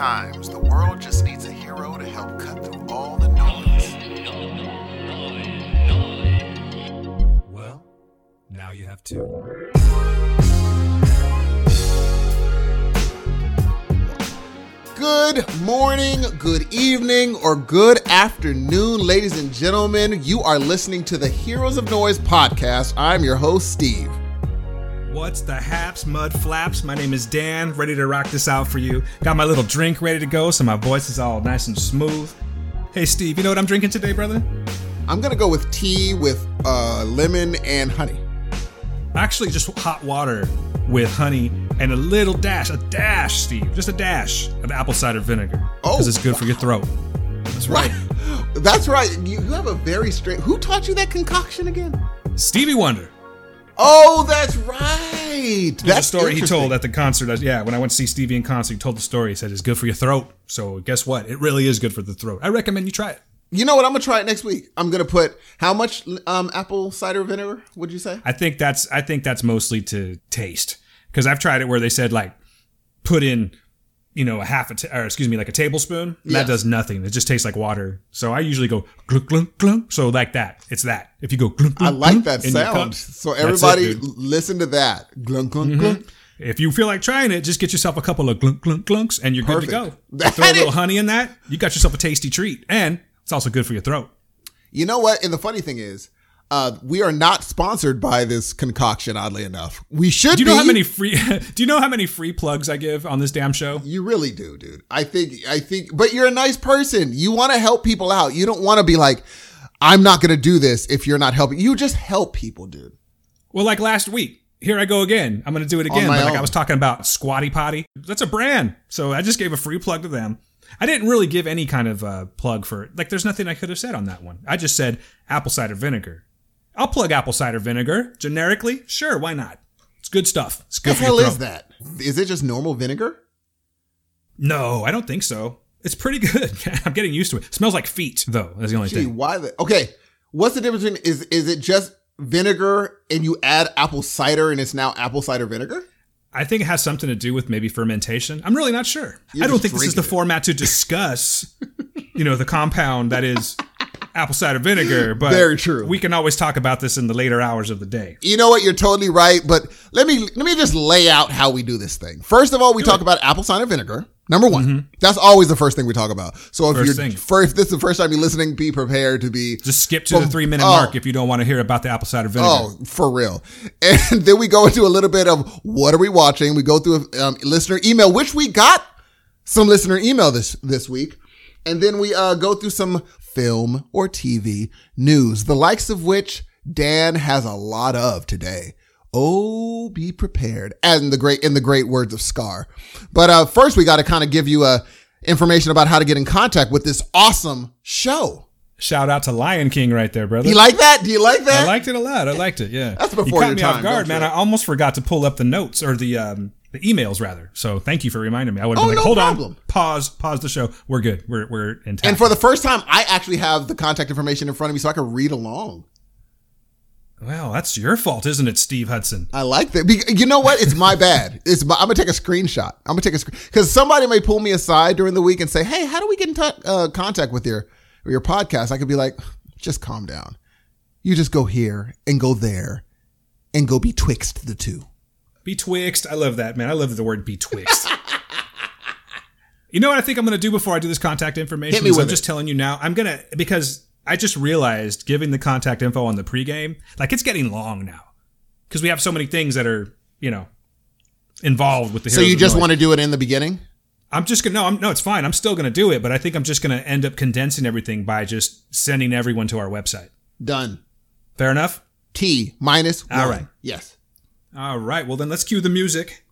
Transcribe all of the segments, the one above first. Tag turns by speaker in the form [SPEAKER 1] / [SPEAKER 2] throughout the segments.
[SPEAKER 1] Sometimes the world just needs a hero to help cut through all the noise.
[SPEAKER 2] Well, now you have two.
[SPEAKER 1] Good morning, good evening, or good afternoon, ladies and gentlemen. You are listening to the Heroes of Noise podcast. I'm your host, Steve.
[SPEAKER 2] What's the haps, mud flaps? My name is Dan, ready to rock this out for you. Got my little drink ready to go, so my voice is all nice and smooth. Hey, Steve, you know what I'm drinking today, brother?
[SPEAKER 1] I'm gonna go with tea with uh, lemon and honey.
[SPEAKER 2] Actually, just hot water with honey and a little dash, a dash, Steve, just a dash of apple cider vinegar.
[SPEAKER 1] Oh,
[SPEAKER 2] Because it's good for your throat. That's right.
[SPEAKER 1] That's right. You, you have a very strange. Who taught you that concoction again?
[SPEAKER 2] Stevie Wonder.
[SPEAKER 1] Oh, that's right.
[SPEAKER 2] There's
[SPEAKER 1] That's
[SPEAKER 2] a story he told at the concert. Yeah, when I went to see Stevie in concert, he told the story. He said it's good for your throat. So guess what? It really is good for the throat. I recommend you try it.
[SPEAKER 1] You know what? I'm gonna try it next week. I'm gonna put how much um, apple cider vinegar? Would you say?
[SPEAKER 2] I think that's I think that's mostly to taste because I've tried it where they said like put in you know a half a or excuse me like a tablespoon.
[SPEAKER 1] Yes.
[SPEAKER 2] That does nothing. It just tastes like water. So I usually go glunk glunk glunk. So like that. It's that. If you go glunk glunk,
[SPEAKER 1] I like that sound. So
[SPEAKER 2] it,
[SPEAKER 1] everybody.
[SPEAKER 2] Mm-hmm.
[SPEAKER 1] listen to that. Glunk glunk glunk.
[SPEAKER 2] If you feel like trying it, just get yourself a couple of glunk glunk glunks and you're good to go.
[SPEAKER 1] That
[SPEAKER 2] Throw a little
[SPEAKER 1] is-
[SPEAKER 2] honey in that. You got yourself a tasty treat, and it's also good for your throat.
[SPEAKER 1] You know what? And the funny thing is, uh, we are not sponsored by this concoction. Oddly enough, we should.
[SPEAKER 2] Do you know
[SPEAKER 1] be.
[SPEAKER 2] how many free? do you know how many free plugs I give on this damn show?
[SPEAKER 1] You really do, dude. I think, I think, but you're a nice person. You want to help people out. You don't want to be like, I'm not going to do this if you're not helping. You just help people, dude.
[SPEAKER 2] Well, like last week, here I go again. I'm going to do it again. But like
[SPEAKER 1] own.
[SPEAKER 2] I was talking about Squatty Potty. That's a brand. So I just gave a free plug to them. I didn't really give any kind of uh, plug for like. There's nothing I could have said on that one. I just said apple cider vinegar. I'll plug apple cider vinegar generically. Sure, why not? It's good stuff. It's
[SPEAKER 1] The
[SPEAKER 2] good for
[SPEAKER 1] hell is that? Is it just normal vinegar?
[SPEAKER 2] No, I don't think so. It's pretty good. I'm getting used to it. smells like feet though. That's the only
[SPEAKER 1] Gee,
[SPEAKER 2] thing.
[SPEAKER 1] why the? Okay, what's the difference between is is it just vinegar and you add apple cider and it's now apple cider vinegar?
[SPEAKER 2] I think it has something to do with maybe fermentation. I'm really not sure.
[SPEAKER 1] You're
[SPEAKER 2] I don't think this is the
[SPEAKER 1] it.
[SPEAKER 2] format to discuss, you know, the compound that is apple cider vinegar. But
[SPEAKER 1] Very true.
[SPEAKER 2] We can always talk about this in the later hours of the day.
[SPEAKER 1] You know what? You're totally right. But let me let me just lay out how we do this thing. First of all, we talk about apple cider vinegar. Number one, that's always the first thing we talk about. So if
[SPEAKER 2] Mm-hmm. First
[SPEAKER 1] you're first, this is the first time you're listening, be prepared to be
[SPEAKER 2] Just skip to the three minute
[SPEAKER 1] Oh.
[SPEAKER 2] mark if you don't want to hear about the apple cider vinegar.
[SPEAKER 1] Oh, for real. And then we go into a little bit of what are we watching? We go through a um, listener email, which we got some listener email this this week, and then we uh, go through some film or TV news, the likes of which Dan has a lot of today. Oh, be prepared, and the great in the great words of Scar. But uh, first, we got to kind of give you a information about how to get in contact with this awesome show.
[SPEAKER 2] Shout out to Lion King right there, brother.
[SPEAKER 1] You like that? Do you like that?
[SPEAKER 2] I liked it a lot. I liked it. Yeah,
[SPEAKER 1] That's
[SPEAKER 2] you
[SPEAKER 1] before
[SPEAKER 2] caught
[SPEAKER 1] your
[SPEAKER 2] me
[SPEAKER 1] time,
[SPEAKER 2] off guard, man.
[SPEAKER 1] you?
[SPEAKER 2] I almost forgot to pull up the notes or the um, the emails rather. So thank you for reminding me. I would have
[SPEAKER 1] Oh,
[SPEAKER 2] been like,
[SPEAKER 1] no
[SPEAKER 2] hold
[SPEAKER 1] problem.
[SPEAKER 2] on, pause, pause the show. We're good. We're we're intact.
[SPEAKER 1] And for the first time, I actually have the contact information in front of me so I can read along.
[SPEAKER 2] well, that's your fault, isn't it, Steve Hudson?
[SPEAKER 1] I like that. Be- You know what? It's my bad. It's my, I'm gonna take a screenshot. I'm gonna take a screen because somebody may pull me aside during the week and say, "Hey, how do we get in t- uh, contact with your your podcast?" I could be like, "Just calm down. You just go here and go there, and go betwixt the two.
[SPEAKER 2] Betwixt. I love that, man. I love the word betwixt. you know what I think I'm going to do before I do this contact information?
[SPEAKER 1] Hit me
[SPEAKER 2] is I'm
[SPEAKER 1] with
[SPEAKER 2] just telling you now. I'm going to, because I just realized giving the contact info on the pregame, like it's getting long now. Because we have so many things that are, you know, involved with the
[SPEAKER 1] So you just want to do it in the beginning?
[SPEAKER 2] I'm just gonna no, I'm, no, it's fine. I'm still gonna do it, but I think I'm just gonna end up condensing everything by just sending everyone to our website.
[SPEAKER 1] Done.
[SPEAKER 2] Fair enough.
[SPEAKER 1] T minus.
[SPEAKER 2] All
[SPEAKER 1] one.
[SPEAKER 2] right.
[SPEAKER 1] Yes.
[SPEAKER 2] All right, well then let's cue the music.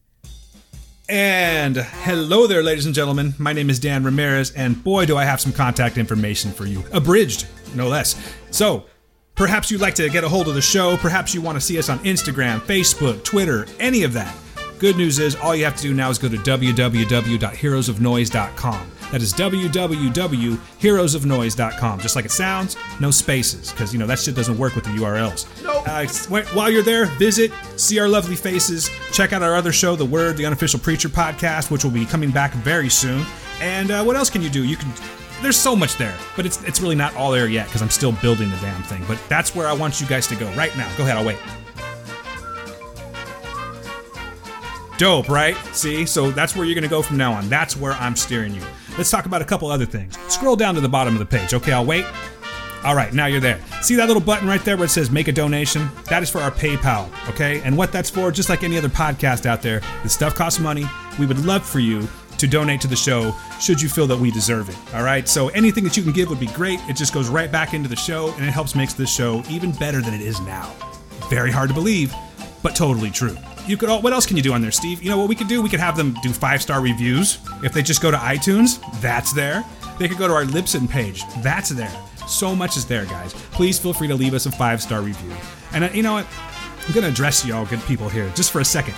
[SPEAKER 2] And hello there, ladies and gentlemen. My name is Dan Ramirez, and boy, do I have some contact information for you. Abridged, no less. So, perhaps you'd like to get a hold of the show. Perhaps you want to see us on Instagram, Facebook, Twitter, any of that. Good news is, all you have to do now is go to www.heroesofnoise.com. That is www.heroesofnoise.com. Just like it sounds, no spaces, because you know that shit doesn't work with the URLs. Uh, while you're there, visit, see our lovely faces, check out our other show, The Word, the Unofficial Preacher podcast, which will be coming back very soon. And uh, what else can you do? You can. There's so much there, but it's it's really not all there yet because I'm still building the damn thing. But that's where I want you guys to go right now. Go ahead, I'll wait. Dope, right? See? So that's where you're gonna go from now on. That's where I'm steering you. Let's talk about a couple other things. Scroll down to the bottom of the page. Okay, I'll wait. All right, now you're there. See that little button right there where it says make a donation? That is for our PayPal, okay? And what that's for, just like any other podcast out there, this stuff costs money. We would love for you to donate to the show should you feel that we deserve it. All right? So anything that you can give would be great. It just goes right back into the show and it helps makes this show even better than it is now. Very hard to believe, but totally true. You could All, what else can you do on there, Steve? You know what we could do? We could have them do five-star reviews. If they just go to iTunes, that's there. They could go to our Libsyn page. That's there. So much is there, guys. Please feel free to leave us a five-star review. And uh, you know what? I'm to address y'all good people here just for a second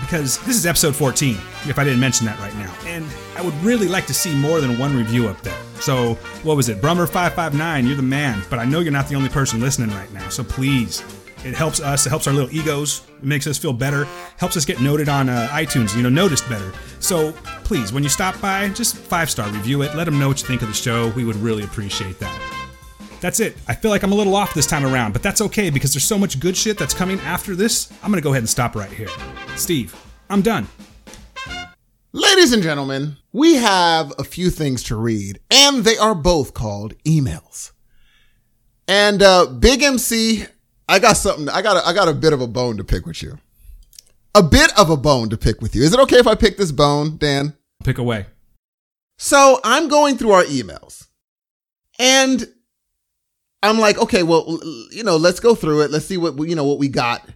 [SPEAKER 2] because this is episode 14, if I didn't mention that right now. And I would really like to see more than one review up there. So, what was it? Brummer559, you're the man, but I know you're not the only person listening right now. So please, it helps us, it helps our little egos, it makes us feel better, helps us get noted on uh, iTunes, you know, noticed better. So please, when you stop by, just five star review it, let them know what you think of the show. We would really appreciate that. That's it. I feel like I'm a little off this time around, but that's okay because there's so much good shit that's coming after this. I'm gonna go ahead and stop right here. Steve, I'm done.
[SPEAKER 1] Ladies and gentlemen, we have a few things to read, and they are both called emails. And uh, Big MC, I got something. I got a, I got a bit of a bone to pick with you. A bit of a bone to pick with you. Is it okay if I pick this bone, Dan?
[SPEAKER 2] Pick away.
[SPEAKER 1] So I'm going through our emails, and I'm like, okay, well, you know, let's go through it. Let's see what we, you know what we got.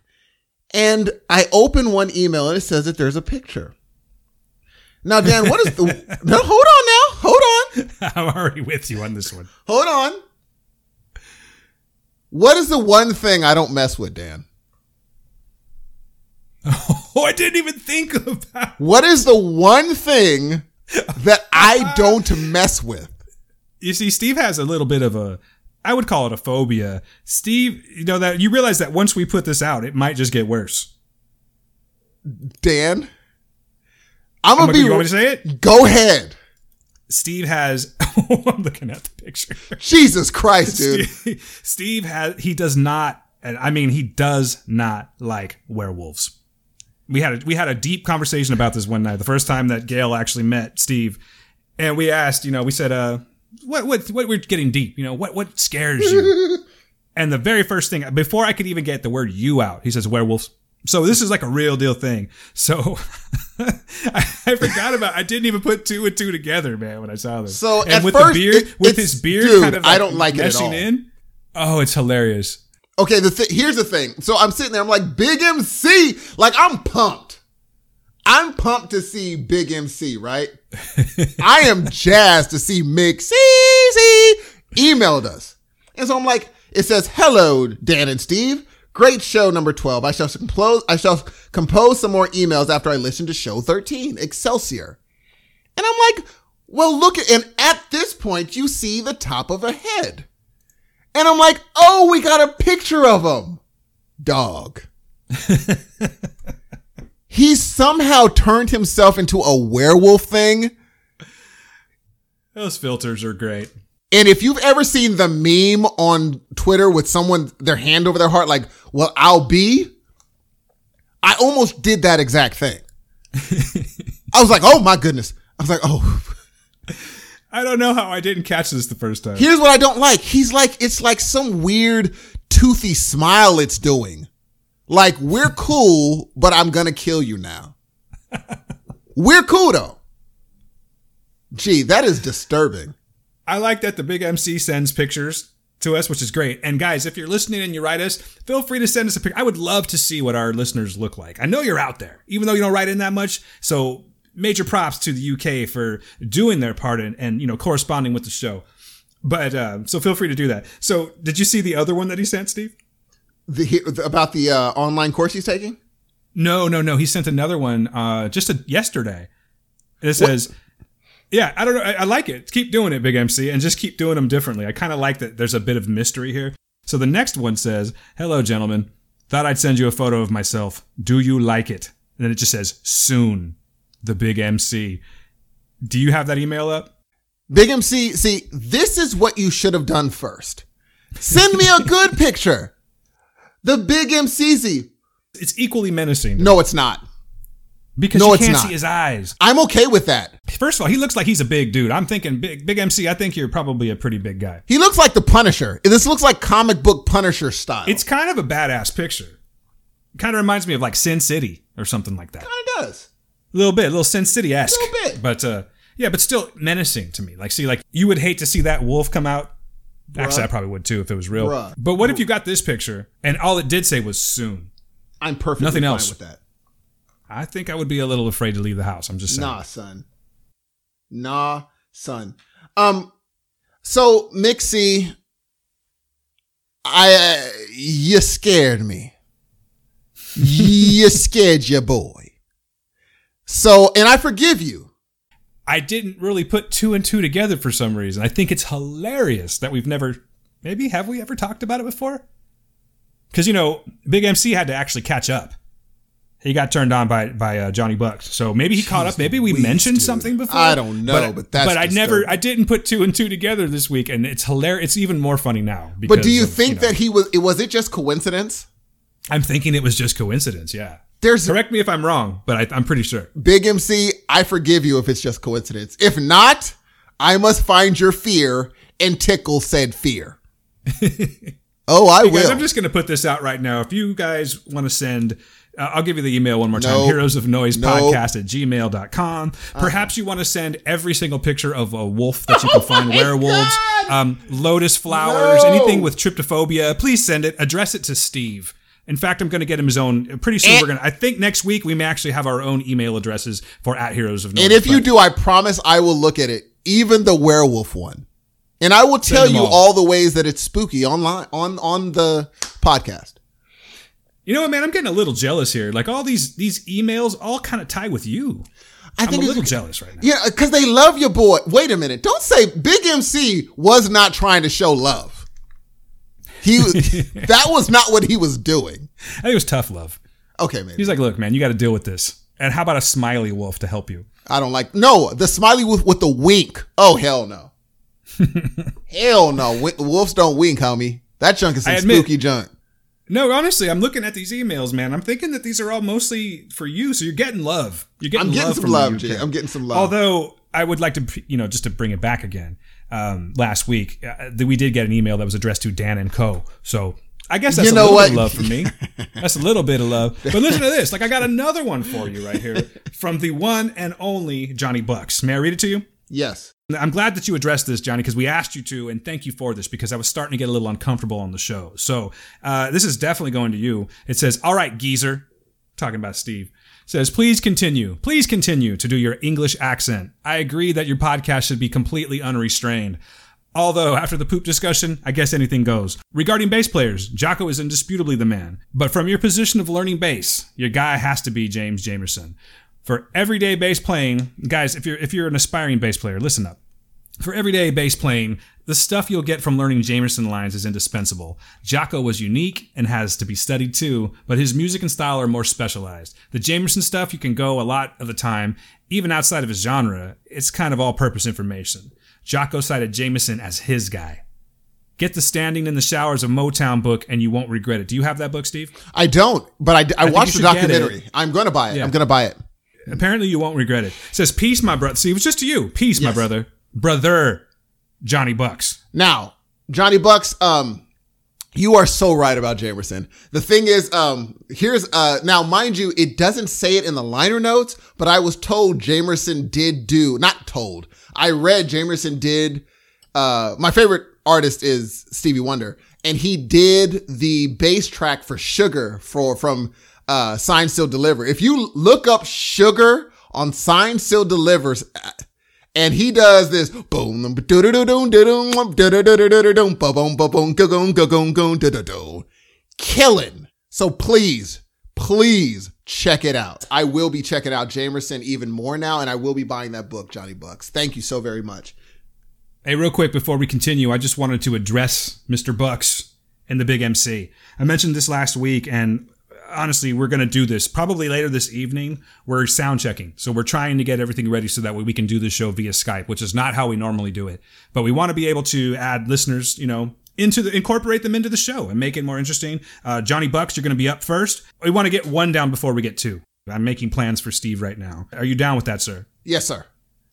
[SPEAKER 1] And I open one email and it says that there's a picture. Now, Dan, what is the? no, hold on now. Hold on.
[SPEAKER 2] I'm already with you on this one.
[SPEAKER 1] Hold on. What is the one thing I don't mess with, Dan?
[SPEAKER 2] Oh, I didn't even think of that.
[SPEAKER 1] What is the one thing that I don't mess with?
[SPEAKER 2] You see, Steve has a little bit of a I would call it a phobia. Steve, you know that you realize that once we put this out, it might just get worse.
[SPEAKER 1] Dan, I'm gonna
[SPEAKER 2] I'm
[SPEAKER 1] be.
[SPEAKER 2] you want me to say it?
[SPEAKER 1] Go ahead.
[SPEAKER 2] Steve has. I'm looking at the picture.
[SPEAKER 1] Jesus Christ, dude.
[SPEAKER 2] Steve, Steve has. He does not. And I mean, he does not like werewolves. We had a, we had a deep conversation about this one night. The first time that Gail actually met Steve, and we asked, you know, we said, uh, what what what we're getting deep, you know, what what scares you? and the very first thing before I could even get the word you out, he says werewolves. So this is like a real deal thing. So I, I, forgot about. I didn't even put two and two together, man, when I saw this.
[SPEAKER 1] So
[SPEAKER 2] and with
[SPEAKER 1] first,
[SPEAKER 2] the beard,
[SPEAKER 1] it-
[SPEAKER 2] with his beard,
[SPEAKER 1] dude,
[SPEAKER 2] kind of
[SPEAKER 1] I don't like it at all.
[SPEAKER 2] in. Oh, it's hilarious.
[SPEAKER 1] Okay, the th- here's the thing. So I'm sitting there. I'm like Big MC. Like I'm pumped. I'm pumped to see Big MC. Right. I am jazzed to see Mick CZ emailed us, and so I'm like, it says, "Hello, Dan and Steve." Great show number 12. I shall compose I shall compose some more emails after I listen to show 13, Excelsior. And I'm like, well, look at, and at this point, you see the top of a head. And I'm like, oh, we got a picture of him. Dog. he somehow turned himself into a werewolf thing.
[SPEAKER 2] Those filters are great.
[SPEAKER 1] And if you've ever seen the meme on Twitter with someone, their hand over their heart, like, well, I'll be, I almost did that exact thing. I was like, oh my goodness. I was like, oh,
[SPEAKER 2] I don't know how I didn't catch this the first time.
[SPEAKER 1] here's what I don't like. He's like, it's like some weird toothy smile it's doing. Like, we're cool, but I'm going to kill you now. we're cool though. Gee, that is disturbing.
[SPEAKER 2] I like that the big MC sends pictures to us, which is great. And guys, if you're listening and you write us, feel free to send us a picture. I would love to see what our listeners look like. I know you're out there, even though you don't write in that much. So major props to the UK for doing their part and, and you know, corresponding with the show. But uh, so feel free to do that. So did you see the other one that he sent, Steve?
[SPEAKER 1] The, about the uh, online course he's taking?
[SPEAKER 2] No, no, no. He sent another one uh, just a, yesterday. It says, yeah, I don't know. I, I like it. Keep doing it, Big MC, and just keep doing them differently. I kind of like that there's a bit of mystery here. So the next one says, Hello, gentlemen. Thought I'd send you a photo of myself. Do you like it? And then it just says, Soon, the Big MC. Do you have that email up?
[SPEAKER 1] Big MC, see, this is what you should have done first. Send me a good picture. The Big MCZ.
[SPEAKER 2] It's equally menacing.
[SPEAKER 1] No, it's not.
[SPEAKER 2] Because
[SPEAKER 1] no,
[SPEAKER 2] you can't see his eyes.
[SPEAKER 1] I'm okay with that.
[SPEAKER 2] First of all, he looks like he's a big dude. I'm thinking big big MC, I think you're probably a pretty big guy.
[SPEAKER 1] He looks like the Punisher. This looks like comic book Punisher style.
[SPEAKER 2] It's kind of a badass picture. Kind of reminds me of like Sin City or something like that.
[SPEAKER 1] kind of does.
[SPEAKER 2] A little bit, a little Sin City esque.
[SPEAKER 1] Little bit.
[SPEAKER 2] But uh, yeah, but still menacing to me. Like, see, like you would hate to see that wolf come out. Actually, I probably would too if it was real.
[SPEAKER 1] Bruh.
[SPEAKER 2] But what if you got this picture and all it did say was soon?
[SPEAKER 1] I'm perfectly
[SPEAKER 2] Nothing
[SPEAKER 1] fine
[SPEAKER 2] else.
[SPEAKER 1] with that.
[SPEAKER 2] I think I would be a little afraid to leave the house. I'm just saying.
[SPEAKER 1] Nah, son. Nah, son. Um, so Mixie, I uh, you scared me. you scared your boy. So, and I forgive you.
[SPEAKER 2] I didn't really put two and two together for some reason. I think it's hilarious that we've never, maybe have we ever talked about it before? Because you know, Big MC had to actually catch up. He got turned on by by uh, Johnny Bucks, so maybe he caught up. Maybe we
[SPEAKER 1] Louise,
[SPEAKER 2] mentioned
[SPEAKER 1] dude.
[SPEAKER 2] something before.
[SPEAKER 1] I don't know, but that's
[SPEAKER 2] but I never. I didn't put two and two together this week, and it's hilarious. It's even more funny now. Because
[SPEAKER 1] But do you
[SPEAKER 2] of,
[SPEAKER 1] think
[SPEAKER 2] know,
[SPEAKER 1] that he was? It was it just coincidence?
[SPEAKER 2] I'm thinking it was just coincidence. Yeah.
[SPEAKER 1] There's
[SPEAKER 2] Correct me if I'm wrong, but I, I'm pretty sure.
[SPEAKER 1] Big MC. I forgive you if it's just coincidence. If not, I must find your fear and tickle said fear. oh, I
[SPEAKER 2] Guys,
[SPEAKER 1] will.
[SPEAKER 2] I'm just going to put this out right now. If you guys want to send, uh, I'll give you the email one more time
[SPEAKER 1] No.
[SPEAKER 2] heroes of noise
[SPEAKER 1] No.
[SPEAKER 2] podcast at gmail.com. Perhaps you want to send every single picture of a wolf that you can find, werewolves, um, lotus flowers,
[SPEAKER 1] No.
[SPEAKER 2] anything with tryptophobia. Please send it. Address it to Steve. In fact, I'm going to get him his own. Pretty soon,
[SPEAKER 1] And-
[SPEAKER 2] we're going to. I think next week we may actually have our own email addresses for at Heroes of Noise.
[SPEAKER 1] and if you
[SPEAKER 2] but-
[SPEAKER 1] do, I promise I will look at it, even the werewolf one, and I will tell you
[SPEAKER 2] all.
[SPEAKER 1] all the ways that it's spooky online on on the podcast.
[SPEAKER 2] You know what, man, I'm getting a little jealous here. Like all these these emails all kind of tie with you.
[SPEAKER 1] I
[SPEAKER 2] I'm a
[SPEAKER 1] think
[SPEAKER 2] little jealous right now.
[SPEAKER 1] yeah, because they love your boy. Wait a minute, don't say Big MC was not trying to show love. He that was not what he was doing.
[SPEAKER 2] I think it was tough love.
[SPEAKER 1] Okay, man.
[SPEAKER 2] He's like, look, man, you got to deal with this. And how about a smiley wolf to help you?
[SPEAKER 1] I don't like no the smiley with with the wink. Oh hell no, hell no. Wolves don't wink, homie. That junk is some
[SPEAKER 2] admit-
[SPEAKER 1] spooky junk.
[SPEAKER 2] No, honestly, I'm looking at these emails, man. I'm thinking that these are all mostly for you, so you're getting love. You're getting
[SPEAKER 1] I'm getting
[SPEAKER 2] love
[SPEAKER 1] some
[SPEAKER 2] from
[SPEAKER 1] love, Jay. I'm getting some love.
[SPEAKER 2] Although I would like to, you know, just to bring it back again. Um, last week, uh, we did get an email that was addressed to Dan and Co. So I guess that's
[SPEAKER 1] You
[SPEAKER 2] a little
[SPEAKER 1] what?
[SPEAKER 2] bit of love for me. That's a little bit of love. But listen to this. Like I got another one for you right here from the one and only Johnny Bucks. May I read it to you?
[SPEAKER 1] yes,
[SPEAKER 2] I'm glad that you addressed this, Johnny, because we asked you to, and thank you for this because I was starting to get a little uncomfortable on the show. So uh, this is definitely going to you. It says, "All right, geezer," talking about Steve. Says, please continue. Please continue to do your English accent. I agree that your podcast should be completely unrestrained. Although, after the poop discussion, I guess anything goes. Regarding bass players, Jaco is indisputably the man. But from your position of learning bass, your guy has to be James Jamerson. For everyday bass playing, guys, if you're if you're an aspiring bass player, listen up. For everyday bass playing, the stuff you'll get from learning Jamerson lines is indispensable. Jaco was unique and has to be studied too, but his music and style are more specialized. The Jamerson stuff you can go a lot of the time, even outside of his genre, it's kind of all purpose information. Jaco cited Jamerson as his guy. Get the Standing in the Shadows of Motown book and you won't regret it. Do you have that book, Steve?
[SPEAKER 1] I don't, but I, I,
[SPEAKER 2] think
[SPEAKER 1] watched the
[SPEAKER 2] should get it.
[SPEAKER 1] documentary. I'm gonna buy it.
[SPEAKER 2] Yeah.
[SPEAKER 1] I'm gonna buy it.
[SPEAKER 2] Apparently, you won't regret it. It says, Peace, my brother. See, it was just to you. Peace, my brother. Brother, Johnny Bucks.
[SPEAKER 1] Now, Johnny Bucks, um, you are so right about Jamerson. The thing is, um, here's uh now mind you, it doesn't say it in the liner notes, but I was told Jamerson did do not told. I read Jamerson did uh my favorite artist is Stevie Wonder, and he did the bass track for Sugar for from uh Signed Sealed Delivered. If you look up Sugar on Signed Sealed Delivered and he does this boom killing. So please, please check it out. I will be checking out Jamerson even more now, and I will be buying that book, Johnny Bucks. Thank you so very much.
[SPEAKER 2] Hey, real quick before we continue, I just wanted to address Mr. Bucks and the Big MC. I mentioned this last week, and honestly, we're going to do this probably later this evening. We're sound checking. So we're trying to get everything ready so that way we can do this show via Skype, which is not how we normally do it. But we want to be able to add listeners, you know, into the incorporate them into the show and make it more interesting. Uh, Johnny Bucks, you're going to be up first. We want to get one down before we get two. I'm making plans for Steve right now. Are you down with that, sir?
[SPEAKER 1] Yes, sir.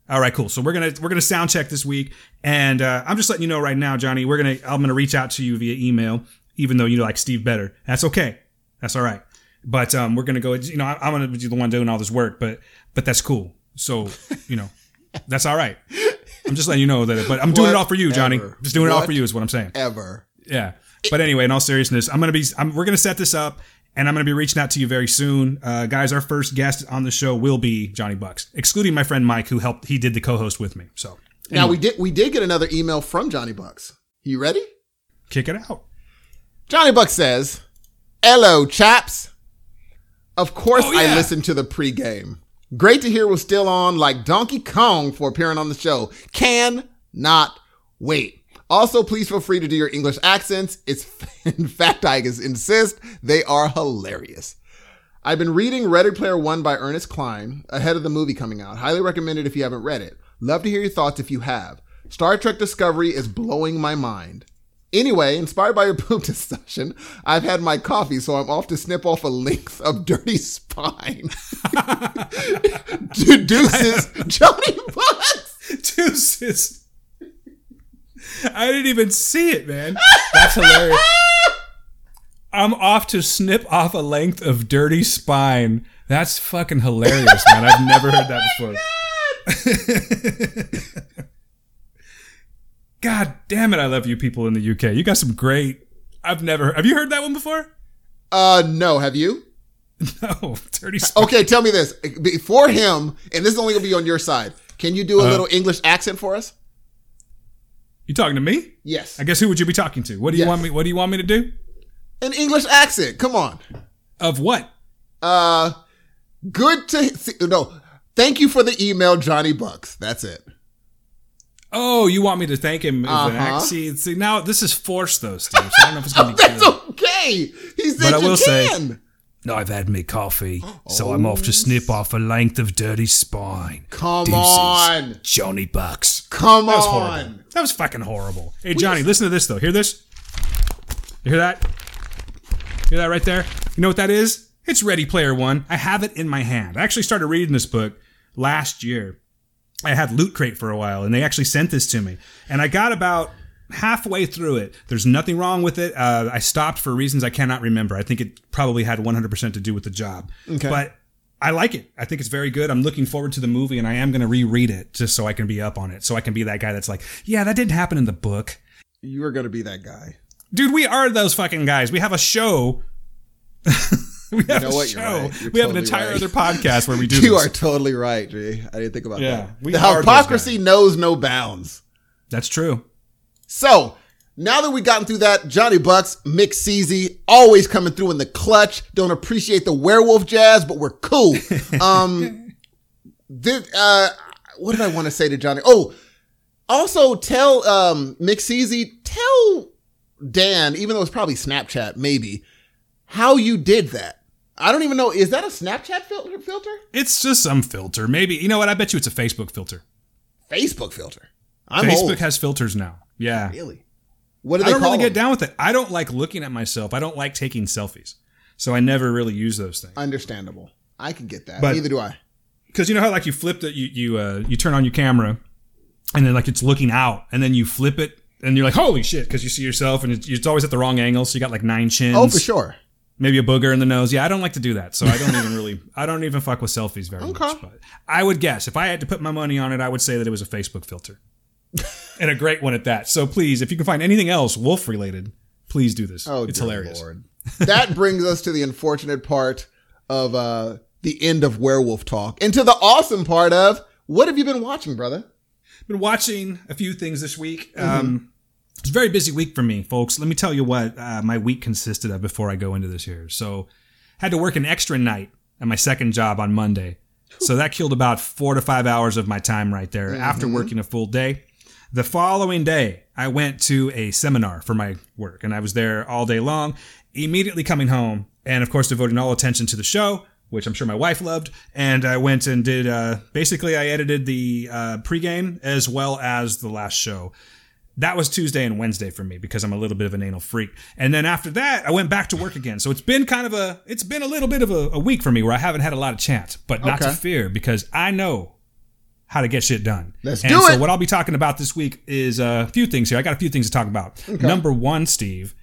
[SPEAKER 2] All right, cool. So we're gonna we're gonna sound check this week, and uh, I'm just letting you know right now, Johnny. We're gonna I'm gonna reach out to you via email, even though you like Steve better. That's okay. That's all right. But um, we're gonna go. You know, I, am gonna be the one doing all this work, but but that's cool. So you know, that's all right. I'm just letting you know that. But I'm doing it all for you, Johnny. Just doing it all for you is what I'm saying.
[SPEAKER 1] Ever.
[SPEAKER 2] Yeah. But anyway, in all seriousness, I'm gonna be. I'm, we're gonna set this up, and I'm gonna be reaching out to you very soon, uh, guys. Our first guest on the show will be Johnny Bucks, excluding my friend Mike, who helped. He did the co-host with me. So
[SPEAKER 1] Now we did we did get another email from Johnny Bucks. You ready?
[SPEAKER 2] kick it out.
[SPEAKER 1] Johnny Bucks says, "Hello, chaps. Of course,
[SPEAKER 2] Oh,
[SPEAKER 1] I listened to the pregame. Great to hear was still on, like Donkey Kong for appearing on the show. Can not wait. Also, please feel free to do your English accents. It's in fact, I insist they are hilarious." I've been reading Ready Player One by Ernest Cline ahead of the movie coming out. Highly recommended if you haven't read it. Love to hear your thoughts if you have. Star Trek Discovery is blowing my mind. Anyway, inspired by your poop discussion, I've had my coffee, so I'm off to snip off a length of dirty spine. Deuces, Johnny Bucks.
[SPEAKER 2] Deuces. I didn't even see it, man. That's hilarious. I'm off to snip off a length of dirty spine. That's fucking hilarious, man. I've never heard that oh before. God damn it, I love you people in the UK. You got some great. I've never. Have you heard that one before?
[SPEAKER 1] Uh, no, have you?
[SPEAKER 2] No, dirty spine.
[SPEAKER 1] Okay, tell me this. Before him, and this is only gonna be on your side, can you do a little English accent for us?
[SPEAKER 2] You talking to me?
[SPEAKER 1] Yes.
[SPEAKER 2] I guess who would you be talking to? What do you
[SPEAKER 1] Yes.
[SPEAKER 2] want me? What do you want me to do?
[SPEAKER 1] An English accent. Come on.
[SPEAKER 2] Of what?
[SPEAKER 1] Uh, good to see. No, thank you for the email, Johnny Bucks. That's it.
[SPEAKER 2] Oh, you want me to thank him?
[SPEAKER 1] Uh-huh.
[SPEAKER 2] See, see, now this is forced though, Steve. So I don't know if it's gonna be
[SPEAKER 1] That's
[SPEAKER 2] good.
[SPEAKER 1] okay. He said
[SPEAKER 2] But I will say-
[SPEAKER 1] can.
[SPEAKER 2] No, I've had me coffee, so I'm off to snip off a length of dirty spine.
[SPEAKER 1] Come
[SPEAKER 2] Deuces.
[SPEAKER 1] on.
[SPEAKER 2] Johnny Bucks.
[SPEAKER 1] Come
[SPEAKER 2] That was
[SPEAKER 1] on.
[SPEAKER 2] horrible. That was fucking horrible. Hey, Johnny, listen to this though. Hear this? You hear that? Hear that right there? You know what that is? It's Ready Player One. I have it in my hand. I actually started reading this book last year. I had Loot Crate for a while, and they actually sent this to me. And I got about halfway through it. There's nothing wrong with it. Uh, I stopped for reasons I cannot remember. I think it probably had 100% to do with the job.
[SPEAKER 1] Okay.
[SPEAKER 2] But I like it. I think it's very good. I'm looking forward to the movie, and I am going to reread it just so I can be up on it. So I can be that guy that's like, yeah, that didn't happen in the book.
[SPEAKER 1] You are going to be that guy.
[SPEAKER 2] Dude, we are those fucking guys. We have a show. we have
[SPEAKER 1] know
[SPEAKER 2] a
[SPEAKER 1] what? You're
[SPEAKER 2] show.
[SPEAKER 1] right. You're
[SPEAKER 2] we have an entire
[SPEAKER 1] right.
[SPEAKER 2] other podcast where we do
[SPEAKER 1] You
[SPEAKER 2] this.
[SPEAKER 1] are totally right, G. I didn't think about
[SPEAKER 2] Yeah,
[SPEAKER 1] that.
[SPEAKER 2] we
[SPEAKER 1] the hypocrisy knows no bounds.
[SPEAKER 2] That's true.
[SPEAKER 1] So now that we've gotten through that, Johnny Bucks, Mick Ceasy, always coming through in the clutch. Don't appreciate the werewolf jazz, but we're cool. Um, did, uh, what did I want to say to Johnny? Oh, also tell um, Mick Ceasy, tell Dan, even though it's probably Snapchat, maybe how you did that. I don't even know. Is that a Snapchat filter? Filter?
[SPEAKER 2] It's just some filter. Maybe you know what? I bet you it's a Facebook filter.
[SPEAKER 1] Facebook filter. I'm
[SPEAKER 2] Facebook
[SPEAKER 1] old.
[SPEAKER 2] has filters now. Yeah.
[SPEAKER 1] really. What do they
[SPEAKER 2] I
[SPEAKER 1] don't
[SPEAKER 2] really get down with it. I don't like looking at myself. I don't like taking selfies. So I never really use those things.
[SPEAKER 1] Understandable. I can get that.
[SPEAKER 2] But-
[SPEAKER 1] Neither do I.
[SPEAKER 2] Because you know how like you flip it, you you uh, you turn on your camera, and then like it's looking out, and then you flip it, and you're like, holy shit, because you see yourself, and it's, it's always at the wrong angle, so you got like nine chins.
[SPEAKER 1] Oh, for sure.
[SPEAKER 2] Maybe a booger in the nose. Yeah, I don't like to do that. So I don't even really, I don't even fuck with selfies very
[SPEAKER 1] Okay.
[SPEAKER 2] much. But I would guess if I had to put my money on it, I would say that it was a Facebook filter, and a great one at that. So please, if you can find anything else wolf related, please do this.
[SPEAKER 1] Oh,
[SPEAKER 2] it's hilarious.
[SPEAKER 1] Lord. that brings us to the unfortunate part of uh, the end of werewolf talk, and to the awesome part of what have you been watching, brother?
[SPEAKER 2] Been watching a few things this week.
[SPEAKER 1] Mm-hmm.
[SPEAKER 2] Um, it's a very busy week for me, folks. Let me tell you what uh, my week consisted of before I go into this here. So, had to work an extra night at my second job on Monday. So that killed about four to five hours of my time right there after
[SPEAKER 1] Mm-hmm.
[SPEAKER 2] working a full day. The following day, I went to a seminar for my work and I was there all day long, immediately coming home and of course devoting all attention to the show, which I'm sure my wife loved. And I went and did, uh, basically I edited the, uh, pregame as well as the last show. That was Tuesday and Wednesday for me because I'm a little bit of an anal freak. And then after that, I went back to work again. So it's been kind of a, it's been a little bit of a, a week for me where I haven't had a lot of chance, but not to fear because I know how to get shit done.
[SPEAKER 1] Let's
[SPEAKER 2] and
[SPEAKER 1] do
[SPEAKER 2] so
[SPEAKER 1] it.
[SPEAKER 2] what I'll be talking about this week is a few things here. I got a few things to talk about. Number one, Steve,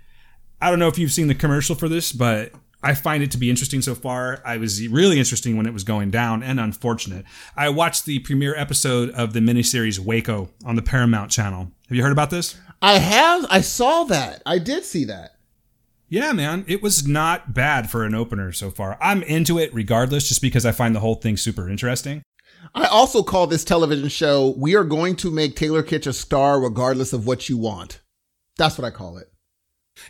[SPEAKER 2] I don't know if you've seen the commercial for this, but I find it to be interesting so far. I was really interesting when it was going down and unfortunate. I watched the premiere episode of the miniseries Waco on the Paramount channel. Have you heard about this?
[SPEAKER 1] I have. I saw that. I did see that.
[SPEAKER 2] Yeah, man, it was not bad for an opener so far. I'm into it regardless, just because I find the whole thing super interesting.
[SPEAKER 1] I also call this television show "We are going to make Taylor Kitsch a star regardless of what you want." That's what I call it.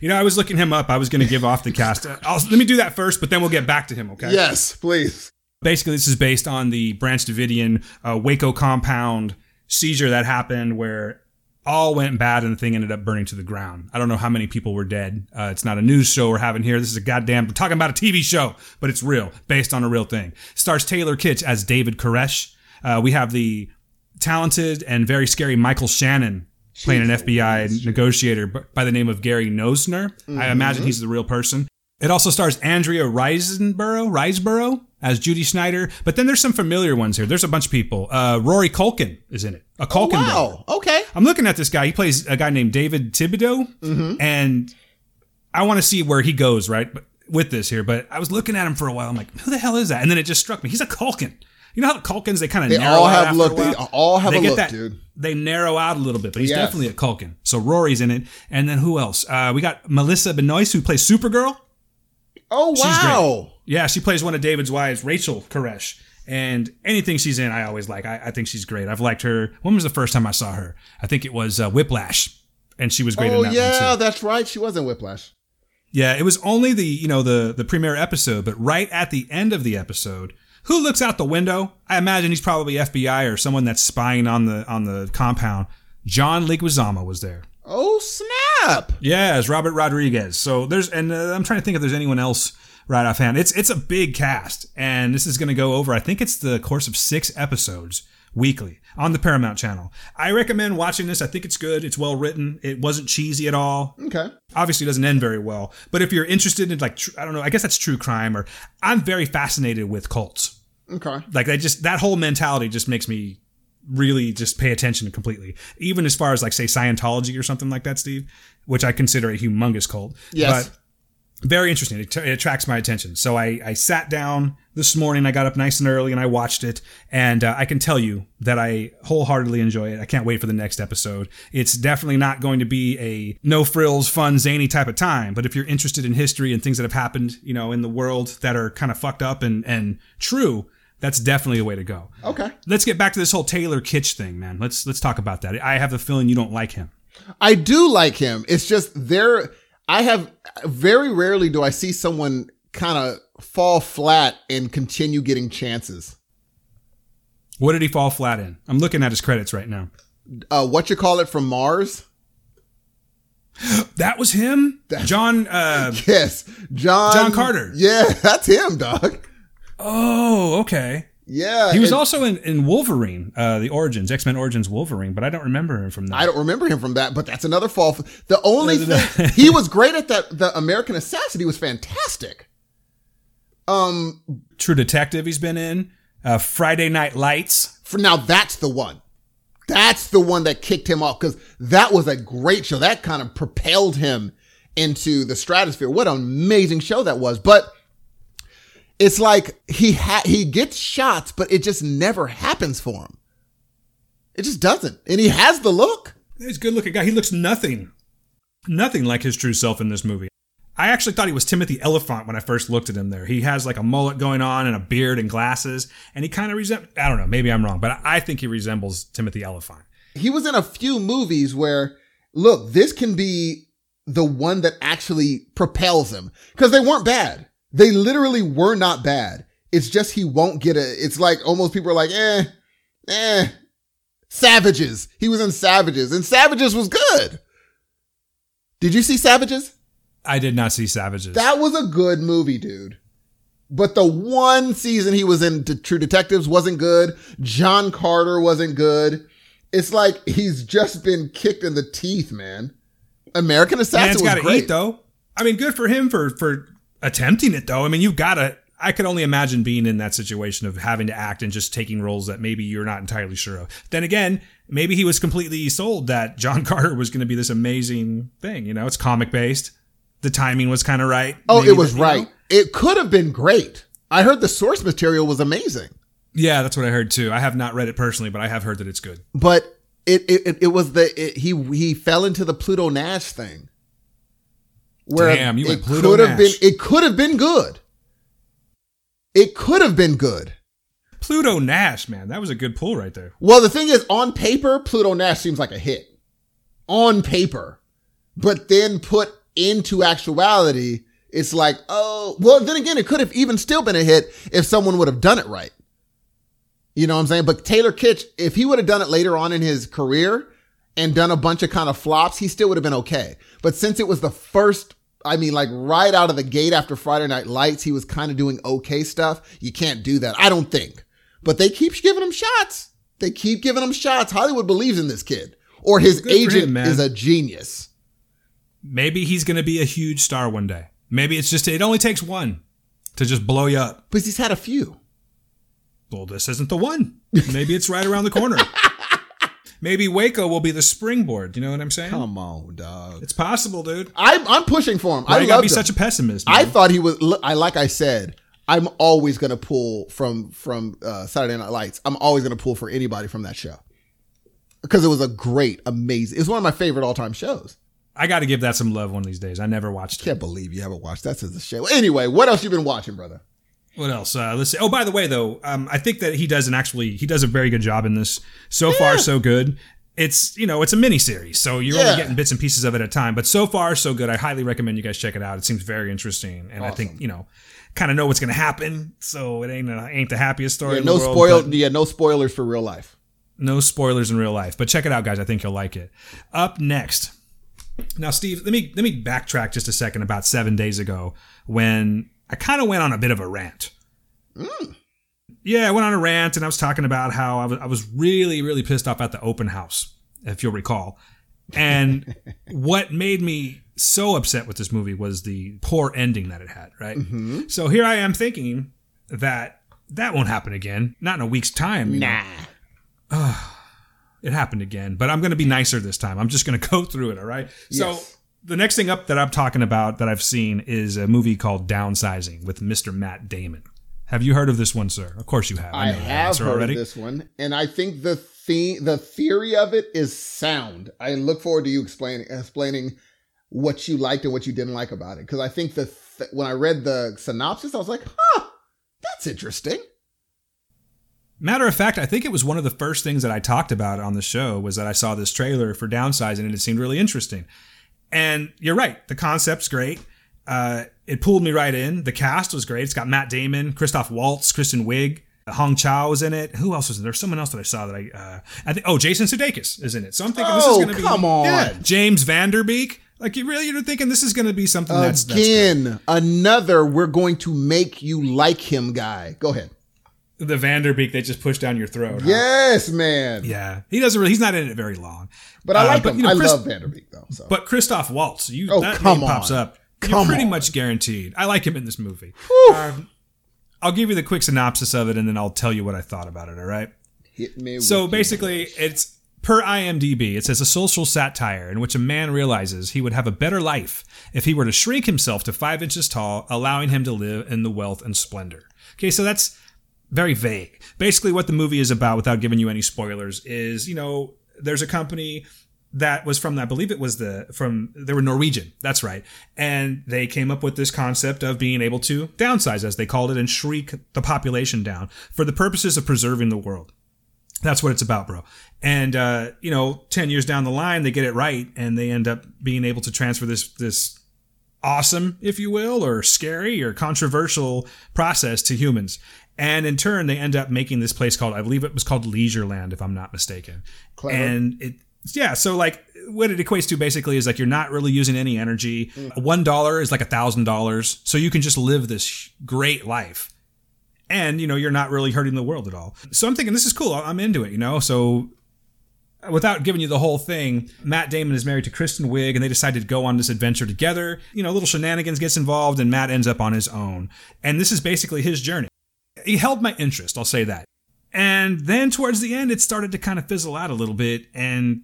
[SPEAKER 2] You know, I was looking him up. I was going to give off the cast. I'll, let me do that first, but then we'll get back to him, okay?
[SPEAKER 1] Yes, please.
[SPEAKER 2] Basically, this is based on the Branch Davidian uh, Waco compound seizure that happened where all went bad and the thing ended up burning to the ground. I don't know how many people were dead. Uh, it's not a news show we're having here. This is a goddamn, we're talking about a TV show, but it's real, based on a real thing. Stars Taylor Kitsch as David Koresh. Uh, we have the talented and very scary Michael Shannon playing an FBI negotiator by the name of Gary Noesner. I imagine he's the real person. It also stars Andrea Riseborough, Riseborough as Judy Snyder, but then there's some familiar ones here. There's a bunch of people. Uh, Rory Culkin is in it. A Culkin brother.
[SPEAKER 1] Wow. Okay.
[SPEAKER 2] I'm looking at this guy. He plays a guy named David Thibodeau, and I want to see where he goes right but- with this here. But I was looking at him for a while. I'm like, who the hell is that? And then it just struck me. He's a Culkin. You know how the Culkins they kind of
[SPEAKER 1] They
[SPEAKER 2] narrow
[SPEAKER 1] all
[SPEAKER 2] out
[SPEAKER 1] have look. They all have
[SPEAKER 2] They
[SPEAKER 1] a
[SPEAKER 2] get
[SPEAKER 1] look,
[SPEAKER 2] that-
[SPEAKER 1] dude.
[SPEAKER 2] They narrow out a little bit, but he's
[SPEAKER 1] Yes.
[SPEAKER 2] definitely a Culkin. So Rory's in it, and then who else? Uh, we got Melissa Benoist who plays Supergirl.
[SPEAKER 1] Oh wow.
[SPEAKER 2] Yeah, she plays one of David's wives, Rachel Koresh. And anything she's in, I always like. I, I think she's great. I've liked her. When was the first time I saw her? I think it was uh, Whiplash, and she was great
[SPEAKER 1] Oh
[SPEAKER 2] in that
[SPEAKER 1] yeah, that's right. She was in Whiplash.
[SPEAKER 2] Yeah, it was only the you know the the premiere episode, but right at the end of the episode, who looks out the window? I imagine he's probably FBI or someone that's spying on the on the compound. John Leguizamo was there.
[SPEAKER 1] Oh snap!
[SPEAKER 2] Yeah, it's Robert Rodriguez. So there's, and uh, I'm trying to think if there's anyone else right offhand. It's it's a big cast, and this is going to go over. I think it's the course of six episodes weekly on the Paramount Channel. I recommend watching this. I think it's good. It's well written. It wasn't cheesy at all.
[SPEAKER 1] Okay.
[SPEAKER 2] Obviously, it doesn't end very well. But if you're interested in like, tr- I don't know, I guess that's true crime, or I'm very fascinated with cults.
[SPEAKER 1] Okay.
[SPEAKER 2] Like that just that whole mentality just makes me really just pay attention completely. Even as far as like say Scientology or something like that, Steve, which I consider a humongous cult.
[SPEAKER 1] Yes.
[SPEAKER 2] But very interesting. It, it attracts my attention. So I, I sat down this morning. I got up nice and early and I watched it. And uh, I can tell you that I wholeheartedly enjoy it. I can't wait for the next episode. It's definitely not going to be a no frills, fun, zany type of time. But if you're interested in history and things that have happened, you know, in the world that are kind of fucked up and, and true, that's definitely the way to go.
[SPEAKER 1] Okay.
[SPEAKER 2] Let's get back to this whole Taylor Kitsch thing, man. Let's let's talk about that. I have the feeling you don't like him.
[SPEAKER 1] I do like him. It's just there. I have very rarely do I see someone kind of fall flat and continue getting chances.
[SPEAKER 2] What did he fall flat in? I'm looking at his credits right now.
[SPEAKER 1] Uh, what you call it from Mars?
[SPEAKER 2] That was him, John. Uh,
[SPEAKER 1] Yes, John.
[SPEAKER 2] John Carter.
[SPEAKER 1] Yeah, that's him, dog.
[SPEAKER 2] oh, okay.
[SPEAKER 1] Yeah,
[SPEAKER 2] He was also in, in Wolverine, uh, the Origins, X Men Origins Wolverine, but I don't remember him from that.
[SPEAKER 1] I don't remember him from that, but that's another fall. The only thing he was great at that. The American Assassin. He was fantastic. Um,
[SPEAKER 2] True Detective, he's been in. Uh, Friday Night Lights.
[SPEAKER 1] for now, that's the one. That's the one that kicked him off because that was a great show. That kind of propelled him into the stratosphere. What an amazing show that was. But it's like he ha- he gets shots, but it just never happens for him. It just doesn't. And he has the look.
[SPEAKER 2] He's a good looking guy. He looks nothing, nothing like his true self in this movie. I actually thought he was Timothy Olyphant when I first looked at him there. He has like a mullet going on and a beard and glasses, and he kind of resembles, I don't know, maybe I'm wrong, but I think he resembles Timothy Olyphant.
[SPEAKER 1] he was in a few movies where, look, this can be the one that actually propels him because they weren't bad. They literally were not bad. It's just he won't get it. It's like almost people are like, eh, eh. Savages. He was in Savages, and Savages was good. Did you see Savages?
[SPEAKER 2] I did not see Savages.
[SPEAKER 1] That was a good movie, dude. But the one season he was in True Detectives wasn't good. John Carter wasn't good. It's like he's just been kicked in the teeth, man. American Assassin
[SPEAKER 2] Man's
[SPEAKER 1] was
[SPEAKER 2] gotta
[SPEAKER 1] great.
[SPEAKER 2] eat though. I mean, good for him for for attempting it though. I mean, you've gotta. I could only imagine being in that situation of having to act and just taking roles that maybe you're not entirely sure of. Then again, maybe he was completely sold that John Carter was going to be this amazing thing. You know, it's comic based. The timing was kind of right.
[SPEAKER 1] Oh,
[SPEAKER 2] Maybe
[SPEAKER 1] it was
[SPEAKER 2] that-
[SPEAKER 1] right.
[SPEAKER 2] know?
[SPEAKER 1] It could have been great. I heard the source material was amazing,
[SPEAKER 2] Yeah, that's what I heard too. I have not read it personally, but I have heard that it's good.
[SPEAKER 1] but it it, it, was the it, he he fell into the Pluto Nash thing. Where
[SPEAKER 2] Damn, you
[SPEAKER 1] it could have been it could have been good. It could have been good.
[SPEAKER 2] Pluto Nash, man, that was a good pull right there.
[SPEAKER 1] Well, the thing is, on paper, Pluto Nash seems like a hit. On paper. But then put into actuality, it's like, oh, well, then again, it could have even still been a hit if someone would have done it right. You know what I'm saying? But Taylor Kitsch, if he would have done it later on in his career and done a bunch of kind of flops, he still would have been okay. But since it was the first, I mean, like right out of the gate after Friday Night Lights, he was kind of doing okay stuff. You can't do that. I don't think. But they keep giving him shots. They keep giving him shots. Hollywood believes in this kid. Or his
[SPEAKER 2] Good
[SPEAKER 1] agent
[SPEAKER 2] him,
[SPEAKER 1] is a genius.
[SPEAKER 2] Maybe he's going to be a huge star one day. Maybe it's just it only takes one to just blow you up.
[SPEAKER 1] But he's had a few.
[SPEAKER 2] Well, this isn't the one. Maybe it's right around the corner. Maybe Waco will be the springboard. You know what I'm saying?
[SPEAKER 1] Come on, dog.
[SPEAKER 2] It's possible, dude.
[SPEAKER 1] I'm, I'm pushing for him.
[SPEAKER 2] Why
[SPEAKER 1] I
[SPEAKER 2] you gotta be
[SPEAKER 1] him.
[SPEAKER 2] such a pessimist.
[SPEAKER 1] I thought he was. I like I said. I'm always gonna pull from from uh, Saturday Night Lights. I'm always gonna pull for anybody from that show because it was a great, amazing. It's one of my favorite all time shows.
[SPEAKER 2] I got to give that some love one of these days. I never watched it.
[SPEAKER 1] Can't believe you haven't watched that since the show. Anyway, what else you been watching, brother?
[SPEAKER 2] What else? Uh, let's see. Oh, by the way, though, um, I think that he does an actually he does a very good job in this. So far, so good. It's you know it's a mini series, so you're
[SPEAKER 1] Yeah.
[SPEAKER 2] only getting bits and pieces of it at a time. But so far, so good. I highly recommend you guys check it out. It seems very interesting, and I think you know kind of know what's going to happen. So it ain't uh, ain't the happiest story
[SPEAKER 1] Yeah, no
[SPEAKER 2] world.
[SPEAKER 1] spoil. Yeah, no spoilers for real life.
[SPEAKER 2] no spoilers in real life. But check it out, guys. I think you'll like it. Up next. Now, Steve, let me let me backtrack just a second. About seven days ago, when I kind of went on a bit of a rant. Mm. Yeah, I went on a rant and I was talking about how I was I was really really pissed off at the open house, if you'll recall. And what made me so upset with this movie was the poor ending that it had. Right. Mm-hmm. So here I am thinking that that won't happen again. Not in a week's time. you know. It happened again, but I'm going to be nicer this time. I'm just going to go through it, all right? So, the next thing up that I'm talking about that I've seen is a movie called Downsizing with Mr. Matt Damon. Have you heard of this one, sir? Of course you have.
[SPEAKER 1] I
[SPEAKER 2] know
[SPEAKER 1] have heard of this one, and I think the the the theory of it is sound. I look forward to you explaining explaining what you liked and what you didn't like about it because I think the th- when I read the synopsis, I was like, huh, that's interesting.
[SPEAKER 2] Matter of fact, I think it was one of the first things that I talked about on the show was that I saw this trailer for Downsizing and it seemed really interesting. And you're right, the concept's great. Uh, it pulled me right in. The cast was great. It's got Matt Damon, Christoph Waltz, Kristen Wiig, Hong Chau was in it. Who else was in there? There's someone else that I saw that I, uh, I think, oh, Jason Sudeikis is in it. So I'm thinking this is
[SPEAKER 1] Oh,
[SPEAKER 2] going to be,
[SPEAKER 1] come on.
[SPEAKER 2] Yeah, James Van Der Beek. Like you really, you're thinking this is going to be something that's, that's.
[SPEAKER 1] Again, another we're going to make you like him guy. Go ahead.
[SPEAKER 2] The Van Der Beek they just push down your throat. huh?
[SPEAKER 1] Yes, man.
[SPEAKER 2] Yeah. He doesn't really, he's not in it very long.
[SPEAKER 1] But I
[SPEAKER 2] Uh,
[SPEAKER 1] like
[SPEAKER 2] but,
[SPEAKER 1] him.
[SPEAKER 2] you know,
[SPEAKER 1] I love Van Der Beek though. So
[SPEAKER 2] But Christoph Waltz, you
[SPEAKER 1] Oh,
[SPEAKER 2] that
[SPEAKER 1] come
[SPEAKER 2] name pops
[SPEAKER 1] on.
[SPEAKER 2] up. You're pretty
[SPEAKER 1] on.
[SPEAKER 2] much guaranteed. I like him in this movie. Um, I'll give you the quick synopsis of it, and then I'll tell you what I thought about it. All right.
[SPEAKER 1] hit me.
[SPEAKER 2] So basically, it's per IMDb. It says a social satire in which a man realizes he would have a better life if he were to shrink himself to five inches tall, allowing him to live in the wealth and splendor. Okay, so that's very vague. Basically, what the movie is about, without giving you any spoilers, is you know there's a company that was from I believe it was the from they were Norwegian. That's right, and they came up with this concept of being able to downsize, as they called it, and shrink the population down for the purposes of preserving the world. That's what it's about, bro. And uh, you know, ten years down the line, they get it right, and they end up being able to transfer this this awesome, if you will, or scary or controversial process to humans. And in turn, they end up making this place called, I believe it was called Leisureland, if I'm not mistaken.
[SPEAKER 1] Clever.
[SPEAKER 2] And it, yeah, so like what it equates to basically is like you're not really using any energy. Mm. One dollar is like a thousand dollars, so you can just live this great life, and you know you're not really hurting the world at all. So I'm thinking this is cool. I'm into it, you know. So without giving you the whole thing, Matt Damon is married to Kristen Wiig, and they decided to go on this adventure together. You know, little shenanigans gets involved, and Matt ends up on his own. And this is basically his journey. He held my interest, I'll say that. And then towards the end, it started to kind of fizzle out a little bit, and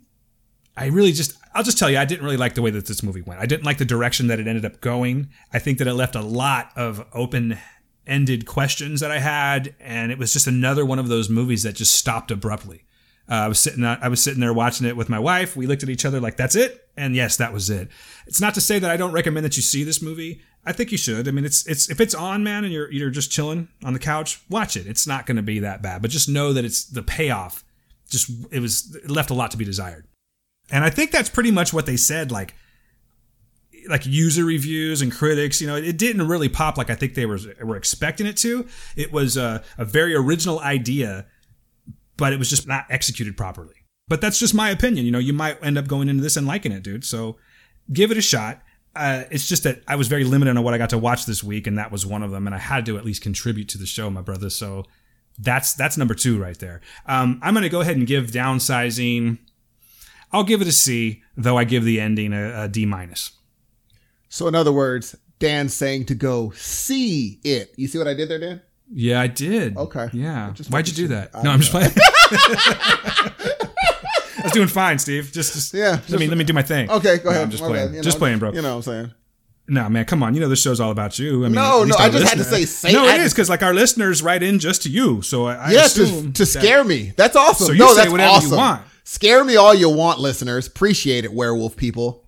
[SPEAKER 2] I really just, I'll just tell you, I didn't really like the way that this movie went. I didn't like the direction that it ended up going. I think that it left a lot of open ended questions that I had, and it was just another one of those movies that just stopped abruptly. Uh, I was sitting, I was sitting there watching it with my wife. We looked at each other like, "That's it," and yes, that was it. It's not to say that I don't recommend that you see this movie. I think you should. I mean, it's it's if it's on, man, and you're you're just chilling on the couch, watch it. It's not going to be that bad, but just know that it's the payoff. Just it was it left a lot to be desired. And I think that's pretty much what they said, like like user reviews and critics. You know, it didn't really pop like I think they were were expecting it to. It was a, a very original idea, but it was just not executed properly. But that's just my opinion. You know, you might end up going into this and liking it, dude. So give it a shot. Uh, it's just that I was very limited on what I got to watch this week, and that was one of them. And I had to at least contribute to the show, my brother. So that's that's number two right there. Um, I'm going to go ahead and give downsizing. I'll give it a C, though I give the ending a, a D minus.
[SPEAKER 1] So, in other words, Dan's saying to go see it. You see what I did there, Dan?
[SPEAKER 2] Yeah, I did.
[SPEAKER 1] Okay.
[SPEAKER 2] Yeah. Why'd you do that?
[SPEAKER 1] I
[SPEAKER 2] no, I'm just playing. I was doing fine, Steve. Just, just
[SPEAKER 1] Yeah,
[SPEAKER 2] Let me let me do my thing.
[SPEAKER 1] Okay, go
[SPEAKER 2] No,
[SPEAKER 1] ahead.
[SPEAKER 2] I'm just
[SPEAKER 1] My
[SPEAKER 2] playing.
[SPEAKER 1] you
[SPEAKER 2] just
[SPEAKER 1] know,
[SPEAKER 2] playing, bro.
[SPEAKER 1] You know what I'm saying?
[SPEAKER 2] No, man, come on. You know this show's all about you. I mean,
[SPEAKER 1] No, no, I just had to say- say-
[SPEAKER 2] No,
[SPEAKER 1] I
[SPEAKER 2] it is because like our listeners write in just to you. So I, I
[SPEAKER 1] Yeah,
[SPEAKER 2] assume
[SPEAKER 1] to, to
[SPEAKER 2] that-
[SPEAKER 1] scare me. That's awesome.
[SPEAKER 2] So you
[SPEAKER 1] no,
[SPEAKER 2] say
[SPEAKER 1] that's
[SPEAKER 2] whatever you
[SPEAKER 1] awesome.
[SPEAKER 2] want.
[SPEAKER 1] Scare me all you want, listeners. Appreciate it, werewolf people.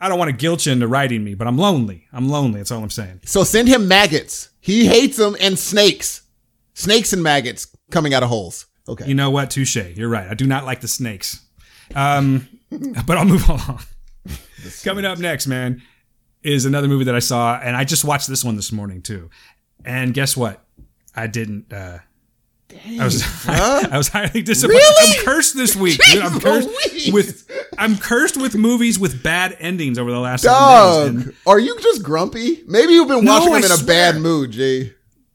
[SPEAKER 2] I don't want to guilt you into writing me, but I'm lonely. I'm lonely. That's all I'm saying.
[SPEAKER 1] So send him maggots. He hates them and snakes. Snakes and maggots coming out of holes. Okay.
[SPEAKER 2] You know what? Touche. You're right. I do not like the snakes. Um, but I'll move along. Coming up next, man, is another movie that I saw, and I just watched this one this morning too. And guess what? I didn't. Uh, I was I was highly disappointed.
[SPEAKER 1] Really?
[SPEAKER 2] I'm cursed this week. dude. I'm cursed
[SPEAKER 1] Louise.
[SPEAKER 2] with I'm cursed with movies with bad endings over the last seven days. And
[SPEAKER 1] are you just grumpy? Maybe you've been
[SPEAKER 2] No,
[SPEAKER 1] watching them
[SPEAKER 2] I
[SPEAKER 1] in a bad mood, G.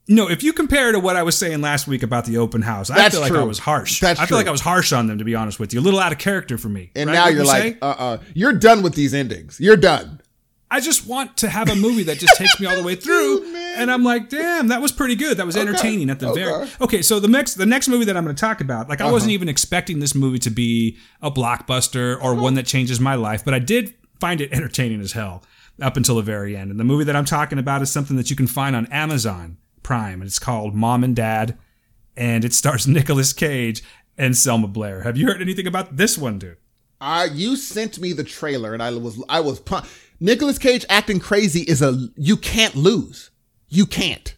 [SPEAKER 2] no, if you compare to what I was saying last week about the open house, I feel like I was harsh.
[SPEAKER 1] That's
[SPEAKER 2] I feel like. I was harsh on them, to be honest with you. A little out of character for me.
[SPEAKER 1] And
[SPEAKER 2] right?
[SPEAKER 1] now
[SPEAKER 2] Wouldn't
[SPEAKER 1] you're
[SPEAKER 2] you
[SPEAKER 1] like, uh uh You're done with these endings. You're done.
[SPEAKER 2] I just want to have a movie that just takes me all the way through.
[SPEAKER 1] Dude,
[SPEAKER 2] and I'm like, damn, that was pretty good. That was entertaining at the very.
[SPEAKER 1] okay.
[SPEAKER 2] Okay, so the next the next movie that I'm going to talk about, like I
[SPEAKER 1] Uh-huh.
[SPEAKER 2] wasn't even expecting this movie to be a blockbuster or one that changes my life, but I did find it entertaining as hell up until the very end. And the movie that I'm talking about is something that you can find on Amazon Prime, and it's called Mom and Dad, and it stars Nicolas Cage and Selma Blair. Have you heard anything about this one, dude?
[SPEAKER 1] I you sent me the trailer and I was I was pu- Nicolas Cage acting crazy is a you can't lose. You can't.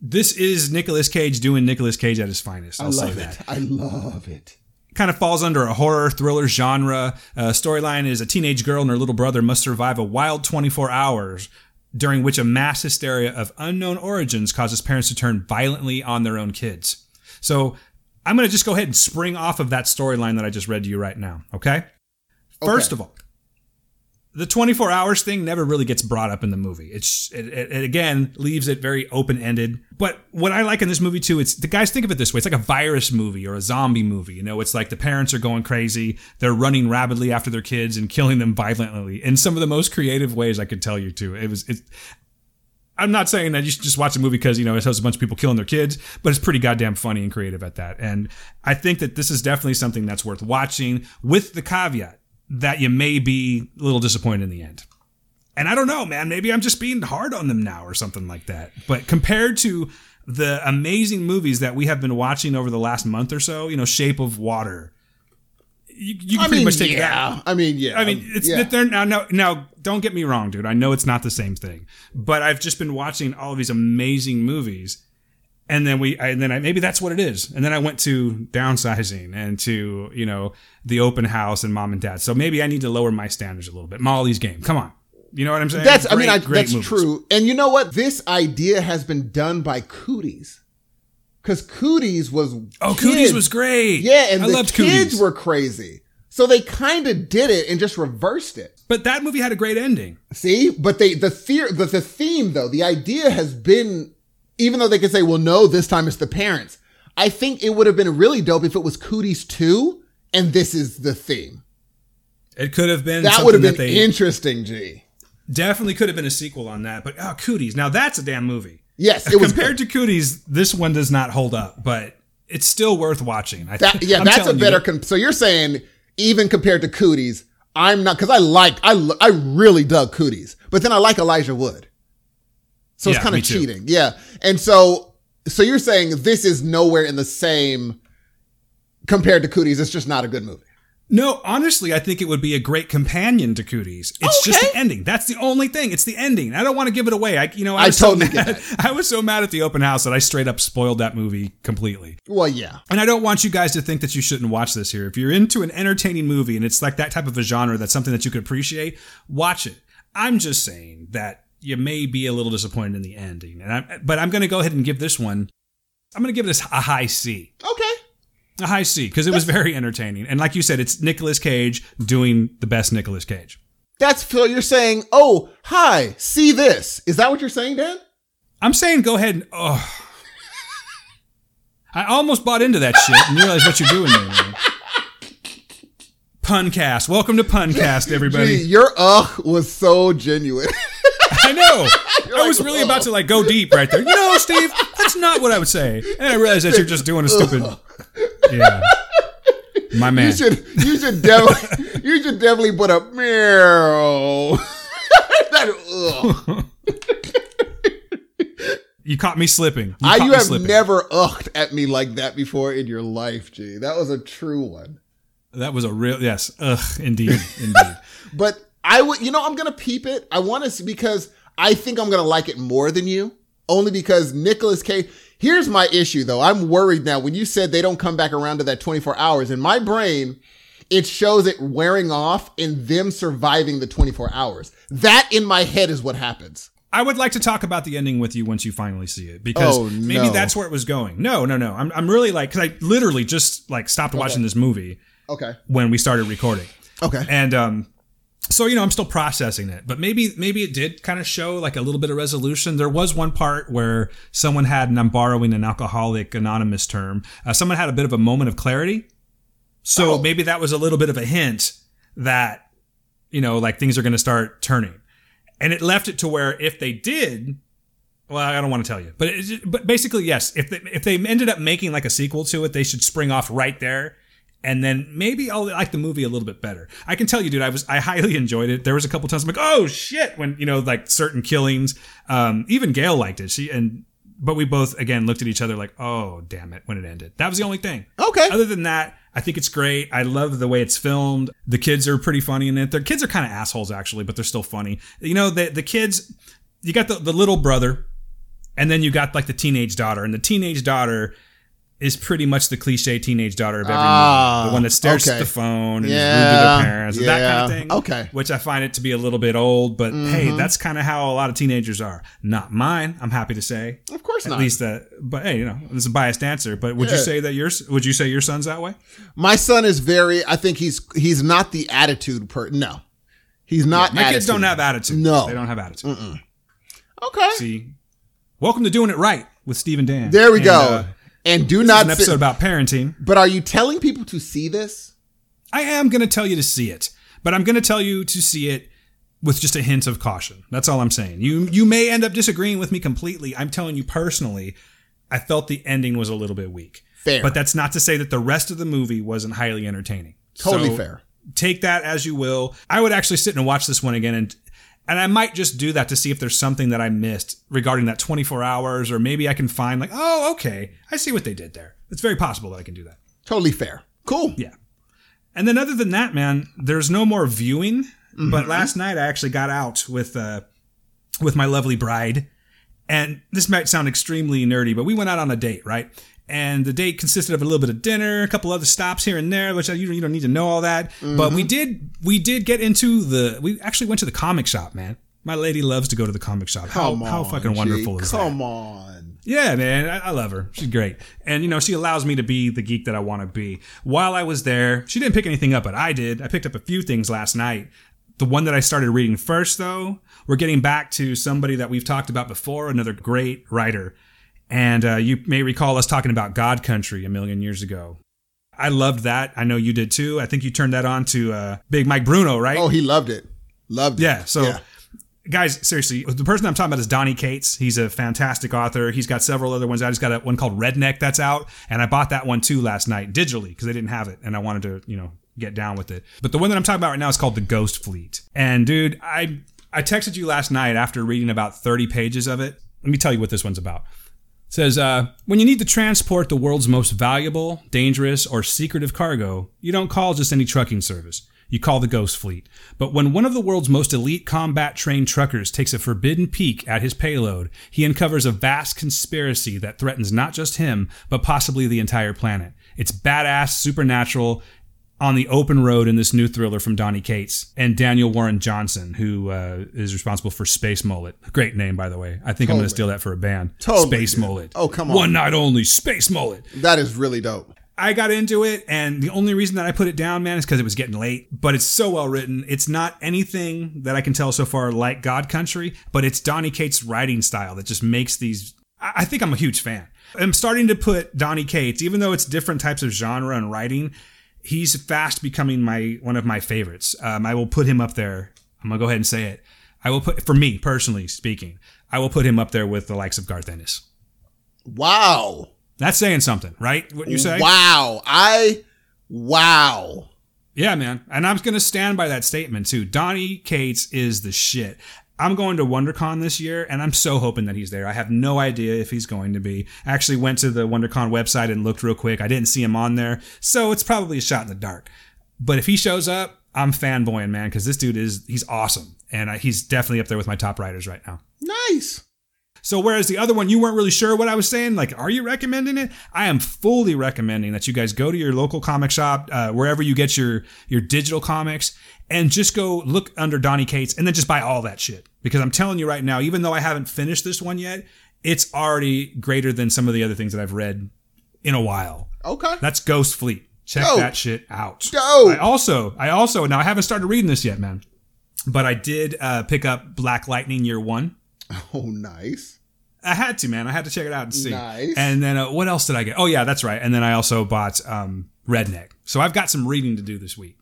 [SPEAKER 2] This is Nicolas Cage doing Nicolas Cage at his finest. I'll say that.
[SPEAKER 1] I love it.
[SPEAKER 2] kind of falls under a horror thriller genre. Uh, storyline is a teenage girl and her little brother must survive a wild 24 hours during which a mass hysteria of unknown origins causes parents to turn violently on their own kids. So I'm going to just go ahead and spring off of that storyline that I just read to you right now. Okay. First
[SPEAKER 1] Okay.
[SPEAKER 2] of all, the 24 hours thing never really gets brought up in the movie. It's it, it, it again leaves it very open ended. But what I like in this movie too, it's the guys think of it this way: it's like a virus movie or a zombie movie. You know, it's like the parents are going crazy, they're running rapidly after their kids and killing them violently in some of the most creative ways I could tell you to. It was it. I'm not saying that you should just watch a movie because you know it has a bunch of people killing their kids, but it's pretty goddamn funny and creative at that. And I think that this is definitely something that's worth watching, with the caveat that you may be a little disappointed in the end. And I don't know, man. Maybe I'm just being hard on them now or something like that. But compared to the amazing movies that we have been watching over the last month or so, you know, Shape of Water, you, you can
[SPEAKER 1] I
[SPEAKER 2] pretty
[SPEAKER 1] mean,
[SPEAKER 2] much take
[SPEAKER 1] yeah.
[SPEAKER 2] that.
[SPEAKER 1] I mean, yeah.
[SPEAKER 2] I mean, it's
[SPEAKER 1] yeah.
[SPEAKER 2] they're now, now now don't get me wrong, dude. I know it's not the same thing, but I've just been watching all of these amazing movies, and then we and then I, maybe that's what it is. And then I went to downsizing and to you know the open house and mom and dad. So maybe I need to lower my standards a little bit. Molly's Game, come on, you know what I'm saying?
[SPEAKER 1] That's I mean, I,
[SPEAKER 2] great
[SPEAKER 1] that's
[SPEAKER 2] movies.
[SPEAKER 1] true. And you know what? This idea has been done by Cooties. Because Cooties was
[SPEAKER 2] Oh,
[SPEAKER 1] kids.
[SPEAKER 2] Cooties was great.
[SPEAKER 1] yeah, and
[SPEAKER 2] I
[SPEAKER 1] the
[SPEAKER 2] loved
[SPEAKER 1] kids
[SPEAKER 2] Cooties.
[SPEAKER 1] were crazy. So they kind of did it and just reversed it.
[SPEAKER 2] but that movie had a great ending.
[SPEAKER 1] See, but they the the, the theme though, the idea has been, even though they could say, well, no, this time it's the parents. I think it would have been really dope if it was Cooties two, and this is the theme.
[SPEAKER 2] It could have been
[SPEAKER 1] That would have been
[SPEAKER 2] they
[SPEAKER 1] interesting. G.
[SPEAKER 2] definitely could have been a sequel on that. But oh, Cooties. Now that's a damn movie.
[SPEAKER 1] Yes, it was
[SPEAKER 2] Compared to Cooties, this one does not hold up, but it's still worth watching. I
[SPEAKER 1] That, yeah,
[SPEAKER 2] I'm
[SPEAKER 1] that's a
[SPEAKER 2] telling you,
[SPEAKER 1] better. Com- so you're saying even compared to Cooties, I'm not because I like I I really dug Cooties, but then I like Elijah Wood, so it's
[SPEAKER 2] Yeah,
[SPEAKER 1] kind of
[SPEAKER 2] too.
[SPEAKER 1] cheating. Yeah, and so so you're saying this is nowhere in the same compared to Cooties. It's just not a good movie.
[SPEAKER 2] No, honestly, I think it would be a great companion to Cooties. It's just the ending. That's the only thing. It's the ending. I don't want to give it away. I, you know, I,
[SPEAKER 1] I
[SPEAKER 2] was
[SPEAKER 1] totally
[SPEAKER 2] so mad. I was so mad at the open house that I straight up spoiled that movie completely.
[SPEAKER 1] Well, yeah,
[SPEAKER 2] And I don't want you guys to think that you shouldn't watch this here. If you're into an entertaining movie and it's like that type of a genre that's something that you could appreciate, watch it. I'm just saying that you may be a little disappointed in the ending. And I, but I'm going to go ahead and give this one. I'm going to give this a high C.
[SPEAKER 1] okay.
[SPEAKER 2] A high C because it was very entertaining. And like you said, it's Nicolas Cage doing the best Nicolas Cage.
[SPEAKER 1] That's Phil. You're saying, oh, hi, see this. Is that what you're saying, Dan?
[SPEAKER 2] I'm saying go ahead and oh. I almost bought into that shit and realized what you're doing there, man. Puncast. Welcome to Puncast, everybody.
[SPEAKER 1] Gee, your ugh was so genuine.
[SPEAKER 2] I know. I
[SPEAKER 1] like,
[SPEAKER 2] was really
[SPEAKER 1] "Whoa."
[SPEAKER 2] about to like go deep right there. You know, Steve, that's not what I would say. And I realized that you're just doing a stupid. Yeah. My man.
[SPEAKER 1] You should you should definitely you should definitely put a meow. that, ugh.
[SPEAKER 2] You caught me slipping. You,
[SPEAKER 1] I, you have
[SPEAKER 2] slipping.
[SPEAKER 1] never ugged at me like that before in your life, G. That was a true one.
[SPEAKER 2] That was a real yes. Ugh, indeed, indeed.
[SPEAKER 1] But I would, you know, I'm gonna peep it. I want to see because I think I'm gonna like it more than you, only because Nicolas Cage. Here's my issue though. I'm worried now. When you said they don't come back around to that 24 hours, in my brain, it shows it wearing off and them surviving the 24 hours. That in my head is what happens.
[SPEAKER 2] I would like to talk about the ending with you once you finally see it because
[SPEAKER 1] Oh,
[SPEAKER 2] maybe that's where it was going. No, no, no. I'm, I'm really like because I literally just like stopped watching this movie
[SPEAKER 1] Okay.
[SPEAKER 2] when we started recording,
[SPEAKER 1] Okay.
[SPEAKER 2] and um, so you know I'm still processing it. But maybe maybe it did kind of show like a little bit of resolution. There was one part where someone had, and I'm borrowing an alcoholic anonymous term. Uh, someone had a bit of a moment of clarity. So
[SPEAKER 1] Oh.
[SPEAKER 2] maybe that was a little bit of a hint that you know like things are going to start turning and it left it to where if they did well i don't want to tell you but it, but basically yes if they, if they ended up making like a sequel to it they should spring off right there and then maybe I'll like the movie a little bit better. I can tell you, dude, I was I highly enjoyed it. There was a couple times I'm like, oh shit, when you know like certain killings. Um, even Gail liked it. She and but we both again looked at each other like, oh damn it, when it ended. That was the only thing.
[SPEAKER 1] Okay.
[SPEAKER 2] Other than that, I think it's great. I love the way it's filmed. The kids are pretty funny in it. The kids are kind of assholes actually, but they're still funny. You know, the the kids. You got the the little brother, and then you got like the teenage daughter, and the teenage daughter is pretty much the cliche teenage daughter of every
[SPEAKER 1] Ah,
[SPEAKER 2] movie. The one that stares
[SPEAKER 1] okay.
[SPEAKER 2] at the phone and is rude to their parents, that kind of thing.
[SPEAKER 1] okay. Mm-hmm.
[SPEAKER 2] Which I find it to be a little bit old, but hey, that's kind of how a lot of teenagers are. Not mine, I'm happy to say.
[SPEAKER 1] Of course
[SPEAKER 2] At
[SPEAKER 1] not.
[SPEAKER 2] At least that, but hey, you know, it's a biased answer. But would you say that yours? Would you say your son's that way?
[SPEAKER 1] My son is very. I think he's he's not the attitude per. No, he's not.
[SPEAKER 2] My kids don't have attitude.
[SPEAKER 1] No.
[SPEAKER 2] they don't have attitude.
[SPEAKER 1] Okay.
[SPEAKER 2] See, welcome to doing it right with Steve and Dan.
[SPEAKER 1] There we
[SPEAKER 2] And,
[SPEAKER 1] go.
[SPEAKER 2] uh,
[SPEAKER 1] and do
[SPEAKER 2] this is
[SPEAKER 1] not.
[SPEAKER 2] an
[SPEAKER 1] sit-
[SPEAKER 2] episode about parenting.
[SPEAKER 1] but are you telling people to see this?
[SPEAKER 2] I am going to tell you to see it, but I'm going to tell you to see it with just a hint of caution. That's all I'm saying. You you may end up disagreeing with me completely. I'm telling you personally, I felt the ending was a little bit weak.
[SPEAKER 1] Fair.
[SPEAKER 2] But that's not to say that the rest of the movie wasn't highly entertaining.
[SPEAKER 1] Totally
[SPEAKER 2] So,
[SPEAKER 1] fair.
[SPEAKER 2] Take that as you will. I would actually sit and watch this one again and and I might just do that to see if there's something that I missed regarding that 24 hours or maybe I can find like, "Oh, okay. I see what they did there." It's very possible that I can do that.
[SPEAKER 1] Totally fair. Cool.
[SPEAKER 2] Yeah. And then other than that, man, there's no more viewing. But last night I actually got out with uh with my lovely bride. And this might sound extremely nerdy, but we went out on a date, right? And the date consisted of a little bit of dinner, a couple other stops here and there, which you don't- you don't need to know all that. But we mm-hmm. did we did get into the we actually went to the comic shop, man. My lady loves to go to the comic shop. How,
[SPEAKER 1] on.
[SPEAKER 2] how fucking wonderful is that?
[SPEAKER 1] Come on.
[SPEAKER 2] Yeah, man, I, I love her. She's great. And, you know, she allows me to be the geek that I want to be. While I was there, she didn't pick anything up, but I did. I picked up a few things last night. The one that I started reading first, though, we're getting back to somebody that we've talked about before, another great writer. And uh, you may recall us talking about God Country a million years ago. I loved that. I know you did too. I think you turned that on to uh, Big Mike Bruno, right?
[SPEAKER 1] Oh, he loved it. Loved it.
[SPEAKER 2] Yeah. So, guys, seriously, the person I'm talking about is Donny Cates. He's a fantastic author. He's got several other ones. I just got a, one called Redneck that's out, and I bought that one too last night digitally because I didn't have it, and I wanted to, you know, get down with it. But the one that I'm talking about right now is called The Ghost Fleet. And dude, I I texted you last night after reading about 30 pages of it. Let me tell you what this one's about. Says, uh, when you need to transport the world's most valuable, dangerous, or secretive cargo, you don't call just any trucking service. You call the Ghost Fleet. But when one of the world's most elite combat trained truckers takes a forbidden peek at his payload, he uncovers a vast conspiracy that threatens not just him, but possibly the entire planet. It's badass, supernatural, on the open road in this new thriller from Donny Cates and Daniel Warren Johnson, who uh, is responsible for Space Mullet. Great name, by the way. I think I'm going to steal that for a band.
[SPEAKER 1] Totally,
[SPEAKER 2] Space
[SPEAKER 1] dude.
[SPEAKER 2] Mullet.
[SPEAKER 1] Oh, come on.
[SPEAKER 2] One night only, Space Mullet.
[SPEAKER 1] That is really dope.
[SPEAKER 2] I got into it, and the only reason that I put it down, man, is because it was getting late. But it's so well written. It's not anything that I can tell so far like God Country, but it's Donny Cates' writing style that just makes these. I I think I'm a huge fan. I'm starting to put Donny Cates, even though it's different types of genre and writing, he's fast becoming my one of my favorites. Um, I will put him up there. I'm gonna go ahead and say it. I will put for me personally speaking, I will put him up there with the likes of Garth Ennis.
[SPEAKER 1] Wow.
[SPEAKER 2] That's saying something, right? What you say?
[SPEAKER 1] Wow. I, wow.
[SPEAKER 2] Yeah, man. And I'm going to stand by that statement too. Donny Cates is the shit. I'm going to WonderCon this year, and I'm so hoping that he's there. I have no idea if he's going to be. I actually went to the WonderCon website and looked real quick. I didn't see him on there, so it's probably a shot in the dark. But if he shows up, I'm fanboying, man, because this dude is he's awesome, and I, he's definitely up there with my top writers right now.
[SPEAKER 1] Nice.
[SPEAKER 2] So whereas the other one you weren't really sure what I was saying, like, are you recommending it? I am fully recommending that you guys go to your local comic shop, uh, wherever you get your your digital comics, and just go look under Donny Cates, and then just buy all that shit. Because I'm telling you right now, even though I haven't finished this one yet, it's already greater than some of the other things that I've read in a while.
[SPEAKER 1] Okay.
[SPEAKER 2] That's Ghost Fleet. Check
[SPEAKER 1] Dope.
[SPEAKER 2] that shit out.
[SPEAKER 1] Dope.
[SPEAKER 2] I also, I also now I haven't started reading this yet, man, but I did uh, pick up Black Lightning Year One.
[SPEAKER 1] Oh, nice.
[SPEAKER 2] I had to, man. I had to check it out and see.
[SPEAKER 1] Nice.
[SPEAKER 2] And then uh, what else did I get? Oh yeah, that's right. And then I also bought um, Redneck. So I've got some reading to do this week.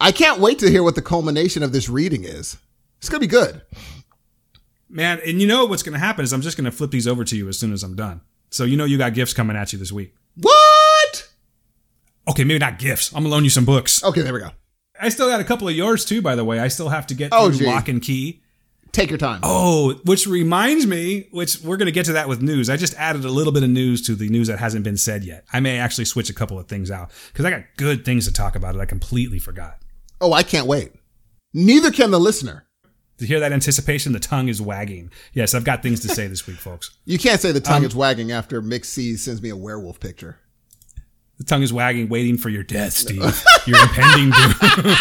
[SPEAKER 1] I can't wait to hear what the culmination of this reading is. It's going to be good.
[SPEAKER 2] Man, and you know what's going to happen is I'm just going to flip these over to you as soon as I'm done. So you know you got gifts coming at you this week.
[SPEAKER 1] What?
[SPEAKER 2] Okay, maybe not gifts. I'm going to loan you some books.
[SPEAKER 1] Okay, there we go.
[SPEAKER 2] I still got a couple of yours too, by the way. I still have to get
[SPEAKER 1] Oh,
[SPEAKER 2] through
[SPEAKER 1] gee.
[SPEAKER 2] Lock and Key.
[SPEAKER 1] Take your time.
[SPEAKER 2] Oh, which reminds me, which we're going to get to that with news. I just added a little bit of news to the news that hasn't been said yet. I may actually switch a couple of things out because I got good things to talk about that I completely forgot.
[SPEAKER 1] Oh, I can't wait. Neither can the listener.
[SPEAKER 2] To hear that anticipation, the tongue is wagging. Yes, I've got things to say this week, folks.
[SPEAKER 1] You can't say the tongue
[SPEAKER 2] Um,
[SPEAKER 1] is wagging after Mick C sends me a werewolf picture.
[SPEAKER 2] The tongue is wagging, waiting for your death, Steve. Your impending doom.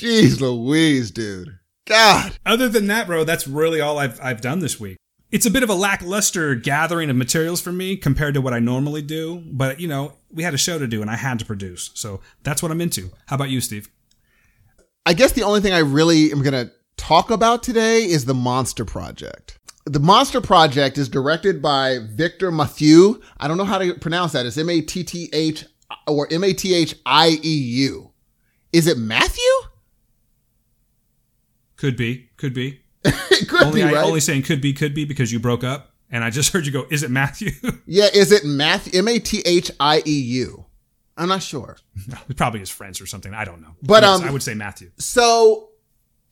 [SPEAKER 1] Jeez Louise, dude. God.
[SPEAKER 2] Other than that, bro, that's really all I've, I've done this week. It's a bit of a lackluster gathering of materials for me compared to what I normally do, but you know, we had a show to do and I had to produce. So that's what I'm into. How about you, Steve?
[SPEAKER 1] I guess the only thing I really am going to talk about today is the Monster Project. The Monster Project is directed by Victor Mathieu. I don't know how to pronounce that. It's M A T T H or M A T H I E U. Is it Matthew?
[SPEAKER 2] Could be, could be.
[SPEAKER 1] could
[SPEAKER 2] Only
[SPEAKER 1] be,
[SPEAKER 2] I only saying could be, could be because you broke up, and I just heard you go. Is it Matthew?
[SPEAKER 1] yeah, is it Matthew? M A T H I E U. I'm not sure.
[SPEAKER 2] no, probably his friends or something. I don't know.
[SPEAKER 1] But,
[SPEAKER 2] Yes,
[SPEAKER 1] um,
[SPEAKER 2] I would say Matthew.
[SPEAKER 1] So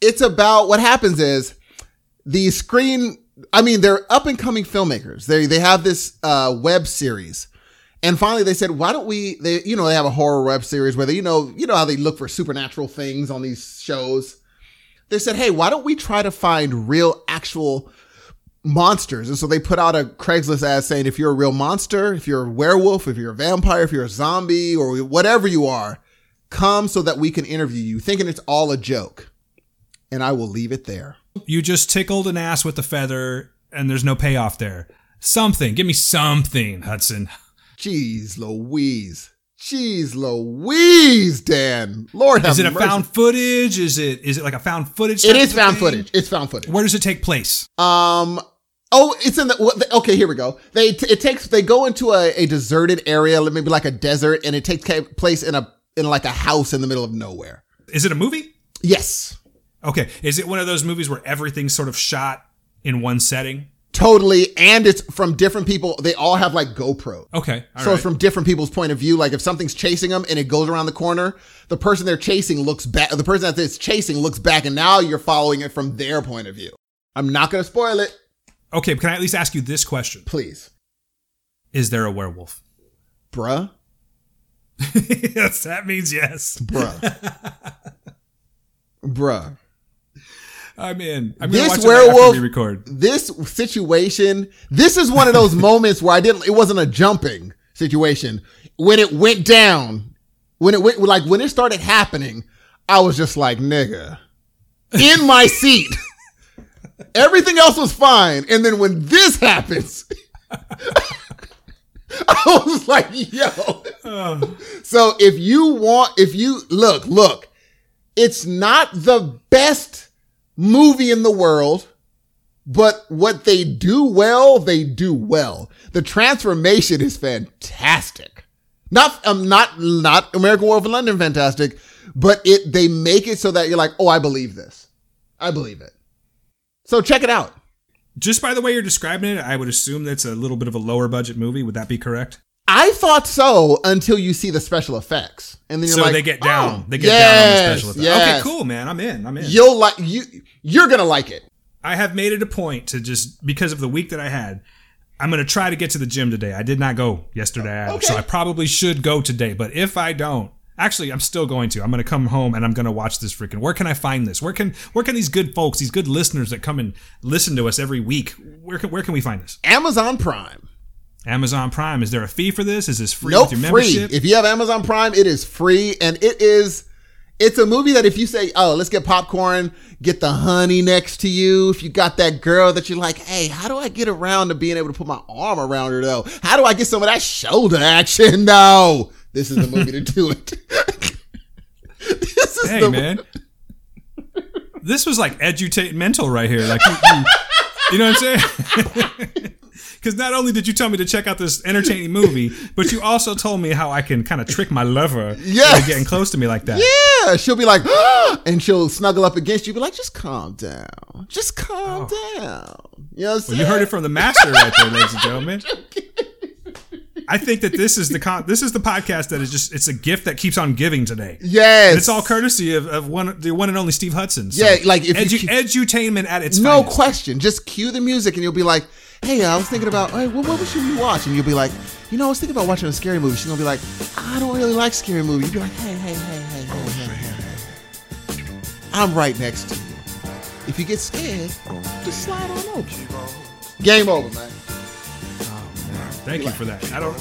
[SPEAKER 1] it's about what happens is the screen. I mean, they're up and coming filmmakers. They they have this uh, web series, and finally they said, "Why don't we?" They you know they have a horror web series where they you know you know how they look for supernatural things on these shows. They said, "Hey, why don't we try to find real actual." monsters and so they put out a craigslist ad saying if you're a real monster if you're a werewolf if you're a vampire if you're a zombie or whatever you are come so that we can interview you thinking it's all a joke and I will leave it there.
[SPEAKER 2] You just tickled an ass with a feather, and there's no payoff there. Something. Give me something, Hudson.
[SPEAKER 1] Jeez Louise. Jeez Louise, Dan. Lord have
[SPEAKER 2] Is it a found footage? Is it is it like a found footage?
[SPEAKER 1] It is found
[SPEAKER 2] thing?
[SPEAKER 1] footage. It's found footage.
[SPEAKER 2] Where does it take place?
[SPEAKER 1] Um. Oh, it's in the. Okay, here we go. They it takes they go into a, a deserted area, maybe like a desert, and it takes place in a in like a house in the middle of nowhere.
[SPEAKER 2] Is it a movie?
[SPEAKER 1] Yes,
[SPEAKER 2] Okay. Is it one of those movies where everything's sort of shot in one setting?
[SPEAKER 1] Totally, and it's from different people. They all have like GoPro.
[SPEAKER 2] Okay.
[SPEAKER 1] so
[SPEAKER 2] right.
[SPEAKER 1] it's from different people's point of view. Like if something's chasing them and it goes around the corner, the person they're chasing looks back. The person that's chasing looks back, and now you're following it from their point of view. I'm not going to spoil it,
[SPEAKER 2] okay. Can I at least ask you this question?
[SPEAKER 1] please,
[SPEAKER 2] Is there a werewolf?
[SPEAKER 1] bruh,
[SPEAKER 2] yes, that means yes.
[SPEAKER 1] bruh, bruh.
[SPEAKER 2] I'm in. I'm
[SPEAKER 1] This
[SPEAKER 2] watch
[SPEAKER 1] werewolf-
[SPEAKER 2] we record.
[SPEAKER 1] this situation, this is one of those moments where I didn't, it wasn't a jumping situation. When it went down, when it went, like when it started happening, I was just like, nigga, in my seat. Everything else was fine. And then when this happens, I was like, yo. So if you want, if you look, look, it's not the best movie in the world. But what they do well, they do well. The transformation is fantastic. Not um not not American Werewolf in London fantastic, but it they make it so that you're like, "Oh, I believe this. I believe it." So check it out.
[SPEAKER 2] Just by the way you're describing it, I would assume that's a little bit of a lower budget movie. Would that be correct?
[SPEAKER 1] I thought so until you see the special effects. And then you're
[SPEAKER 2] So
[SPEAKER 1] like,
[SPEAKER 2] they get oh, down.
[SPEAKER 1] "Oh,
[SPEAKER 2] they get down on the special effects.
[SPEAKER 1] yes.
[SPEAKER 2] Okay, cool, man. I'm in. I'm in.
[SPEAKER 1] You'll like you you're going to like it.
[SPEAKER 2] I have made it a point to just because of the week that I had. I'm going to try to get to the gym today. I did not go yesterday,
[SPEAKER 1] Okay.
[SPEAKER 2] so I probably should go today. But if I don't, actually, I'm still going to. I'm going to come home and I'm going to watch this freaking. Where can I find this? Where can where can these good folks, these good listeners that come and listen to us every week, where can where can we find this?
[SPEAKER 1] Amazon Prime.
[SPEAKER 2] Amazon Prime. Is there a fee for this? Is this free
[SPEAKER 1] Nope,
[SPEAKER 2] with your membership? free.
[SPEAKER 1] If you have Amazon Prime, it is free, and it is. It's a movie that if you say, "Oh, let's get popcorn," get the honey next to you. If you got that girl that you're like, "Hey, how do I get around to being able to put my arm around her though? How do I get some of that shoulder action though?" This is the movie to do it. this is
[SPEAKER 2] hey
[SPEAKER 1] the
[SPEAKER 2] man this was like edutate mental right here like you, you, you know what i'm saying because not only did you tell me to check out this entertaining movie but you also told me how i can kind of trick my lover
[SPEAKER 1] Yes.
[SPEAKER 2] into getting close to me like that
[SPEAKER 1] Yeah, she'll be like, ah! and she'll snuggle up against you, be like, just calm down, just calm oh. down. You know
[SPEAKER 2] Oh. well, you heard it from the master right there ladies and gentlemen i think that this is the con- this is the podcast that is just it's a gift that keeps on giving today
[SPEAKER 1] Yes,
[SPEAKER 2] And it's all courtesy of, of one the one and only Steve Hudson. So
[SPEAKER 1] Yeah, like, if you
[SPEAKER 2] edu-
[SPEAKER 1] keep-
[SPEAKER 2] edutainment at its
[SPEAKER 1] No
[SPEAKER 2] finest.
[SPEAKER 1] question. Just cue the music and you'll be like, hey, I was thinking about, hey, what, what should we watch? And you'll be like, you know, I was thinking about watching a scary movie. She's going to be like, I don't really like scary movies. You'd be like, hey, hey, hey, hey, hey, hey, hey. I'm right next to you. If you get scared, just slide on over. Game over, man.
[SPEAKER 2] Oh, Thank you for that. I don't.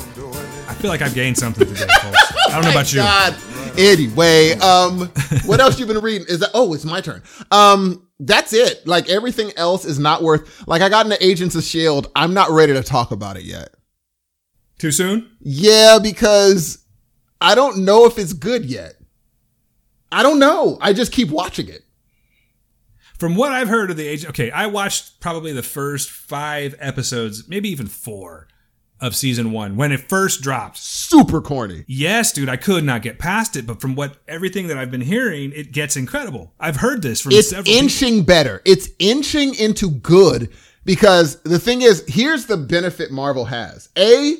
[SPEAKER 2] I feel like I've gained something today, folks. I don't know about you.
[SPEAKER 1] God. Anyway, um, what else you been reading? Is that? Oh, it's my turn. Um, that's it. Like everything else is not worth. Like I got into Agents of Shield. I'm not ready to talk about it yet.
[SPEAKER 2] Too soon?
[SPEAKER 1] Yeah, because I don't know if it's good yet. I don't know. I just keep watching it.
[SPEAKER 2] From what I've heard of the agent, okay, I watched probably the first five episodes, maybe even four of season one when it first dropped.
[SPEAKER 1] Super corny.
[SPEAKER 2] Yes, dude, I could not get past it, but from what everything that I've been hearing, it gets incredible. I've heard this from
[SPEAKER 1] It's
[SPEAKER 2] several people.
[SPEAKER 1] inching better. It's inching into good because the thing is, here's the benefit Marvel has. A,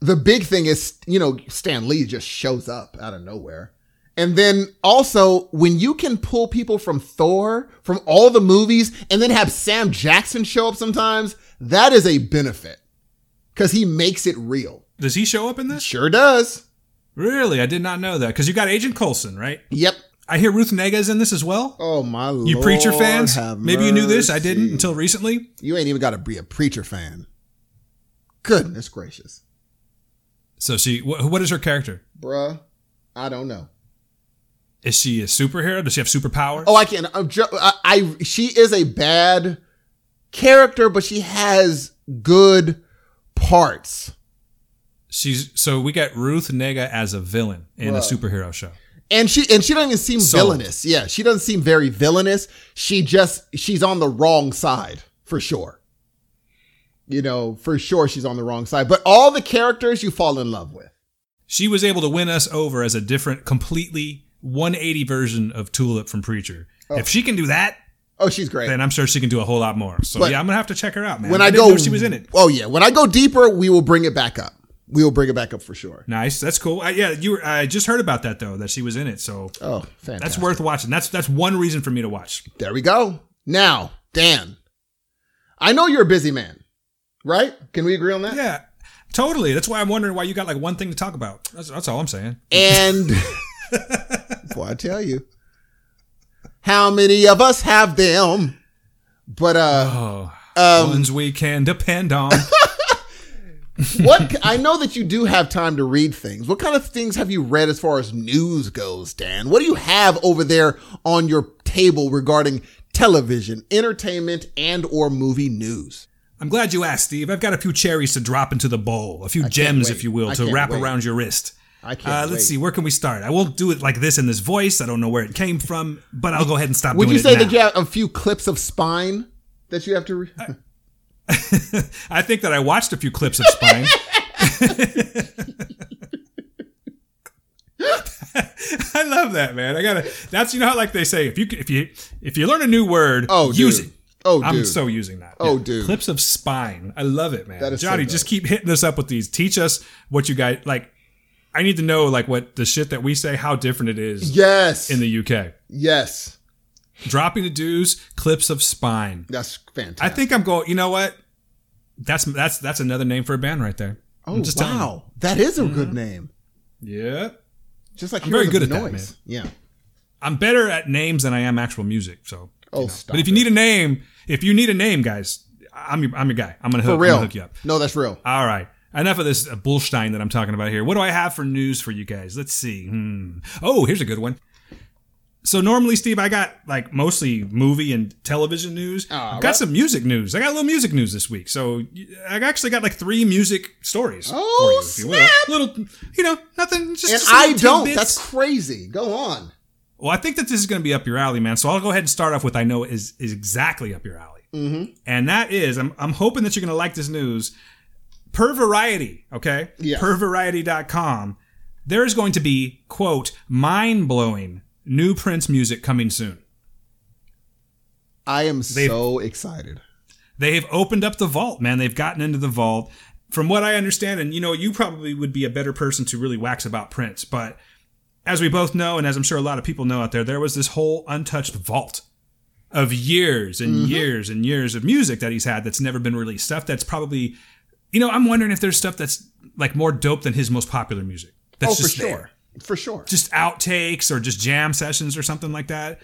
[SPEAKER 1] the big thing is, you know, Stan Lee just shows up out of nowhere. And then also, when you can pull people from Thor, from all the movies, and then have Sam Jackson show up sometimes, that is a benefit. Cause he makes it real.
[SPEAKER 2] Does he show up in this?
[SPEAKER 1] Sure does.
[SPEAKER 2] Really? I did not know that. Because you got Agent Coulson, right?
[SPEAKER 1] Yep.
[SPEAKER 2] I hear Ruth Negga's in this as well.
[SPEAKER 1] Oh my lord.
[SPEAKER 2] You preacher fans?
[SPEAKER 1] have
[SPEAKER 2] Maybe you knew this. I didn't until recently.
[SPEAKER 1] You ain't even got to be a preacher fan. Goodness gracious.
[SPEAKER 2] So she, wh- what is her character?
[SPEAKER 1] Bruh, I don't know.
[SPEAKER 2] Is she a superhero? Does she have superpowers?
[SPEAKER 1] Oh, I can't. I'm jo- I, I she is a bad character, but she has good parts.
[SPEAKER 2] She's so we got Ruth Negga as a villain in a superhero show.
[SPEAKER 1] And she and she doesn't even seem villainous. Yeah, she doesn't seem very villainous. She just she's on the wrong side for sure. You know, for sure she's on the wrong side. But all the characters you fall in love with.
[SPEAKER 2] She was able to win us over as a different, completely 180 version of Tulip from Preacher. Oh. If she can do that,
[SPEAKER 1] Oh, she's great.
[SPEAKER 2] then I'm sure she can do a whole lot more. So
[SPEAKER 1] But-
[SPEAKER 2] yeah, I'm gonna have to check her out, man.
[SPEAKER 1] when I,
[SPEAKER 2] didn't
[SPEAKER 1] go,
[SPEAKER 2] know she was in it.
[SPEAKER 1] Oh yeah, when I go deeper, we will bring it back up. We will bring it back up for sure.
[SPEAKER 2] Nice, that's cool. I, yeah, you. Were, I just heard about that though, that she was in it. So
[SPEAKER 1] Oh, fantastic.
[SPEAKER 2] that's worth watching. That's that's one reason for me to watch.
[SPEAKER 1] There we go. Now, Dan, I know you're a busy man, right? Can we agree on that?
[SPEAKER 2] Yeah, totally. That's why I'm wondering why you got like one thing to talk about. That's, that's all I'm saying.
[SPEAKER 1] And boy, I tell you, how many of us have them? But uh,
[SPEAKER 2] Oh,
[SPEAKER 1] um,
[SPEAKER 2] ones we can depend on.
[SPEAKER 1] what I know that you do have time to read things. What kind of things have you read as far as news goes, Dan? What do you have over there on your table regarding television, entertainment, and or movie news?
[SPEAKER 2] I'm glad you asked, Steve. I've got a few cherries to drop into the bowl, a few gems, if you will,
[SPEAKER 1] I
[SPEAKER 2] to wrap
[SPEAKER 1] wait.
[SPEAKER 2] around your wrist.
[SPEAKER 1] I can't.
[SPEAKER 2] Uh, let's see, where can we start? I won't do it like this in this voice. I don't know where it came from, but I'll go ahead and stop
[SPEAKER 1] Would
[SPEAKER 2] doing
[SPEAKER 1] you
[SPEAKER 2] it
[SPEAKER 1] say that you have a few clips of spine that you have to? Re-
[SPEAKER 2] I think that I watched a few clips of Spine. I love that, man. I gotta. That's you know how like they say if you if you if you learn a new word,
[SPEAKER 1] Oh,
[SPEAKER 2] use
[SPEAKER 1] dude.
[SPEAKER 2] it.
[SPEAKER 1] Oh,
[SPEAKER 2] I'm so using that.
[SPEAKER 1] Oh, dude.
[SPEAKER 2] Clips of spine. I love it, man.
[SPEAKER 1] That is so
[SPEAKER 2] Johnny,
[SPEAKER 1] dope.
[SPEAKER 2] just keep hitting us up with these. Teach us what you guys like. I need to know like what the shit that we say, how different it is
[SPEAKER 1] yes.
[SPEAKER 2] in the UK.
[SPEAKER 1] yes.
[SPEAKER 2] Dropping the dues, clips of spine.
[SPEAKER 1] That's fantastic.
[SPEAKER 2] I think I'm going. You know what? That's that's that's another name for a band right there.
[SPEAKER 1] Oh
[SPEAKER 2] I'm just telling you.
[SPEAKER 1] wow, that is a mm-hmm. good name.
[SPEAKER 2] Yeah.
[SPEAKER 1] Just like
[SPEAKER 2] I'm very good at that,
[SPEAKER 1] Noise. Yeah.
[SPEAKER 2] I'm better at names than I am actual music. So,
[SPEAKER 1] Oh, stop.
[SPEAKER 2] but if you need a name, if you need a name, guys, I'm your I'm your guy. I'm gonna hook,
[SPEAKER 1] for
[SPEAKER 2] I'm
[SPEAKER 1] real,
[SPEAKER 2] gonna hook you up.
[SPEAKER 1] no, that's real.
[SPEAKER 2] All right. Enough of this uh, bullstein that I'm talking about here. What do I have for news for you guys? Let's see. Hmm. Oh, here's a good one. So normally, Steve, I got like mostly movie and television news. I've got
[SPEAKER 1] right.
[SPEAKER 2] some music news. I got a little music news this week. So I actually got like three music stories
[SPEAKER 1] Oh,
[SPEAKER 2] for you, if you will.
[SPEAKER 1] snap.
[SPEAKER 2] Little, you know, nothing. Just
[SPEAKER 1] And
[SPEAKER 2] just
[SPEAKER 1] I don't.
[SPEAKER 2] tidbits.
[SPEAKER 1] That's crazy. Go on.
[SPEAKER 2] Well, I think that this is going to be up your alley, man. So I'll go ahead and start off with I know is is exactly up your alley, mm-hmm. and that is I'm I'm hoping that you're going to like this news. Per Variety, okay,
[SPEAKER 1] Yes.
[SPEAKER 2] per Variety.com, there is going to be quote mind blowing new Prince music coming soon.
[SPEAKER 1] I am so excited.
[SPEAKER 2] They have opened up the vault, man. They've gotten into the vault. From what I understand, and you know, you probably would be a better person to really wax about Prince, but as we both know, and as I'm sure a lot of people know out there, there was this whole untouched vault of years and mm-hmm. years and years of music that he's had that's never been released. Stuff that's probably, you know, I'm wondering if there's stuff that's like more dope than his most popular music. That's
[SPEAKER 1] oh, for
[SPEAKER 2] just
[SPEAKER 1] sure.
[SPEAKER 2] there
[SPEAKER 1] For sure.
[SPEAKER 2] just outtakes or just jam sessions or something like that.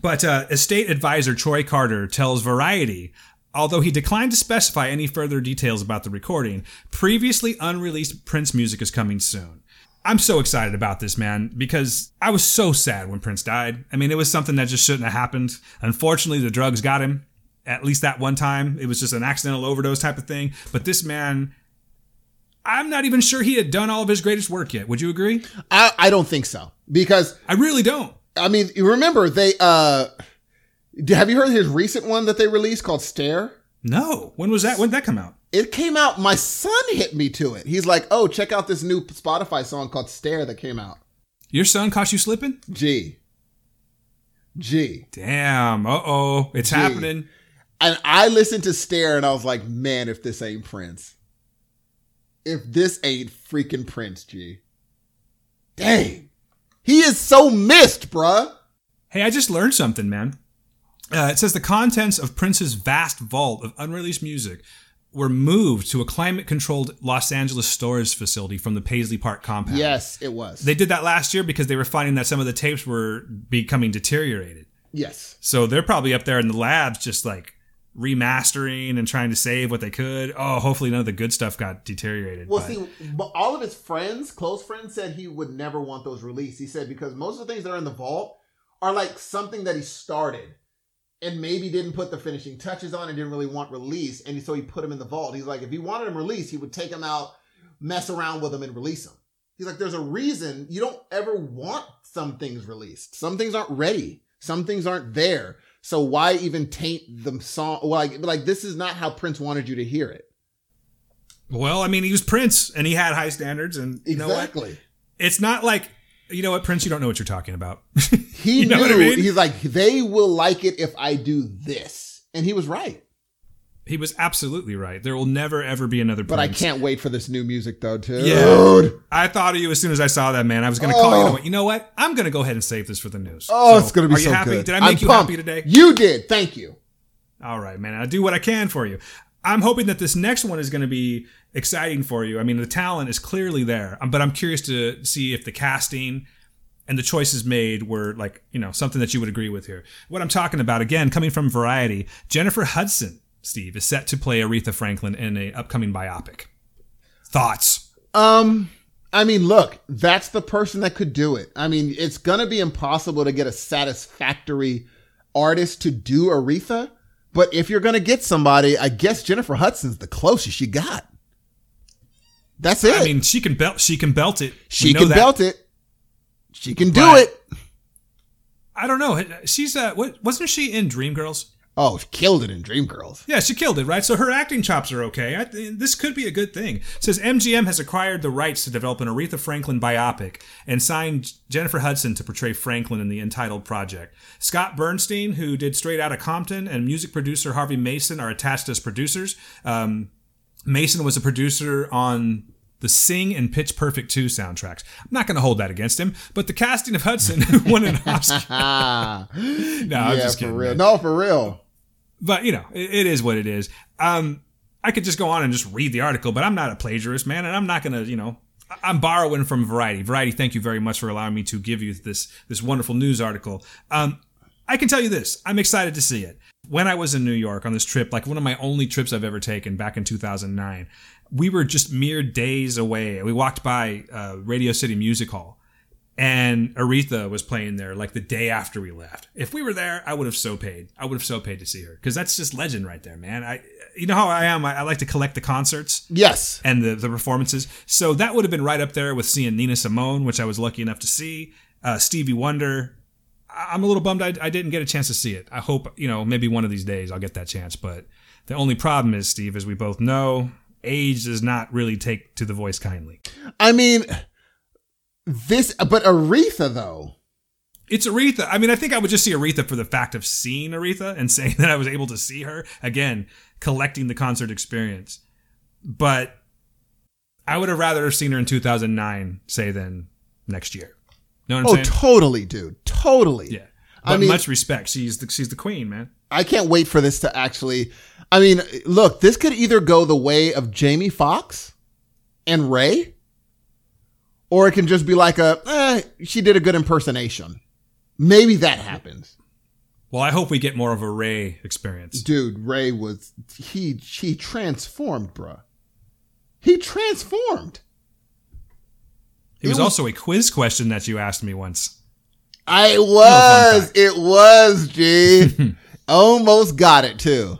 [SPEAKER 2] But uh, estate advisor Troy Carter tells Variety, although he declined to specify any further details about the recording, previously unreleased Prince music is coming soon. I'm so excited about this, man, because I was so sad when Prince died. I mean, it was something that just shouldn't have happened. Unfortunately, the drugs got him. At least that one time, it was just an accidental overdose type of thing. But this man, I'm not even sure he had done all of his greatest work yet. Would you agree?
[SPEAKER 1] I, I don't think so because
[SPEAKER 2] I really don't.
[SPEAKER 1] I mean, remember they uh, have you heard his recent one that they released called Stare?
[SPEAKER 2] No. When was that? When did that come out?
[SPEAKER 1] It came out. My son hit me to it. He's like, "Oh, check out this new Spotify song called Stare that came out."
[SPEAKER 2] Your son caught you slipping?
[SPEAKER 1] G, G,
[SPEAKER 2] Damn. Uh oh. It's
[SPEAKER 1] Gee.
[SPEAKER 2] happening.
[SPEAKER 1] And I listened to Stare and I was like, "Man, if this ain't Prince, if this ain't freaking Prince, G, dang, he is so missed, bruh."
[SPEAKER 2] Hey, I just learned something, man. Uh, it says the contents of Prince's vast vault of unreleased music were moved to a climate controlled Los Angeles storage facility from the Paisley Park compound.
[SPEAKER 1] Yes, it was.
[SPEAKER 2] They did that last year because they were finding that some of the tapes were becoming deteriorated.
[SPEAKER 1] yes.
[SPEAKER 2] So they're probably up there in the labs just like remastering and trying to save what they could. Oh, hopefully none of the good stuff got deteriorated.
[SPEAKER 1] Well,
[SPEAKER 2] but-
[SPEAKER 1] see, but all of his friends, close friends, said he would never want those released. He said because most of the things that are in the vault are like something that he started, and maybe didn't put the finishing touches on and didn't really want release. And so he put him in the vault. He's like, if he wanted him released, he would take him out, mess around with him, and release him. He's like, there's a reason you don't ever want some things released. Some things aren't ready. Some things aren't there. So why even taint the song? Like, like this is not how Prince wanted you to hear it.
[SPEAKER 2] Well, I mean, he was Prince and he had high standards, and you know what?
[SPEAKER 1] Exactly.
[SPEAKER 2] It's not like you know what, Prince. You don't know what you're talking about.
[SPEAKER 1] He
[SPEAKER 2] You know
[SPEAKER 1] knew.
[SPEAKER 2] I mean?
[SPEAKER 1] He's like, they will like it if I do this, and he was right.
[SPEAKER 2] He was absolutely right. There will never ever be another.
[SPEAKER 1] But I can't wait for this new music though, too. dude.
[SPEAKER 2] Yeah. I thought of you as soon as I saw that man. I was going to call you. And I
[SPEAKER 1] Oh.
[SPEAKER 2] went, you know what? I'm going to go ahead and save this for the news.
[SPEAKER 1] Oh,
[SPEAKER 2] So,
[SPEAKER 1] it's gonna be
[SPEAKER 2] are
[SPEAKER 1] so
[SPEAKER 2] you happy?
[SPEAKER 1] good.
[SPEAKER 2] Did I make
[SPEAKER 1] I'm
[SPEAKER 2] you
[SPEAKER 1] pumped.
[SPEAKER 2] happy today?
[SPEAKER 1] You did. Thank you.
[SPEAKER 2] All right, man. I'll do what I can for you. I'm hoping that this next one is going to be exciting for you. I mean, the talent is clearly there, um, but I'm curious to see if the casting and the choices made were like, you know, something that you would agree with here. What I'm talking about, again, coming from Variety, Jennifer Hudson, Steve, is set to play Aretha Franklin in a upcoming biopic. Thoughts?
[SPEAKER 1] Um, I mean, look, that's the person that could do it. I mean, it's gonna be impossible to get a satisfactory artist to do Aretha, but if you're gonna get somebody, I guess Jennifer Hudson's the closest you got. That's it.
[SPEAKER 2] I mean, she can belt. She can belt it.
[SPEAKER 1] she can
[SPEAKER 2] that.
[SPEAKER 1] belt it. She can do
[SPEAKER 2] But-
[SPEAKER 1] it.
[SPEAKER 2] I don't know. She's uh, what wasn't she in Dreamgirls?
[SPEAKER 1] Oh, she killed it in Dreamgirls.
[SPEAKER 2] Yeah, she killed it, right? So her acting chops are okay. I, this could be a good thing. It says MGM has acquired the rights to develop an Aretha Franklin biopic and signed Jennifer Hudson to portray Franklin in the entitled project. Scott Bernstein, who did Straight Outta Compton, and music producer Harvey Mason are attached as producers. Um, Mason was a producer on the Sing and Pitch Perfect 2 soundtracks. I'm not going to hold that against him, but the casting of Hudson, who won an Oscar. No, I'm
[SPEAKER 1] yeah,
[SPEAKER 2] just
[SPEAKER 1] for
[SPEAKER 2] kidding.
[SPEAKER 1] real.
[SPEAKER 2] man
[SPEAKER 1] No, for real.
[SPEAKER 2] but you know, it, it is what it is. Um, I could just go on and just read the article, but I'm not a plagiarist, man, and I'm not gonna, you know, I'm borrowing from Variety. Variety, thank you very much for allowing me to give you this this wonderful news article. Um, I can tell you this: I'm excited to see it. When I was in New York on this trip, like one of my only trips I've ever taken back in 2009, we were just mere days away. We walked by uh, Radio City Music Hall, and Aretha was playing there like the day after we left. If we were there, I would have so paid. I would have so paid to see her because that's just legend right there, man. I, you know how I am. I, I like to collect the concerts
[SPEAKER 1] Yes.
[SPEAKER 2] and the the performances. So that would have been right up there with seeing Nina Simone, which I was lucky enough to see. Uh, Stevie Wonder. I'm a little bummed I, I didn't get a chance to see it. I hope you know maybe one of these days I'll get that chance. But the only problem is, Steve, as we both know, age does not really take to the voice kindly.
[SPEAKER 1] I mean, this, but Aretha though.
[SPEAKER 2] It's Aretha. I mean, I think I would just see Aretha for the fact of seeing Aretha and saying that I was able to see her again, collecting the concert experience. But I would have rather have seen her in 2009, say, than next year. Know what I'm
[SPEAKER 1] Oh,
[SPEAKER 2] saying?
[SPEAKER 1] totally, dude. Totally.
[SPEAKER 2] yeah.
[SPEAKER 1] I
[SPEAKER 2] But
[SPEAKER 1] mean-
[SPEAKER 2] much respect. She's the she's the queen, man.
[SPEAKER 1] I can't wait for this to actually. I mean, look, this could either go the way of Jamie Foxx and Ray, or it can just be like a, eh, she did a good impersonation. Maybe that happens.
[SPEAKER 2] Well, I hope we get more of a Ray experience.
[SPEAKER 1] Dude, Ray was, he, he transformed, bruh. He transformed.
[SPEAKER 2] It was
[SPEAKER 1] was-
[SPEAKER 2] also a quiz question that you asked me once.
[SPEAKER 1] I was,
[SPEAKER 2] fact.
[SPEAKER 1] it was, G. Almost got it too.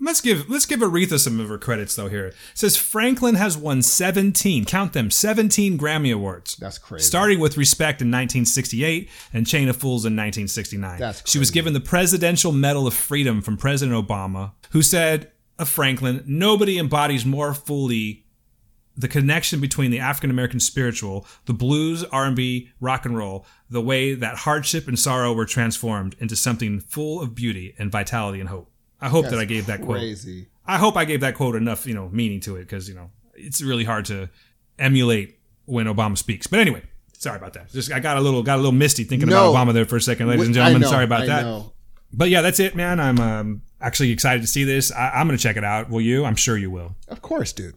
[SPEAKER 2] Let's give let's give Aretha some of her credits though. Here it says Franklin has won 17, count them, 17 Grammy awards.
[SPEAKER 1] That's crazy.
[SPEAKER 2] Starting with Respect in 1968 and Chain of Fools in 1969.
[SPEAKER 1] That's
[SPEAKER 2] she was given the Presidential Medal of Freedom from President Obama, who said of Franklin, nobody embodies more fully the connection between the African American spiritual, the blues, R&B, rock and roll, the way that hardship and sorrow were transformed into something full of beauty and vitality and hope. I hope that I gave that quote.
[SPEAKER 1] Crazy.
[SPEAKER 2] I hope I gave that quote enough, you know, meaning to it because you know it's really hard to emulate when Obama speaks. But anyway, sorry about that. Just I got a little got a little misty thinking
[SPEAKER 1] No.
[SPEAKER 2] about Obama there for a second, ladies and gentlemen.
[SPEAKER 1] know,
[SPEAKER 2] sorry about
[SPEAKER 1] I
[SPEAKER 2] that.
[SPEAKER 1] know.
[SPEAKER 2] But yeah, that's it, man. I'm um, actually excited to see this. I, I'm going to check it out. Will you? I'm sure you will.
[SPEAKER 1] Of course, dude.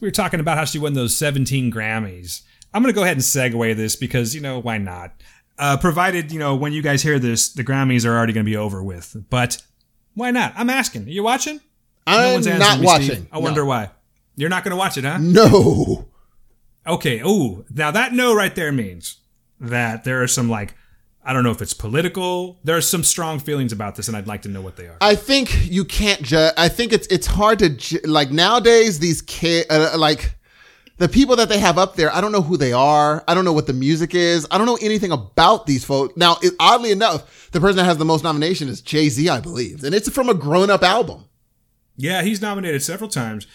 [SPEAKER 2] We were talking about how she won those 17 Grammys. I'm going to go ahead and segue this because, you know, why not? Uh, provided, you know, when you guys hear this, the Grammys are already going to be over with. But why not? I'm asking. Are you watching?
[SPEAKER 1] I'm
[SPEAKER 2] one's answering
[SPEAKER 1] not
[SPEAKER 2] me,
[SPEAKER 1] watching.
[SPEAKER 2] Steve. I wonder
[SPEAKER 1] No.
[SPEAKER 2] why. You're not going to watch it, huh?
[SPEAKER 1] No.
[SPEAKER 2] Okay. Ooh. Now that no right there means that there are some like I don't know if it's political. There are some strong feelings about this, and I'd like to know what they are.
[SPEAKER 1] I think you can't judge. I think it's it's hard to ju- like nowadays. These kids, uh, like the people that they have up there. I don't know who they are. I don't know what the music is. I don't know anything about these folks. Now, it, oddly enough, the person that has the most nomination is Jay Z, I believe, and it's from a grown up album.
[SPEAKER 2] yeah, he's nominated several times.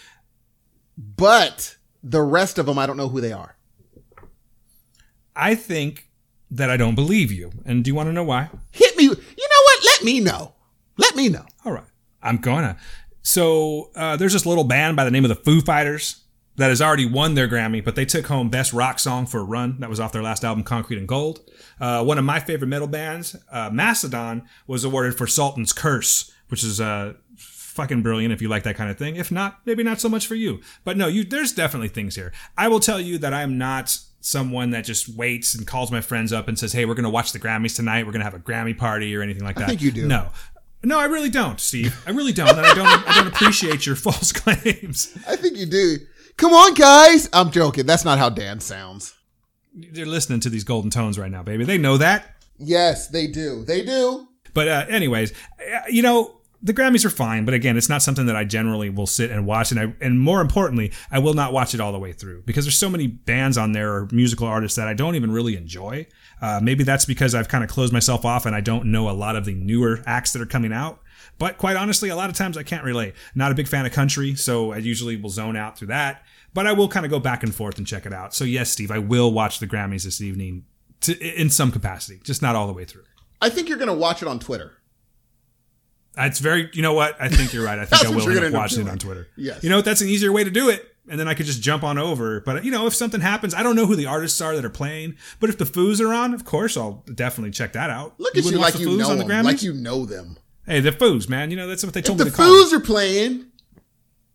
[SPEAKER 1] But the rest of them, I don't know who they are.
[SPEAKER 2] I think that I don't believe you. And do you want to know why?
[SPEAKER 1] Hit me. You know what? Let me know. Let me know.
[SPEAKER 2] All right. I'm gonna. So uh, there's this little band by the name of the Foo Fighters that has already won their Grammy, but they took home Best Rock Song for a Run. That was off their last album, Concrete and Gold. Uh, one of my favorite metal bands, uh, Mastodon, was awarded for Sultan's Curse, which is uh, fucking brilliant if you like that kind of thing. If not, maybe not so much for you. But no, you there's definitely things here. I will tell you that I'm not someone that just waits and calls my friends up and says, "Hey, we're going to watch the Grammys tonight. We're going to have a Grammy party or anything like that."
[SPEAKER 1] I think you do.
[SPEAKER 2] No. No, I really don't, Steve. I really don't. And I don't I don't appreciate your false claims.
[SPEAKER 1] I think you do. Come on, guys. I'm joking. That's not how Dan sounds.
[SPEAKER 2] They're listening to these golden tones right now, baby. They know that.
[SPEAKER 1] Yes, they do. They do.
[SPEAKER 2] But uh, anyways, uh, you know, the Grammys are fine, but again, it's not something that I generally will sit and watch, and I, and more importantly, I will not watch it all the way through because there's so many bands on there or musical artists that I don't even really enjoy. Uh, maybe that's because I've kind of closed myself off and I don't know a lot of the newer acts that are coming out. But quite honestly, a lot of times I can't relate. Not a big fan of country, so I usually will zone out through that. But I will kind of go back and forth and check it out. So yes, Steve, I will watch the Grammys this evening to, in some capacity, just not all the way through.
[SPEAKER 1] I think you're going to watch it on Twitter.
[SPEAKER 2] It's very, you know what? I think you're right. I think I will end up watching it on Twitter.
[SPEAKER 1] Yes.
[SPEAKER 2] You know what? That's an easier way to do it. And then I could just jump on over. But, you know, if something happens, I don't know who the artists are that are playing. But if the Foos are on, of course, I'll definitely check that out.
[SPEAKER 1] Look at you like
[SPEAKER 2] the
[SPEAKER 1] you know
[SPEAKER 2] on the
[SPEAKER 1] them. Like you know them.
[SPEAKER 2] hey, the Foos, man. You know, that's what they
[SPEAKER 1] If
[SPEAKER 2] told
[SPEAKER 1] the
[SPEAKER 2] me to call them.
[SPEAKER 1] Foos are playing,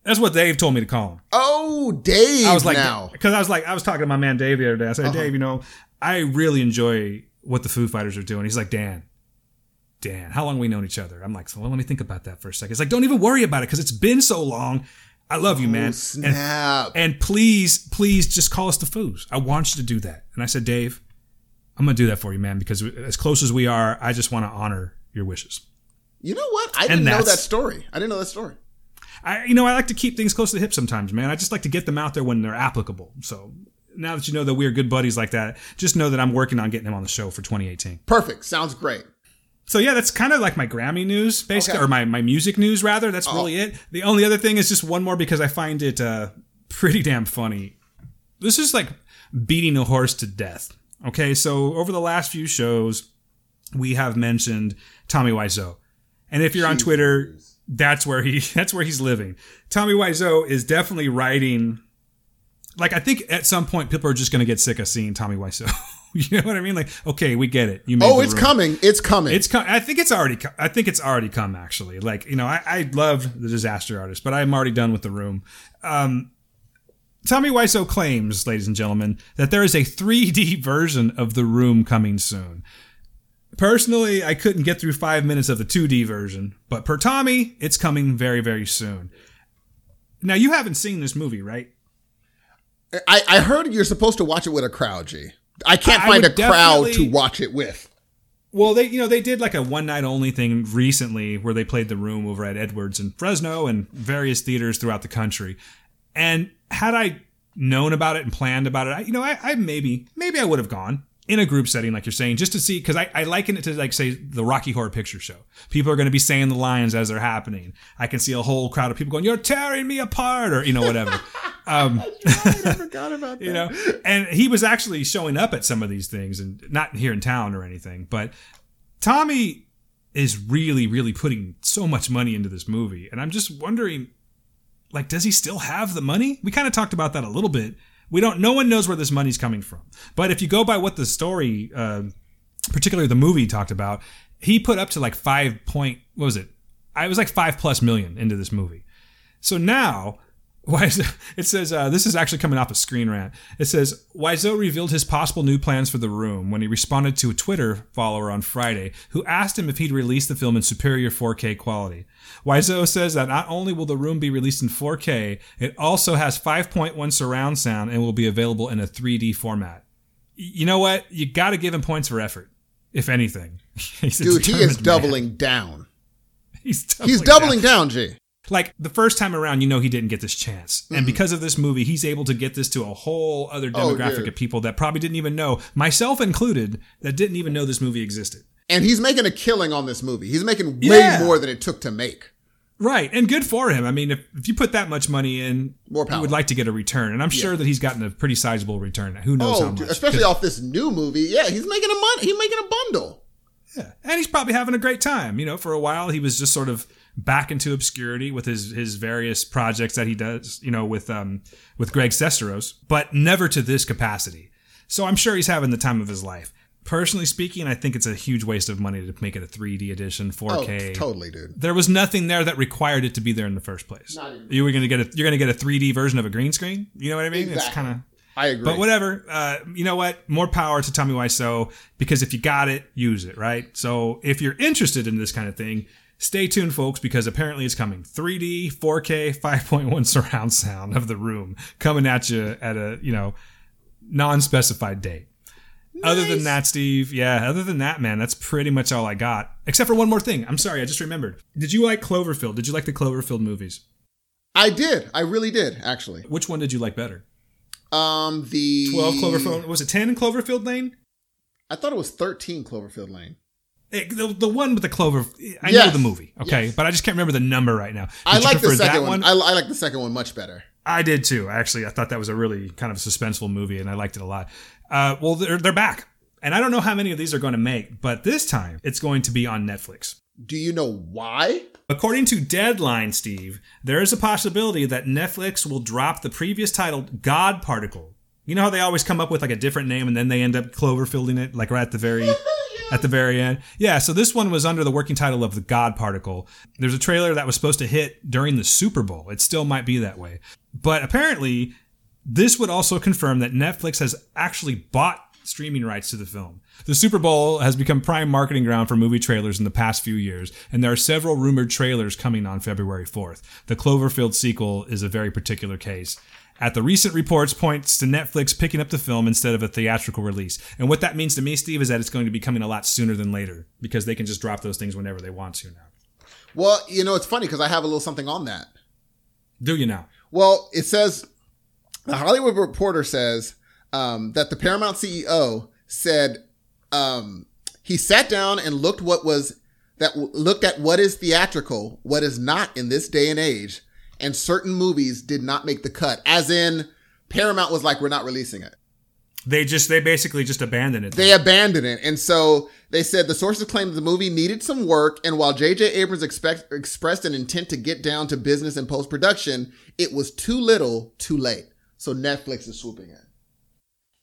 [SPEAKER 2] That's what Dave told me to call them.
[SPEAKER 1] oh, Dave
[SPEAKER 2] I was like,
[SPEAKER 1] now.
[SPEAKER 2] because I was like, I was talking to my man Dave the other day. I said,
[SPEAKER 1] Uh-huh.
[SPEAKER 2] Dave, you know, I really enjoy what the Foo Fighters are doing. He's like, Dan, Dan, how long have we known each other? I'm like, so well, let me think about that for a second. It's like, don't even worry about it because it's been so long. I love you, man.
[SPEAKER 1] Oh,
[SPEAKER 2] And,
[SPEAKER 1] snap.
[SPEAKER 2] and please, please just call us the Foos. I want you to do that. And I said, Dave, I'm going to do that for you, man, because as close as we are, I just want to honor your wishes.
[SPEAKER 1] you know what? I didn't know that story. I didn't know that story.
[SPEAKER 2] I, you know, I like to keep things close to the hip sometimes, man. I just like to get them out there when they're applicable. So now that you know that we're good buddies like that, just know that I'm working on getting him on the show for 2018.
[SPEAKER 1] Perfect. Sounds great.
[SPEAKER 2] So yeah, that's kind of like my Grammy news, basically,
[SPEAKER 1] Okay.
[SPEAKER 2] or my, my music news rather. That's really it. The only other thing is just one more because I find it uh, pretty damn funny. This is like beating a horse to death. Okay, so over the last few shows, we have mentioned Tommy Wiseau, and if you're on Twitter, that's where he that's where he's living. Tommy Wiseau is definitely writing. Like I think at some point people are just going to get sick of seeing Tommy Wiseau. you know what I mean? Like, okay, we get it. You made
[SPEAKER 1] Oh, it's
[SPEAKER 2] room.
[SPEAKER 1] coming. It's coming.
[SPEAKER 2] It's come. I think it's already. co- I think it's already come. Actually, like you know, I, I love the Disaster Artist, but I'm already done with the room. Um, Tommy Wiseau claims, ladies and gentlemen, that there is a 3D version of the room coming soon. Personally, I couldn't get through five minutes of the 2D version, but per Tommy, it's coming very, very soon. Now, you haven't seen this movie, right?
[SPEAKER 1] I, I heard you're supposed to watch it with a crowd, G. I can't
[SPEAKER 2] I
[SPEAKER 1] find a crowd to watch it with.
[SPEAKER 2] Well, they you know they did like a one night only thing recently where they played the room over at Edwards in Fresno and various theaters throughout the country. And had I known about it and planned about it, I, you know, I, I maybe maybe I would have gone in a group setting like you're saying just to see because I, I liken it to like say the Rocky Horror Picture Show. People are going to be saying the lines as they're happening. I can see a whole crowd of people going, "You're tearing me apart," or you know whatever. Um,
[SPEAKER 1] I forgot about that.
[SPEAKER 2] you know and he was actually showing up at some of these things and not here in town or anything but tommy is really really putting so much money into this movie and i'm just wondering like does he still have the money we kind of talked about that a little bit we don't no one knows where this money's coming from. But if you go by what the story uh, particularly the movie talked about he put up to like five point what was it? I was like five plus million into this movie. So now, Wiseau, it says uh, this is actually coming off a screen rant. It says Wiseau revealed his possible new plans for the room when he responded to a Twitter follower on Friday who asked him if he'd release the film in superior 4K quality. Wiseau says that not only will the room be released in 4K, it also has 5.1 surround sound and will be available in a 3D format. You know what? You got to give him points for effort. if anything.
[SPEAKER 1] Dude, he is
[SPEAKER 2] determined man.
[SPEAKER 1] doubling down.
[SPEAKER 2] He's doubling.
[SPEAKER 1] He's
[SPEAKER 2] down.
[SPEAKER 1] doubling down, G.
[SPEAKER 2] Like the first time around, you know he didn't get this chance, and mm-hmm. because of this movie, he's able to get this to a whole other
[SPEAKER 1] Oh,
[SPEAKER 2] demographic
[SPEAKER 1] dude.
[SPEAKER 2] of people that probably didn't even know, myself included, that didn't even know this movie existed.
[SPEAKER 1] And he's making a killing on this movie. He's making way
[SPEAKER 2] Yeah.
[SPEAKER 1] more than it took to make.
[SPEAKER 2] Right, and good for him. I mean, if, if you put that much money in,
[SPEAKER 1] More
[SPEAKER 2] you
[SPEAKER 1] power.
[SPEAKER 2] would like to get a return, and I'm sure that he's gotten a pretty sizable return. Who knows oh, how
[SPEAKER 1] Oh,
[SPEAKER 2] much?
[SPEAKER 1] dude, especially off this new movie. Yeah, he's making a money. He's making a bundle.
[SPEAKER 2] Yeah. And he's probably having a great time. You know, for a while he was just sort of back into obscurity with his his various projects that he does, you know, with um with Greg Sesteros, but never to this capacity. So I'm sure he's having the time of his life. Personally speaking, I think it's a huge waste of money to make it a 3D edition,
[SPEAKER 1] Oh,
[SPEAKER 2] 4K.
[SPEAKER 1] Oh, totally, dude.
[SPEAKER 2] There was nothing there that required it to be there in the first place.
[SPEAKER 1] Not even-
[SPEAKER 2] You were gonna get a you're gonna get a 3D version of a green screen. You know what I mean? It's
[SPEAKER 1] Exactly.
[SPEAKER 2] kind of
[SPEAKER 1] I agree.
[SPEAKER 2] but whatever. Uh, you know what? More power to Tommy Wiseau because if you got it, use it, right? So if you're interested in this kind of thing, stay tuned, folks, because apparently it's coming. 3D, 4K, 5.1 surround sound of the room coming at you at a you know non-specified date. Other than that, Steve, yeah. Other than that, man, that's pretty much all I got. Except for one more thing. I'm sorry, I just remembered. Did you like Cloverfield? Did you like the Cloverfield movies?
[SPEAKER 1] I did. I really did, actually.
[SPEAKER 2] Which one did you like better?
[SPEAKER 1] Um, the
[SPEAKER 2] 12 Cloverfield. Was it 10 in Cloverfield Lane?
[SPEAKER 1] I thought it was 13 Cloverfield Lane.
[SPEAKER 2] Eh, The, the one with the clover. I know the movie, okay,
[SPEAKER 1] Yes.
[SPEAKER 2] but I just can't remember the number right now. Did
[SPEAKER 1] I like the second
[SPEAKER 2] that
[SPEAKER 1] one. I, I like the second one much better.
[SPEAKER 2] I did too. Actually, I thought that was a really kind of suspenseful movie, and I liked it a lot. Uh, well, they're they're back, and I don't know how many of these are going to make, but this time it's going to be on Netflix.
[SPEAKER 1] Do you know why?
[SPEAKER 2] According to Deadline, Steve, there is a possibility that Netflix will drop the previous title God Particle. You know how they always come up with like a different name and then they end up Cloverfielding it like right at the very at the very end. Yeah, so this one was under the working title of The God Particle. There's a trailer that was supposed to hit during the Super Bowl. It still might be that way. But apparently, this would also confirm that Netflix has actually bought streaming rights to the film. The Super Bowl has become prime marketing ground for movie trailers in the past few years, and there are several rumored trailers coming on February 4th. The Cloverfield sequel is a very particular case. At the recent reports points to Netflix picking up the film instead of a theatrical release. And what that means to me, Steve, is that it's going to be coming a lot sooner than later because they can just drop those things whenever they want to now.
[SPEAKER 1] Well, you know, it's funny because I have a little something on that.
[SPEAKER 2] Do you now?
[SPEAKER 1] Well, it says the Hollywood Reporter says um, that the Paramount CEO said um, he sat down and looked what was that looked at what is theatrical, what is not in this day and age, and certain movies did not make the cut. As in, Paramount was like, "We're not releasing it."
[SPEAKER 2] They just they basically just abandoned it.
[SPEAKER 1] They abandoned it, and so they said the sources claimed the movie needed some work, and while J.J. Abrams expect, expressed an intent to get down to business and post production, it was too little, too late. So Netflix is swooping in.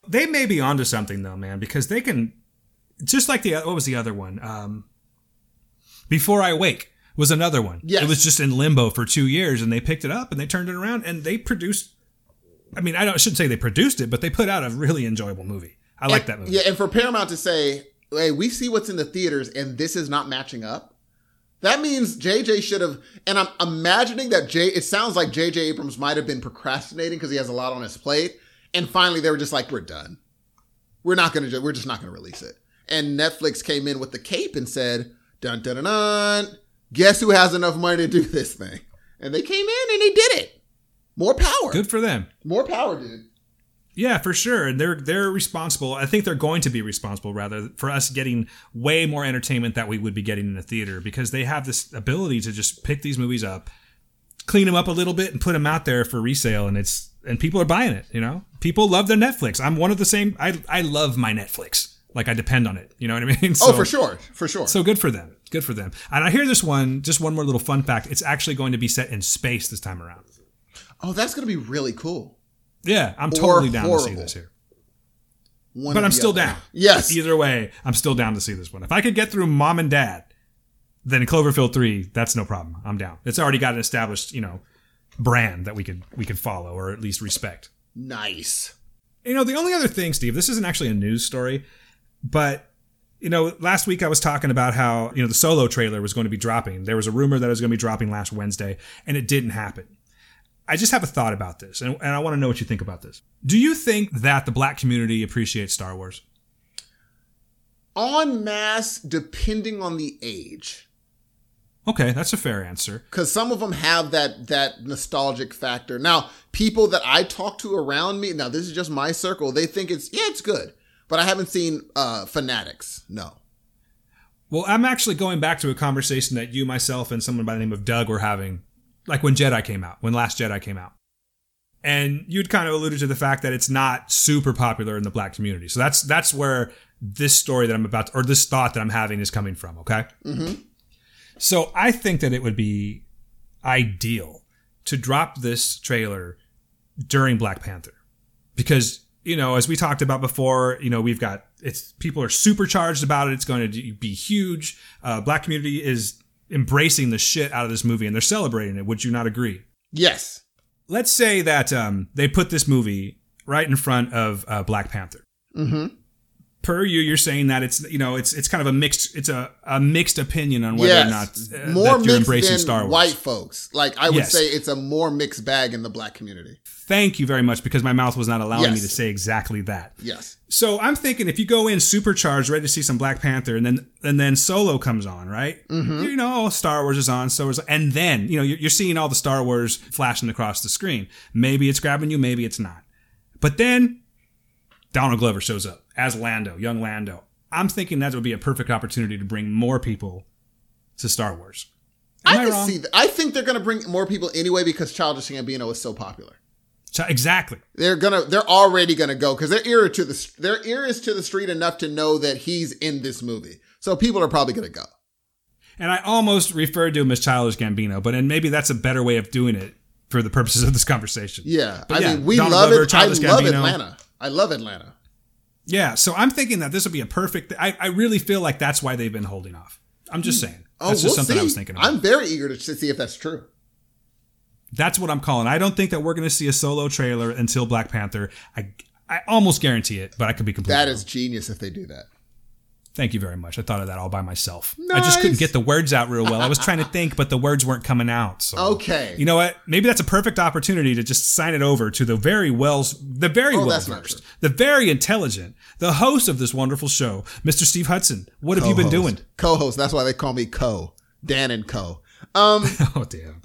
[SPEAKER 2] they may be onto something though, man, because they can just like the what was the other one? Um, Before I Wake was another one.
[SPEAKER 1] Yes.
[SPEAKER 2] It was just in limbo for two years, and they picked it up and they turned it around and they produced. I mean, I, don't, I shouldn't say they produced it, but they put out a really enjoyable movie. I like that movie.
[SPEAKER 1] Yeah, and for Paramount to say, "Hey, we see what's in the theaters, and this is not matching up." That means JJ should have, and I'm imagining that J. It sounds like JJ Abrams might have been procrastinating because he has a lot on his plate, and finally they were just like, "We're done. We're not gonna. ju- We're just not gonna release it." And Netflix came in with the cape and said, "Dun dun dun dun. Guess who has enough money to do this thing?" And they came in and they did it. More power.
[SPEAKER 2] Good for them.
[SPEAKER 1] More power, dude.
[SPEAKER 2] Yeah, for sure. And they're they're responsible. I think they're going to be responsible rather for us getting way more entertainment that we would be getting in the theater because they have this ability to just pick these movies up, clean them up a little bit, and put them out there for resale. And it's and people are buying it. You know, people love their Netflix. I'm one of the same. I I love my Netflix. Like I depend on it. You know what I mean?
[SPEAKER 1] Oh, for sure, for sure.
[SPEAKER 2] So good for them. Good for them. And I hear this one. Just one more little fun fact. It's actually going to be set in space this time around.
[SPEAKER 1] oh, that's gonna be really cool.
[SPEAKER 2] Yeah, I'm totally down to see this here.
[SPEAKER 1] One
[SPEAKER 2] But I'm still
[SPEAKER 1] other.
[SPEAKER 2] down.
[SPEAKER 1] Yes.
[SPEAKER 2] Either way, I'm still down to see this one. If I could get through Mom and Dad, then Cloverfield three, that's no problem. I'm down. It's already got an established, you know, brand that we could we could follow or at least respect.
[SPEAKER 1] Nice.
[SPEAKER 2] You know, the only other thing, Steve, this isn't actually a news story, but you know, last week I was talking about how, you know, the solo trailer was going to be dropping. There was a rumor that it was going to be dropping last Wednesday, and it didn't happen. I just have a thought about this, and, and I want to know what you think about this. Do you think that the black community appreciates Star Wars?
[SPEAKER 1] en masse, depending on the age.
[SPEAKER 2] Okay, that's a fair answer.
[SPEAKER 1] because some of them have that that nostalgic factor. Now, people that I talk to around me, now this is just my circle, they think it's yeah, it's good, but I haven't seen uh Fanatics. No.
[SPEAKER 2] Well, I'm actually going back to a conversation that you, myself, and someone by the name of Doug were having, like when Jedi came out, when Last Jedi came out. And you'd kind of alluded to the fact that it's not super popular in the black community. So that's that's where this story that I'm about, to, or this thought that I'm having, is coming from. Okay.
[SPEAKER 1] Mm-hmm.
[SPEAKER 2] So I think that it would be ideal to drop this trailer during Black Panther because you know as we talked about before you know we've got it's people are supercharged about it it's going to be huge uh, black community is embracing the shit out of this movie and they're celebrating it would you not agree
[SPEAKER 1] Yes.
[SPEAKER 2] let's say that um, they put this movie right in front of uh, black panther
[SPEAKER 1] Mm-hmm.
[SPEAKER 2] per you you're saying that it's you know it's it's kind of a mixed it's a, a mixed opinion on whether or not
[SPEAKER 1] Yes.
[SPEAKER 2] uh,
[SPEAKER 1] more
[SPEAKER 2] that you're
[SPEAKER 1] mixed
[SPEAKER 2] embracing
[SPEAKER 1] than
[SPEAKER 2] star wars
[SPEAKER 1] white folks. Like I would
[SPEAKER 2] Yes.
[SPEAKER 1] say, it's a more mixed bag in the black community.
[SPEAKER 2] Thank you very much because my mouth was not allowing me to say exactly that
[SPEAKER 1] Yes.
[SPEAKER 2] So I'm thinking if you go in supercharged, ready to see some Black Panther, and then and then Solo comes on, right? Mm-hmm. You know, Star Wars is on, so is, and then you know you're, you're seeing all the Star Wars flashing across the screen. Maybe it's grabbing you, maybe it's not. But then Donald Glover shows up as Lando, young Lando. I'm thinking that would be a perfect opportunity to bring more people to Star Wars. Am
[SPEAKER 1] I
[SPEAKER 2] I,
[SPEAKER 1] can
[SPEAKER 2] wrong?
[SPEAKER 1] see that. I think they're going to bring more people anyway because Childish Gambino is so popular.
[SPEAKER 2] So- exactly.
[SPEAKER 1] They're gonna. They're already gonna go because their ear to the their ear is to the street enough to know that he's in this movie. So people are probably gonna go.
[SPEAKER 2] And I almost referred to him as Childish Gambino, but and maybe that's a better way of doing it for the purposes of this conversation.
[SPEAKER 1] Yeah,
[SPEAKER 2] But
[SPEAKER 1] I
[SPEAKER 2] yeah,
[SPEAKER 1] mean, we
[SPEAKER 2] Donald
[SPEAKER 1] love
[SPEAKER 2] Glover,
[SPEAKER 1] it. I
[SPEAKER 2] Childish
[SPEAKER 1] love Atlanta. I love Atlanta.
[SPEAKER 2] Yeah, so I'm thinking that this would be a perfect. I, I really feel like that's why they've been holding off. I'm just hmm. saying.
[SPEAKER 1] Oh,
[SPEAKER 2] That's
[SPEAKER 1] we'll
[SPEAKER 2] something
[SPEAKER 1] see.
[SPEAKER 2] I was thinking about.
[SPEAKER 1] I'm very eager to see if that's true.
[SPEAKER 2] That's what I'm calling. I don't think that we're going to see a solo trailer until Black Panther. I I almost guarantee it, but I could be completely.
[SPEAKER 1] That
[SPEAKER 2] wrong.
[SPEAKER 1] is genius if they do that.
[SPEAKER 2] Thank you very much. I thought of that all by myself. Nice. I just couldn't get the words out real well. I was trying to think, but the words weren't coming out. So
[SPEAKER 1] Okay.
[SPEAKER 2] You know what? Maybe that's a perfect opportunity to just sign it over to the very wells, the very
[SPEAKER 1] Oh,
[SPEAKER 2] well versed, the very intelligent, the host of this wonderful show, Mr. Steve Hudson. What have you been doing?
[SPEAKER 1] Co-host. That's why they call me Co. Dan and Co. Um.
[SPEAKER 2] Oh damn.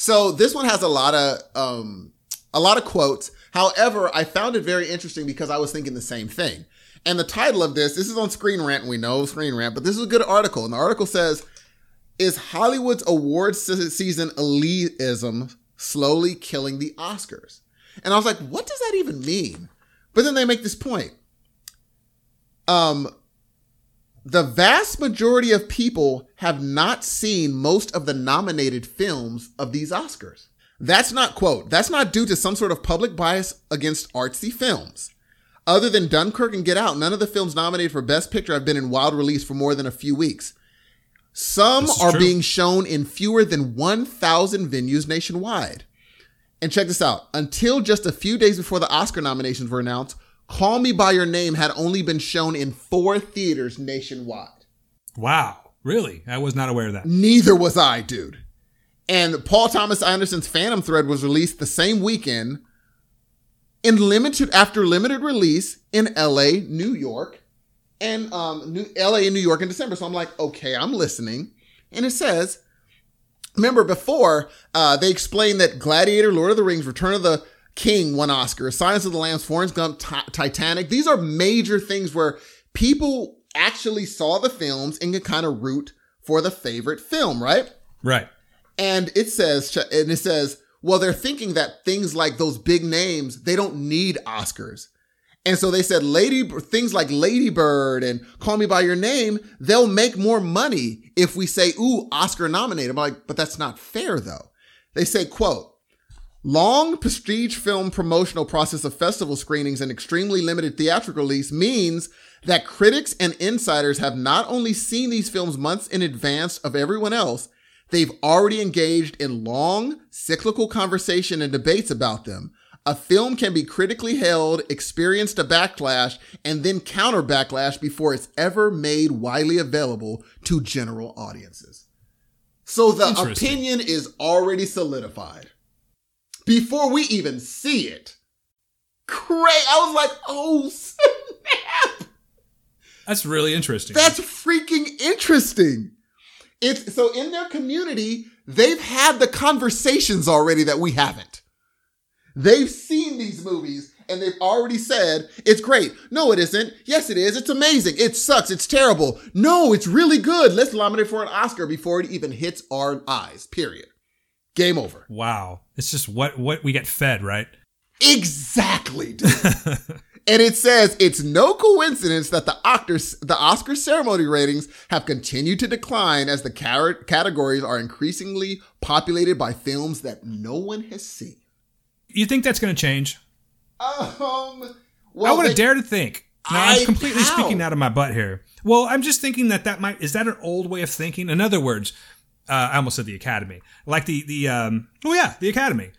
[SPEAKER 1] So this one has a lot of um a lot of quotes. However, I found it very interesting because I was thinking the same thing. And the title of this, this is on Screen Rant, we know Screen Rant, but this is a good article. And the article says, "Is Hollywood's awards season elitism slowly killing the Oscars?" And I was like, "What does that even mean?" But then they make this point. Um, the vast majority of people have not seen most of the nominated films of these Oscars. That's not, quote, that's not due to some sort of public bias against artsy films. Other than Dunkirk and Get Out, none of the films nominated for Best Picture have been in wide release for more than a few weeks. Some are
[SPEAKER 2] true.
[SPEAKER 1] being shown in fewer than 1,000 venues nationwide. And check this out. Until just a few days before the Oscar nominations were announced, Call Me By Your Name had only been shown in four theaters nationwide.
[SPEAKER 2] Wow. Really? I was not aware of that.
[SPEAKER 1] Neither was I, dude. And Paul Thomas Anderson's Phantom Thread was released the same weekend in limited after limited release in LA, New York, and um New, LA and New York in December. So I'm like, okay, I'm listening. And it says, remember before uh, they explained that Gladiator, Lord of the Rings, Return of the King won Oscar, Silence of the Lambs, Forrest Gump, Ti- Titanic. These are major things where people actually saw the films and can kind of root for the favorite film, right?
[SPEAKER 2] Right.
[SPEAKER 1] And it says, and it says, well, they're thinking that things like those big names, they don't need Oscars. And so they said, Lady, things like Lady Bird and Call Me By Your Name, they'll make more money if we say, ooh, Oscar nominated. I'm like, but that's not fair though. They say, quote, long prestige film promotional process of festival screenings and extremely limited theatrical release means that critics and insiders have not only seen these films months in advance of everyone else, they've already engaged in long, cyclical conversation and debates about them. A film can be critically held, experienced a backlash, and then counter backlash before it's ever made widely available to general audiences. So the opinion is already solidified before we even see it. Great. I was like, oh, snap.
[SPEAKER 2] That's really interesting.
[SPEAKER 1] That's freaking interesting. It's so in their community, they've had the conversations already that we haven't. They've seen these movies and they've already said it's great. No, it isn't. Yes, it is. It's amazing. It sucks. It's terrible. No, it's really good. Let's nominate for an Oscar before it even hits our eyes. Period. Game over.
[SPEAKER 2] wow. It's just what what we get fed, right?
[SPEAKER 1] Exactly. and it says it's no coincidence that the Oscars, the Oscar ceremony ratings have continued to decline as the categories are increasingly populated by films that no one has seen.
[SPEAKER 2] You think that's going to change?
[SPEAKER 1] Um,
[SPEAKER 2] I would have dared to think. Now
[SPEAKER 1] I-
[SPEAKER 2] I'm completely
[SPEAKER 1] how?
[SPEAKER 2] speaking out of my butt here. Well, I'm just thinking that that might is that an old way of thinking? In other words, uh, I almost said the Academy, like the the um, oh yeah, the Academy.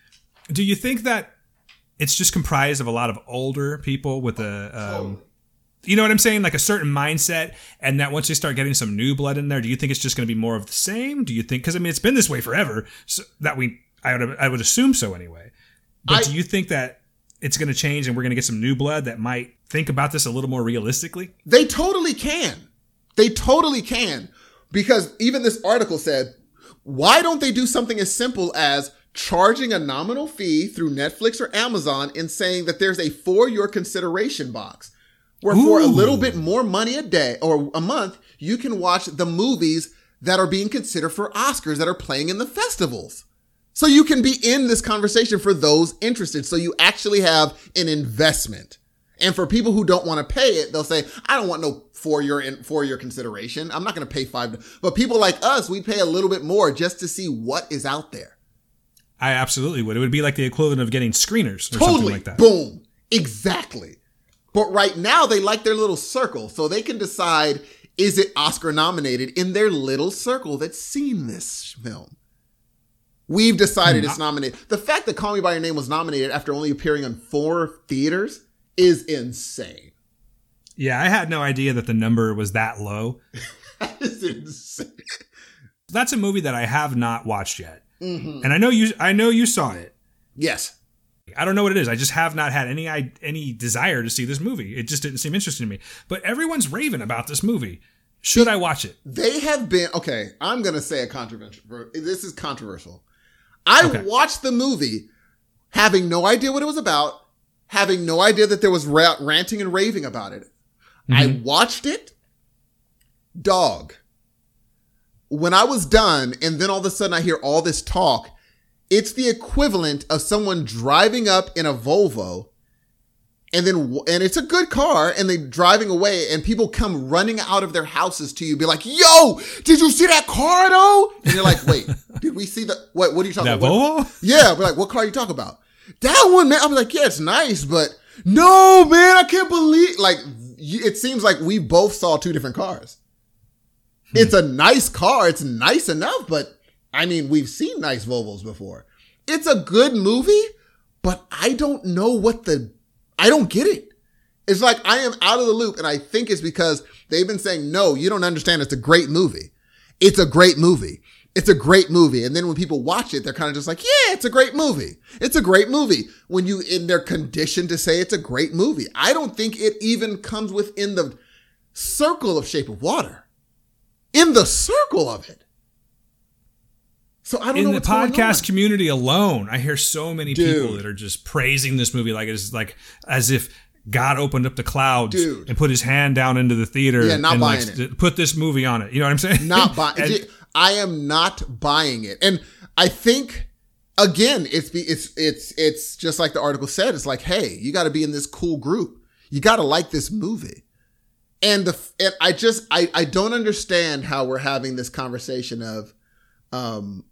[SPEAKER 2] Do you think that it's just comprised of a lot of older people with a um, you know what I'm saying, like a certain mindset, and that once you start getting some new blood in there, do you think it's just going to be more of the same? Do you think because I mean it's been this way forever, so that we I would I would assume so anyway. But
[SPEAKER 1] I-
[SPEAKER 2] do you think that it's going to change and we're going to get some new blood that might think about this a little more realistically?
[SPEAKER 1] They totally can. They totally can. Because even this article said, why don't they do something as simple as charging a nominal fee through Netflix or Amazon and saying that there's a for your consideration box where for a little bit more money a day or a month, you can watch the movies that are being considered for Oscars that are playing in the festivals. So you can be in this conversation for those interested. So you actually have an investment. And for people who don't want to pay it, they'll say, I don't want no for your for your consideration. I'm not going to pay five. But people like us, we pay a little bit more just to see what is out there.
[SPEAKER 2] I absolutely would. It would be like the equivalent of getting screeners or something
[SPEAKER 1] Totally.
[SPEAKER 2] like that.
[SPEAKER 1] Boom. Exactly. But right now they like their little circle. So they can decide, is it Oscar nominated in their little circle that's seen this film? We've decided
[SPEAKER 2] Hmm.
[SPEAKER 1] it's nominated. The fact that Call Me By Your Name was nominated after only appearing on four theaters is insane.
[SPEAKER 2] Yeah, I had no idea that the number was that low.
[SPEAKER 1] That is insane.
[SPEAKER 2] That's a movie that I have not watched yet,
[SPEAKER 1] Mhm.
[SPEAKER 2] and I know you. I know you saw it.
[SPEAKER 1] Yes.
[SPEAKER 2] I don't know what it is. I just have not had any i- any desire to see this movie. It just didn't seem interesting to me. But everyone's raving about this movie. Should I watch it?
[SPEAKER 1] They have been okay. I'm gonna say a controversial. This is controversial. I
[SPEAKER 2] Okay.
[SPEAKER 1] watched the movie having no idea what it was about, having no idea that there was ra- ranting and raving about it. I mm-hmm. watched it. Dog. When I was done, and then all of a sudden I hear all this talk, it's the equivalent of someone driving up in a Volvo and then and it's a good car and they driving away and people come running out of their houses to you be like yo did you see that car though and you're like wait did we see the what what are you talking
[SPEAKER 2] That
[SPEAKER 1] about
[SPEAKER 2] Volvo?
[SPEAKER 1] yeah we're like what car are you talking about that one man i'm like yeah it's nice but no man i can't believe like it seems like we both saw two different cars hmm. it's a nice car it's nice enough but i mean we've seen nice volvos before it's a good movie but i don't know what the I don't get it. It's like I am out of the loop, and I think it's because they've been saying, no, you don't understand. It's a great movie. It's a great movie. It's a great movie. And then when people watch it, they're kind of just like, yeah, it's a great movie. It's a great movie. When you in their condition to say it's a great movie. I don't think it even comes within the circle of Shape of Water. In the circle of it. So I don't know
[SPEAKER 2] In the podcast community alone, I hear so many people that are just praising this movie like it's like as if God opened up the clouds
[SPEAKER 1] Dude.
[SPEAKER 2] and put his hand down into the theater
[SPEAKER 1] Yeah, not
[SPEAKER 2] and like,
[SPEAKER 1] it.
[SPEAKER 2] put this movie on it. You know what I'm saying?
[SPEAKER 1] not buying.
[SPEAKER 2] And-
[SPEAKER 1] I am not buying it, and I think again, it's be it's it's it's just like the article said. It's like, hey, you got to be in this cool group. You got to like this movie, and the and I just I I don't understand how we're having this conversation of, um,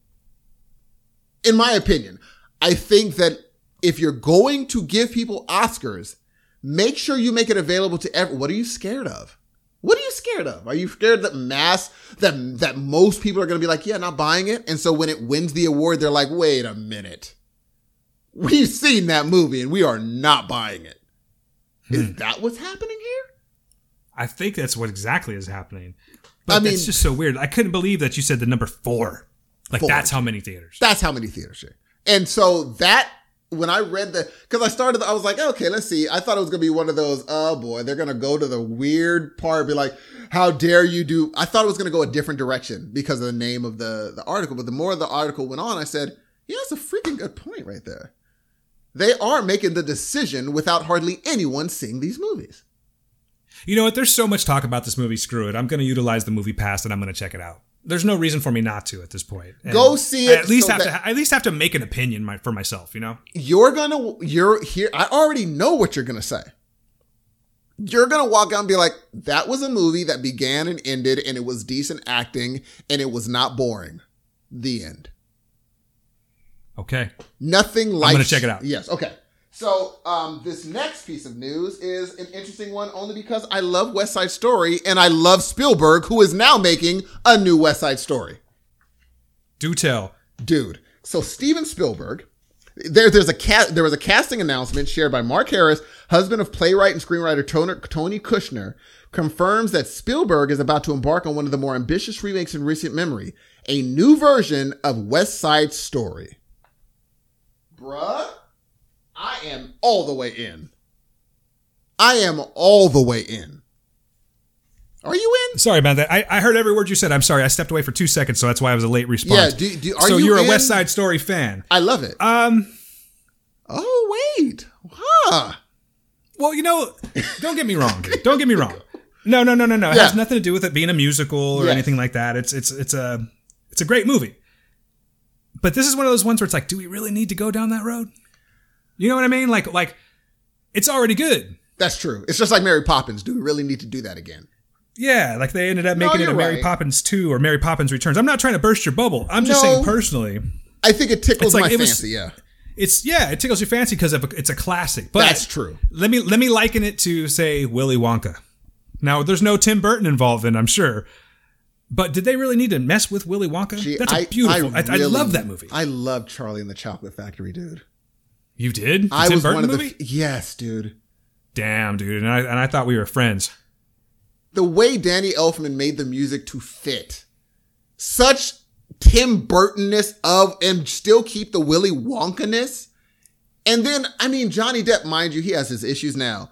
[SPEAKER 1] in my opinion, I think that if you're going to give people Oscars, make sure you make it available to everyone. What are you scared of? What are you scared of? Are you scared that mass that that most people are going to be like, yeah, not buying it, and so when it wins the award, they're like, wait a minute, we've seen that movie and we are not buying it. Hmm. Is that what's happening here?
[SPEAKER 2] I think that's what exactly is happening. But
[SPEAKER 1] I mean-
[SPEAKER 2] it's just so weird. I couldn't believe that you said the number four. Like
[SPEAKER 1] Four.
[SPEAKER 2] that's how many theaters.
[SPEAKER 1] That's how many theaters. And so that when I read the, because I started, I was like, okay, let's see. I thought it was gonna be one of those. Oh boy, they're gonna go to the weird part, be like, how dare you do? I thought it was gonna go a different direction because of the name of the the article. But the more the article went on, I said, yeah, that's a freaking good point right there. They are making the decision without hardly anyone seeing these movies.
[SPEAKER 2] You know what? There's so much talk about this movie. Screw it. I'm going to utilize the movie pass and I'm going to check it out. There's no reason for me not to at this point. And
[SPEAKER 1] Go see
[SPEAKER 2] I
[SPEAKER 1] it
[SPEAKER 2] at least
[SPEAKER 1] so
[SPEAKER 2] have to. I at least have to make an opinion my, for myself. You know.
[SPEAKER 1] you're gonna you're here i already know what you're gonna say you're gonna walk out and be like that was a movie that began and ended and it was decent acting and it was not boring the end
[SPEAKER 2] Okay.
[SPEAKER 1] nothing like I'm
[SPEAKER 2] gonna check it out.
[SPEAKER 1] yes okay so um, this next piece of news is an interesting one only because i love west side story and i love spielberg who is now making a new west side story
[SPEAKER 2] Do tell.
[SPEAKER 1] dude. So Steven Spielberg, there, there's a cat. There was a casting announcement shared by Mark Harris, husband of playwright and screenwriter Tony, Tony Kushner, confirms that Spielberg is about to embark on one of the more ambitious remakes in recent memory, a new version of West Side Story. Bruh, I am all the way in. I am all the way in. Are you in?
[SPEAKER 2] Sorry about that. I, I heard every word you said. I'm sorry. I stepped away for two seconds, so that's why I was a late response.
[SPEAKER 1] Yeah. Do, do, are
[SPEAKER 2] so
[SPEAKER 1] you
[SPEAKER 2] you're
[SPEAKER 1] in?
[SPEAKER 2] a West Side Story fan.
[SPEAKER 1] I love it.
[SPEAKER 2] Um.
[SPEAKER 1] oh wait, huh?
[SPEAKER 2] Well, you know, don't get me wrong. Don't get me wrong. No, no, no, no, no. It
[SPEAKER 1] Yeah.
[SPEAKER 2] has nothing to do with it being a musical or anything like that. It's it's it's a it's a great movie. But this is one of those ones where it's like, do we really need to go down that road? You know what I mean? Like like it's already good.
[SPEAKER 1] That's true. It's just like Mary Poppins. Do we really need to do that again?
[SPEAKER 2] Yeah, like they ended up
[SPEAKER 1] No,
[SPEAKER 2] making it a Mary
[SPEAKER 1] right.
[SPEAKER 2] Poppins 2 or Mary Poppins Returns. I'm not trying to burst your bubble. I'm just
[SPEAKER 1] No.
[SPEAKER 2] saying personally,
[SPEAKER 1] I think it tickles
[SPEAKER 2] like
[SPEAKER 1] my
[SPEAKER 2] it was-
[SPEAKER 1] fancy. Yeah,
[SPEAKER 2] it's yeah, it tickles your fancy because it's a classic. But
[SPEAKER 1] that's true.
[SPEAKER 2] let me let me liken it to say Willy Wonka. Now, there's no Tim Burton involved in, I'm sure. But did they really need to mess with Willy Wonka?
[SPEAKER 1] Gee,
[SPEAKER 2] That's a beautiful. I, I,
[SPEAKER 1] really-
[SPEAKER 2] love that movie.
[SPEAKER 1] I love Charlie and the Chocolate Factory, dude.
[SPEAKER 2] You did? The
[SPEAKER 1] I
[SPEAKER 2] Tim
[SPEAKER 1] was
[SPEAKER 2] Burton
[SPEAKER 1] one of
[SPEAKER 2] movie?
[SPEAKER 1] the yes, dude.
[SPEAKER 2] Damn, dude. And I and I thought we were friends.
[SPEAKER 1] The way Danny Elfman made the music to fit such Tim Burtonness of and still keep the Willy Wonka-ness. And then, I mean, Johnny Depp, mind you, he has his issues now,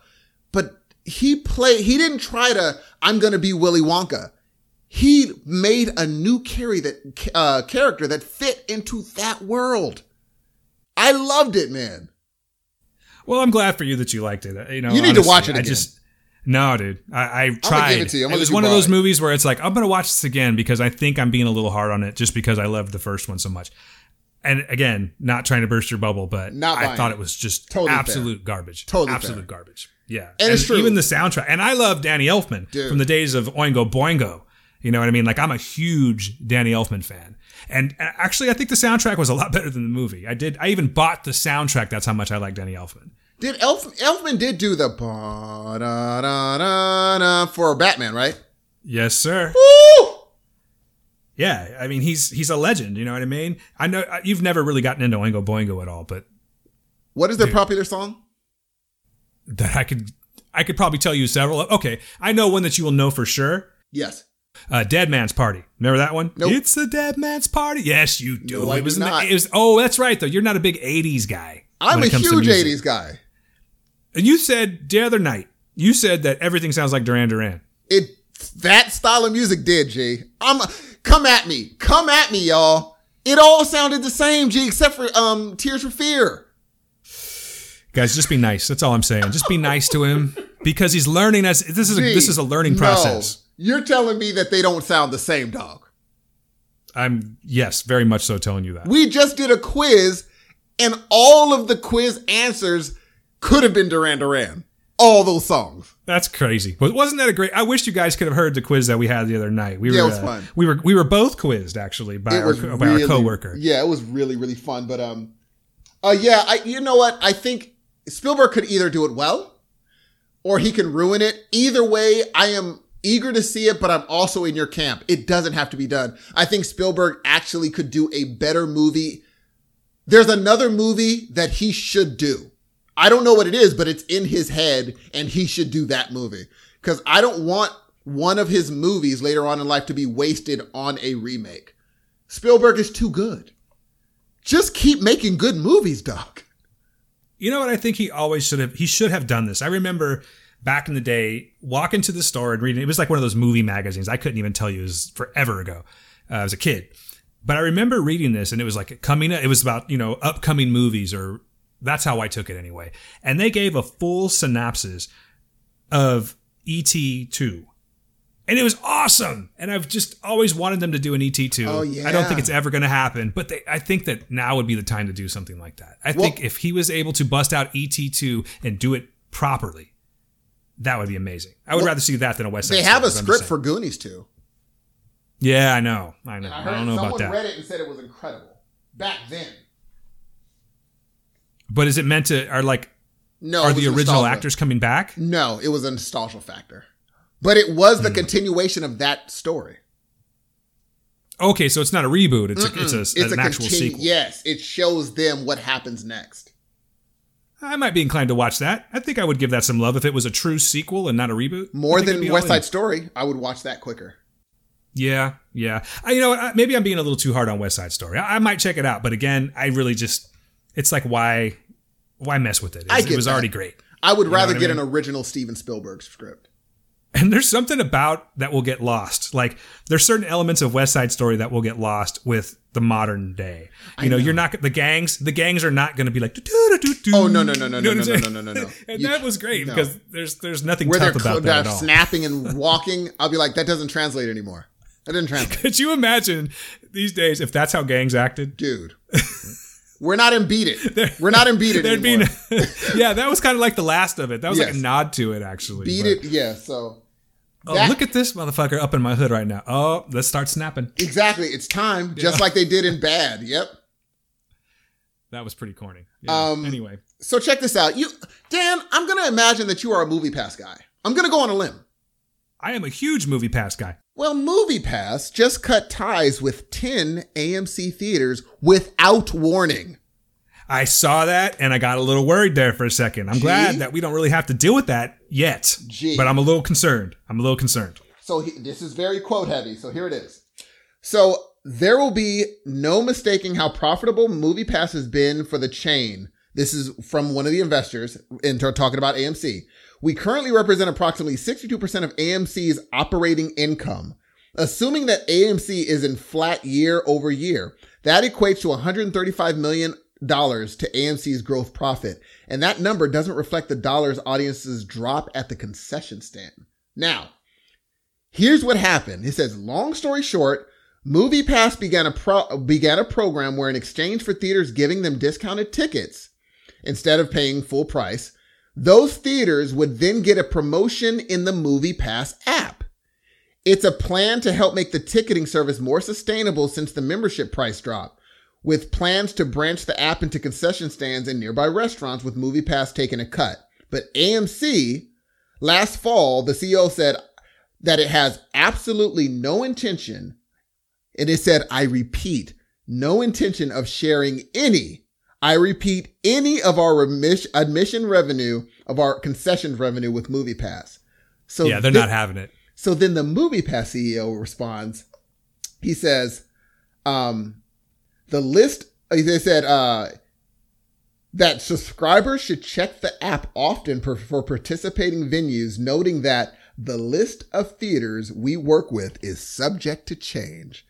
[SPEAKER 1] but he played, he didn't try to, I'm going to be Willy Wonka. He made a new carry that, uh, character that fit into that world. I loved it, man.
[SPEAKER 2] Well, I'm glad for you that you liked it. You know,
[SPEAKER 1] You need to watch it
[SPEAKER 2] I just no, dude. I, I tried.
[SPEAKER 1] give it to you.
[SPEAKER 2] It was one of those movies where it's like I'm gonna watch this again because I think I'm being a little hard on it just because I loved the first one so much. And again, not trying to burst your bubble, but
[SPEAKER 1] Not
[SPEAKER 2] I thought
[SPEAKER 1] it.
[SPEAKER 2] was just
[SPEAKER 1] Totally fair.
[SPEAKER 2] absolute garbage.
[SPEAKER 1] Totally
[SPEAKER 2] absolute
[SPEAKER 1] fair.
[SPEAKER 2] garbage. Yeah,
[SPEAKER 1] And it's true.
[SPEAKER 2] Even the soundtrack, and I love Danny Elfman
[SPEAKER 1] Dude.
[SPEAKER 2] from the days of Oingo Boingo. You know what I mean? Like I'm a huge Danny Elfman fan, and actually, I think the soundtrack was a lot better than the movie. I did. I even bought the soundtrack. That's how much I like Danny Elfman.
[SPEAKER 1] Did Elf, Elfman did do the ba da da da da for Batman, right?
[SPEAKER 2] Yes, sir.
[SPEAKER 1] Woo!
[SPEAKER 2] Yeah, I mean he's he's a legend. You know what I mean? I know uh, you've never really gotten into Oingo Boingo at all, but
[SPEAKER 1] What is their popular song?
[SPEAKER 2] that I could I could probably tell you several. Okay, I know one that you will know for sure.
[SPEAKER 1] Yes.
[SPEAKER 2] Uh, Dead Man's Party. Remember that one?
[SPEAKER 1] Nope.
[SPEAKER 2] It's the Dead Man's Party. Yes, you do.
[SPEAKER 1] No,
[SPEAKER 2] it was in the-
[SPEAKER 1] not.
[SPEAKER 2] it was. Oh, that's right. Though you're not a big '80s guy.
[SPEAKER 1] I'm a
[SPEAKER 2] it comes to
[SPEAKER 1] huge 80s guy.
[SPEAKER 2] And you said the other night. You said that everything sounds like Duran Duran.
[SPEAKER 1] It that style of music did, G. I'm come at me. Come at me, y'all. It all sounded the same, G, except for um Tears for Fear.
[SPEAKER 2] Guys, just be nice. That's all I'm saying. Just be nice to him because he's learning as this is a,
[SPEAKER 1] G,
[SPEAKER 2] this is a learning
[SPEAKER 1] no.
[SPEAKER 2] process.
[SPEAKER 1] You're telling me that they don't sound the same, dog.
[SPEAKER 2] I'm yes, very much so telling you that.
[SPEAKER 1] We just did a quiz, and all of the quiz answers could have been Duran Duran. All those songs.
[SPEAKER 2] That's crazy. But wasn't that a great? I wish you guys could have heard the quiz that we had the other night. We
[SPEAKER 1] Yeah,
[SPEAKER 2] were
[SPEAKER 1] it was
[SPEAKER 2] uh,
[SPEAKER 1] fun.
[SPEAKER 2] we were we were both quizzed actually by
[SPEAKER 1] it
[SPEAKER 2] our co-
[SPEAKER 1] really,
[SPEAKER 2] by our coworker.
[SPEAKER 1] Yeah, it was really really fun. But um, uh, yeah, I you know what? I think Spielberg could either do it well, or he can ruin it. Either way, I am eager to see it, but I'm also in your camp. It doesn't have to be done. I think Spielberg actually could do a better movie. There's another movie that he should do. I don't know what it is, but it's in his head, and he should do that movie because I don't want one of his movies later on in life to be wasted on a remake. Spielberg is too good. Just keep making good movies, Doc.
[SPEAKER 2] You know what? I think he always should have. He should have done this. I remember back in the day walking to the store and reading. It was like one of those movie magazines. I couldn't even tell you. It was forever ago. Uh, I was a kid, but I remember reading this, and it was like coming. It was about you know upcoming movies, or that's how I took it anyway. And they gave a full synopsis of ET two. And it was awesome. And I've just always wanted them to do an ET2.
[SPEAKER 1] Oh, yeah.
[SPEAKER 2] I don't think it's ever going to happen, but they, I think that now would be the time to do something like that. I think if he was able to bust out ET2 and do it properly, that would be amazing. I would
[SPEAKER 1] Well,
[SPEAKER 2] rather see that than a West Side
[SPEAKER 1] They have a
[SPEAKER 2] Story, but I'm
[SPEAKER 1] script for Goonies too.
[SPEAKER 2] Yeah, I know. I know. I, don't know about that.
[SPEAKER 1] Someone read it and said it was incredible back then.
[SPEAKER 2] But is it meant to, are like,
[SPEAKER 1] No,
[SPEAKER 2] are the original
[SPEAKER 1] nostalgia.
[SPEAKER 2] actors coming back?
[SPEAKER 1] No, it was a nostalgia factor, but it was the hmm. continuation of that story.
[SPEAKER 2] Okay, so it's not a reboot. It's a, it's a,
[SPEAKER 1] It's
[SPEAKER 2] an
[SPEAKER 1] a
[SPEAKER 2] actual
[SPEAKER 1] continu-
[SPEAKER 2] sequel.
[SPEAKER 1] Yes, it shows them what happens next.
[SPEAKER 2] I might be inclined to watch that. I think I would give that some love if it was a true sequel and not a reboot.
[SPEAKER 1] More than West
[SPEAKER 2] in.
[SPEAKER 1] Side Story, I would watch that quicker.
[SPEAKER 2] Yeah, yeah. I, you know, what, maybe I'm being a little too hard on West Side Story. I, I might check it out, but again, I really just, it's like why, why mess with it? It's-
[SPEAKER 1] I
[SPEAKER 2] it was
[SPEAKER 1] that.
[SPEAKER 2] already great.
[SPEAKER 1] I would rather
[SPEAKER 2] what I
[SPEAKER 1] get
[SPEAKER 2] mean?
[SPEAKER 1] an original Steven Spielberg script.
[SPEAKER 2] And there's something about that will get lost. Like there's certain elements of West Side Story that will get lost with the modern day. You know, you're not the gangs. The gangs are not going to be like.
[SPEAKER 1] Oh, no, no, no, no, no, no, no, no, no, no, no.
[SPEAKER 2] and
[SPEAKER 1] You-
[SPEAKER 2] that was great
[SPEAKER 1] no.
[SPEAKER 2] because there's there's nothing
[SPEAKER 1] Where they're,
[SPEAKER 2] tough
[SPEAKER 1] cl-
[SPEAKER 2] about that
[SPEAKER 1] they're
[SPEAKER 2] at all.
[SPEAKER 1] snapping and walking, I'll be like, that doesn't translate anymore. That didn't translate.
[SPEAKER 2] Could you imagine these days if that's how gangs acted?
[SPEAKER 1] Dude. We're not in Beat It. We're not in Beat It anymore.
[SPEAKER 2] be, yeah, that was kind of like the last of it. That was like a nod to it, actually.
[SPEAKER 1] Beat
[SPEAKER 2] but-
[SPEAKER 1] It, yeah. So
[SPEAKER 2] Oh,
[SPEAKER 1] That-
[SPEAKER 2] look at this motherfucker up in my hood right now. Oh, let's start snapping.
[SPEAKER 1] exactly, it's time, just like they did in Bad. Yep.
[SPEAKER 2] That was pretty corny. Yeah.
[SPEAKER 1] Um,
[SPEAKER 2] anyway,
[SPEAKER 1] So check this out. You, Dan, I'm gonna imagine that you are a Movie Pass guy. I'm gonna go on a limb.
[SPEAKER 2] I am a huge movie pass guy.
[SPEAKER 1] Well, Movie Pass just cut ties with 10 AMC theaters without warning.
[SPEAKER 2] I saw that and I got a little worried there for a second. I'm
[SPEAKER 1] Gee.
[SPEAKER 2] glad that we don't really have to deal with that yet.
[SPEAKER 1] Gee.
[SPEAKER 2] But I'm a little concerned. I'm a little concerned.
[SPEAKER 1] So he, this is very quote heavy. So here it is. So there will be no mistaking how profitable MoviePass has been for the chain. This is from one of the investors and they're talking about AMC. We currently represent approximately 62% of AMC's operating income. Assuming that AMC is in flat year over year, that equates to $135 million to AMC's gross profit. And that number doesn't reflect the dollars audiences drop at the concession stand. Now, Here's what happened. It says, long story short, MoviePass began a pro- began a program where in exchange for theaters giving them discounted tickets instead of paying full price, those theaters would then get a promotion in the MoviePass app. It's a plan to help make the ticketing service more sustainable since the membership price drop, with plans to branch the app into concession stands and nearby restaurants with MoviePass taking a cut. But AMC, last fall, the CEO said, that it has absolutely no intention, and it said, I repeat, no intention of sharing any, I repeat, any of our remis- admission revenue, of our concession revenue with MoviePass. So
[SPEAKER 2] yeah, they're
[SPEAKER 1] thi-
[SPEAKER 2] not having it.
[SPEAKER 1] so then the MoviePass CEO responds. He says, um, the list, they said, uh, that subscribers should check the app often for, for participating venues, noting that the list of theaters we work with is subject to change.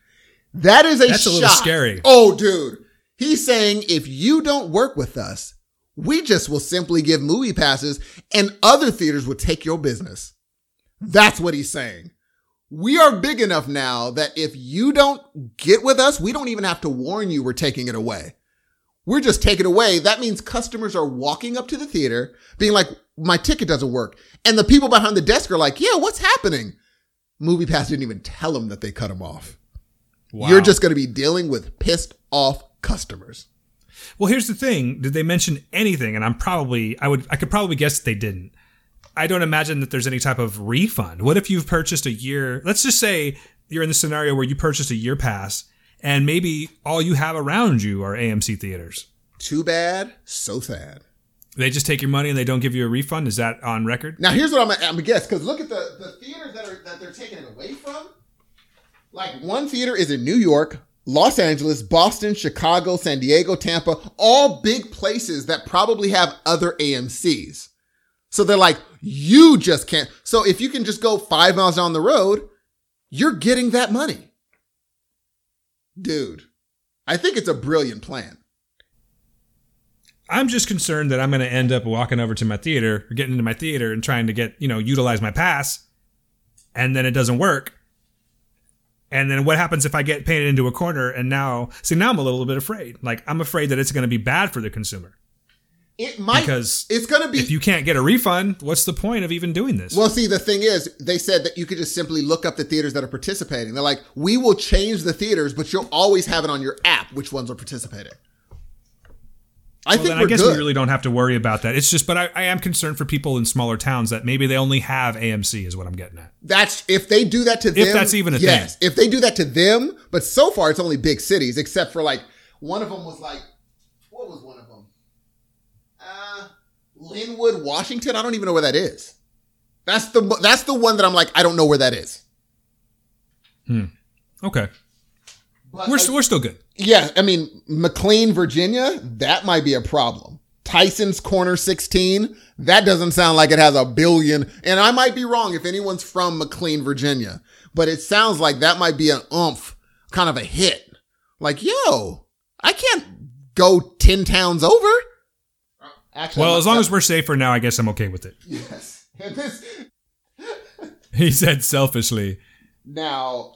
[SPEAKER 1] That is a
[SPEAKER 2] That's a little scary.
[SPEAKER 1] Oh, dude. He's saying if you don't work with us, we just will simply give movie passes and other theaters will take your business. That's what he's saying. We are big enough now that if you don't get with us, we don't even have to warn you we're taking it away. We're just taking it away. That means customers are walking up to the theater being like, my ticket doesn't work. And the people behind the desk are like, yeah, what's happening? MoviePass didn't even tell them that they cut them off.
[SPEAKER 2] Wow.
[SPEAKER 1] You're just going to be dealing with pissed off customers.
[SPEAKER 2] Well, here's the thing. Did they mention anything? And I'm probably, I would, I could probably guess they didn't. I don't imagine that there's any type of refund. What if you've purchased a year? Let's just say you're in the scenario where you purchased a year pass and maybe all you have around you are AMC theaters.
[SPEAKER 1] Too bad, so sad.
[SPEAKER 2] They just take your money and they don't give you a refund. Is that on record?
[SPEAKER 1] Now here's what I'm, I'm gonna guess because look at the the theaters that are that they're taking it away from. Like one theater is in New York, Los Angeles, Boston, Chicago, San Diego, Tampa, all big places that probably have other AMCs. So they're like, you just can't. So if you can just go five miles down the road, you're getting that money. Dude, I think it's a brilliant plan.
[SPEAKER 2] I'm just concerned that I'm going to end up walking over to my theater or getting into my theater and trying to get, you know, utilize my pass and then it doesn't work. And then what happens if I get painted into a corner and now, see, now I'm a little bit afraid. Like, I'm afraid that it's going to be bad for the consumer.
[SPEAKER 1] It might,
[SPEAKER 2] Because
[SPEAKER 1] it's going to be,
[SPEAKER 2] If you can't get a refund, what's the point of even doing this?
[SPEAKER 1] Well, see, the thing is, they said that you could just simply look up the theaters that are participating. They're like, we will change the theaters, but you'll always have it on your app which ones are participating. I
[SPEAKER 2] Well,
[SPEAKER 1] think
[SPEAKER 2] I guess
[SPEAKER 1] good.
[SPEAKER 2] we really don't have to worry about that. It's just, but I, I am concerned for people in smaller towns that maybe they only have AMC, is what I'm getting at.
[SPEAKER 1] that's if they do that to them.
[SPEAKER 2] that's even a
[SPEAKER 1] yes,
[SPEAKER 2] thing.
[SPEAKER 1] if they do that to them, but so far it's only big cities, except for like one of them was like, what was one of them? Lynnwood, Washington. I don't even know where that is. That's the that's the one that I'm like, I don't know where that is. Hmm.
[SPEAKER 2] Okay.
[SPEAKER 1] But,
[SPEAKER 2] We're,
[SPEAKER 1] like,
[SPEAKER 2] we're still good.
[SPEAKER 1] Yeah, I mean, McLean, Virginia, that might be a problem. Tyson's Corner 16, that doesn't sound like it has a billion. And I might be wrong if anyone's from McLean, Virginia, but it sounds like that might be an oomph, kind of a hit. Like, yo, I can't go 10 towns over. Actually,
[SPEAKER 2] Well, as long as we're safe for now, I guess I'm okay with it.
[SPEAKER 1] Yes. And this,
[SPEAKER 2] He said selfishly.
[SPEAKER 1] Now,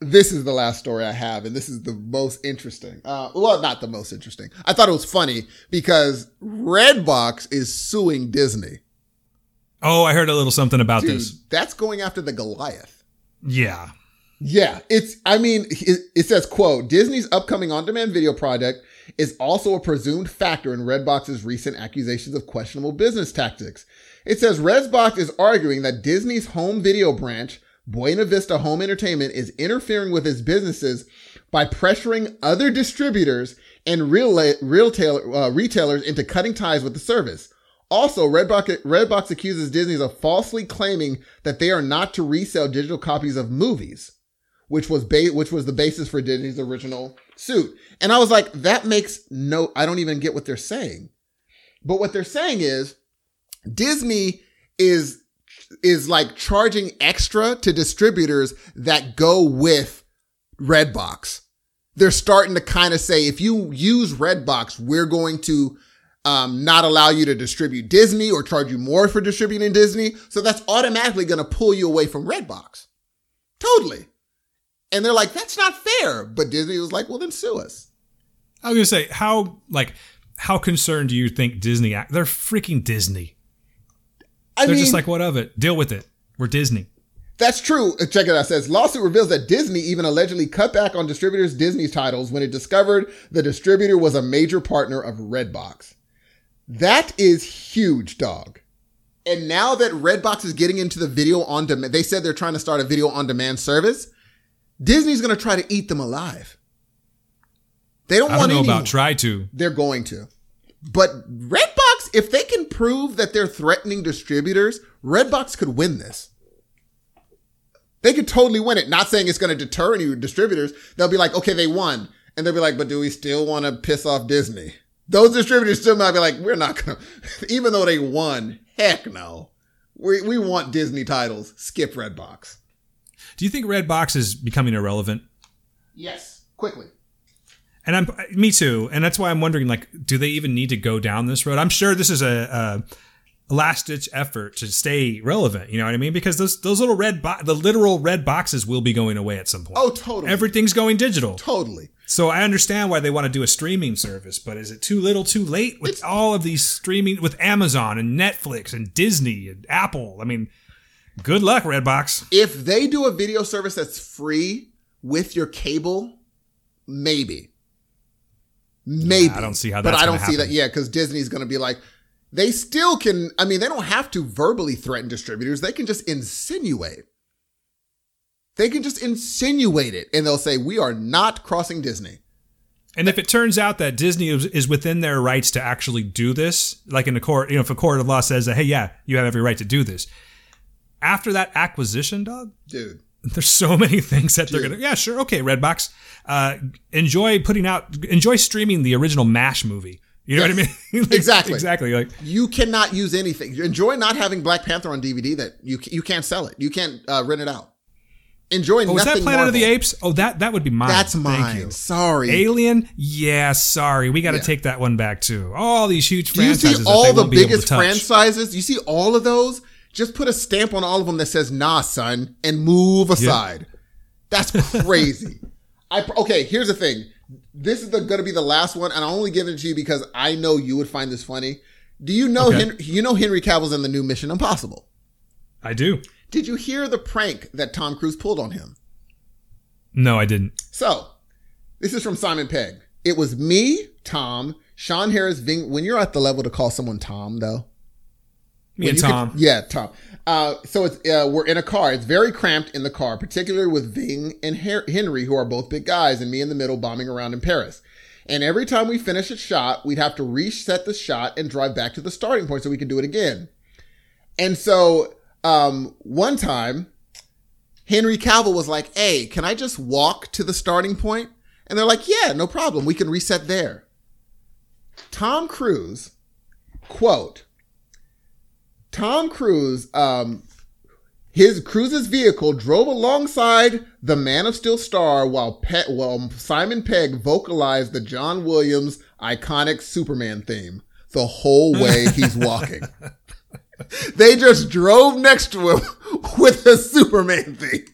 [SPEAKER 1] this is the last story I have, and this is the most interesting. Uh, well, not the most interesting. I thought it was funny because Redbox is suing Disney.
[SPEAKER 2] Oh, I heard a little something about
[SPEAKER 1] Dude,
[SPEAKER 2] this.
[SPEAKER 1] that's going after the Goliath.
[SPEAKER 2] Yeah.
[SPEAKER 1] Yeah, it's, I mean, it, it says, quote, Disney's upcoming on-demand video project is also a presumed factor in Redbox's recent accusations of questionable business tactics. It says Redbox is arguing that Disney's home video branch, Buena Vista Home Entertainment, is interfering with its businesses by pressuring other distributors and real, real tail, uh, retailers into cutting ties with the service. Also, Redbox, Redbox accuses Disney of falsely claiming that they are not to resell digital copies of movies which was ba- which was the basis for Disney's original suit. And I was like, that makes no, I don't even get what they're saying. But what they're saying is Disney is, is like charging extra to distributors that go with Redbox. They're starting to kind of say, if you use Redbox, we're going to um, not allow you to distribute Disney or charge you more for distributing Disney. So that's automatically going to pull you away from Redbox. Totally. And they're like, that's not fair. But Disney was like, well, then sue us.
[SPEAKER 2] I was gonna say how like how concerned do you think Disney? act- They're freaking Disney.
[SPEAKER 1] I
[SPEAKER 2] They're
[SPEAKER 1] mean,
[SPEAKER 2] just like, what of it? Deal with it. We're Disney.
[SPEAKER 1] that's true. Uh, Check it out. It says lawsuit reveals that Disney even allegedly cut back on distributors Disney's titles when it discovered the distributor was a major partner of Redbox. That is huge, dog. And now that Redbox is getting into the video on demand, they said they're trying to start a video on demand service. Disney's going to try to eat them alive. They don't
[SPEAKER 2] I
[SPEAKER 1] want
[SPEAKER 2] don't know
[SPEAKER 1] any.
[SPEAKER 2] about try to.
[SPEAKER 1] They're going to. But Redbox, if they can prove that they're threatening distributors, Redbox could win this. They could totally win it. Not saying it's going to deter any distributors. They'll be like, okay, they won. And they'll be like, but do we still want to piss off Disney? Those distributors still might be like, we're not going to, even though they won, heck no. We, we want Disney titles. Skip Redbox.
[SPEAKER 2] Do you think Redbox is becoming irrelevant?
[SPEAKER 1] Yes. Quickly.
[SPEAKER 2] And I'm me too. And that's why I'm wondering, like, do they even need to go down this road? I'm sure this is a, a last ditch effort to stay relevant. You know what I mean? Because those those little red bo- the literal red boxes will be going away at some point.
[SPEAKER 1] Oh, totally.
[SPEAKER 2] Everything's going digital.
[SPEAKER 1] totally.
[SPEAKER 2] So I understand why they want to do a streaming service, but is it too little, too late with all of these streaming with Amazon and Netflix and Disney and Apple? I mean, good luck, Redbox.
[SPEAKER 1] If they do a video service that's free with your cable, maybe. Maybe.
[SPEAKER 2] I don't see how
[SPEAKER 1] But I don't see that.
[SPEAKER 2] happen.
[SPEAKER 1] Yeah, because Disney's going to be like, they still can. I mean, they don't have to verbally threaten distributors. They can just insinuate. They can just insinuate it and they'll say, we are not crossing Disney.
[SPEAKER 2] And if it turns out that Disney is, is within their rights to actually do this, like in a court, you know, if a court of law says that, hey, yeah, you have every right to do this. After that acquisition, dog,
[SPEAKER 1] Dude,
[SPEAKER 2] there's so many things that they're gonna. Yeah, sure, okay, Redbox. Uh, enjoy putting out, enjoy streaming the original Mash movie. You know what I mean? Like,
[SPEAKER 1] Exactly.
[SPEAKER 2] Exactly. Like
[SPEAKER 1] You cannot use anything. Enjoy not having Black Panther on DVD that you you can't sell it. You can't uh, rent it out. Enjoy
[SPEAKER 2] Oh, was that Planet of the Apes? Oh, that that would be mine.
[SPEAKER 1] That's mine. Sorry.
[SPEAKER 2] Alien? Yeah, sorry. We got to
[SPEAKER 1] Yeah.
[SPEAKER 2] take that one back too. All these huge
[SPEAKER 1] Do you see all the
[SPEAKER 2] won't be able to
[SPEAKER 1] biggest franchises? You see all of those? Just put a stamp on all of them that says "Nah, son," and move aside. That's crazy. I okay. Here's the thing. This is the, gonna be the last one, and I'm only giving it to you because I know you would find this funny. Do you know
[SPEAKER 2] Okay.
[SPEAKER 1] Henry, you know Henry Cavill's in the new Mission Impossible?
[SPEAKER 2] I do.
[SPEAKER 1] Did you hear the prank that Tom Cruise pulled on him?
[SPEAKER 2] No, I didn't.
[SPEAKER 1] So, this is from Simon Pegg. It was me, Tom, Sean Harris, Ving. When you're at the level to call someone Tom, though,
[SPEAKER 2] Me and Tom.
[SPEAKER 1] yeah, Tom. Uh, so it's uh, we're in a car. It's very cramped in the car, particularly with Ving and Her- Henry, who are both big guys, and me in the middle bombing around in Paris. And every time we finish a shot, we'd have to reset the shot and drive back to the starting point so we could do it again. And so um, one time, Henry Cavill was like, "Hey, can I just walk to the starting point?" And they're like, "Yeah, no problem. We can reset there." Tom Cruise, quote, Tom Cruise, um, his Cruise's vehicle drove alongside the Man of Steel star while Pe- while Simon Pegg vocalized the John Williams iconic Superman theme the whole way he's walking. they just drove next to him with the Superman theme.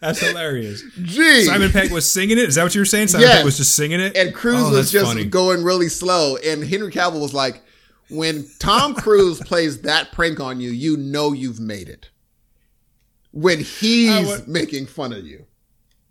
[SPEAKER 2] That's hilarious.
[SPEAKER 1] Gee.
[SPEAKER 2] Simon Pegg was singing it. Is that what you were saying? Simon
[SPEAKER 1] Yes.
[SPEAKER 2] Pegg was just singing it.
[SPEAKER 1] and Cruise
[SPEAKER 2] Oh,
[SPEAKER 1] was just
[SPEAKER 2] funny.
[SPEAKER 1] going really slow. And Henry Cavill was like, when Tom Cruise plays that prank on you, you know you've made it. When he's
[SPEAKER 2] would-
[SPEAKER 1] making fun of you.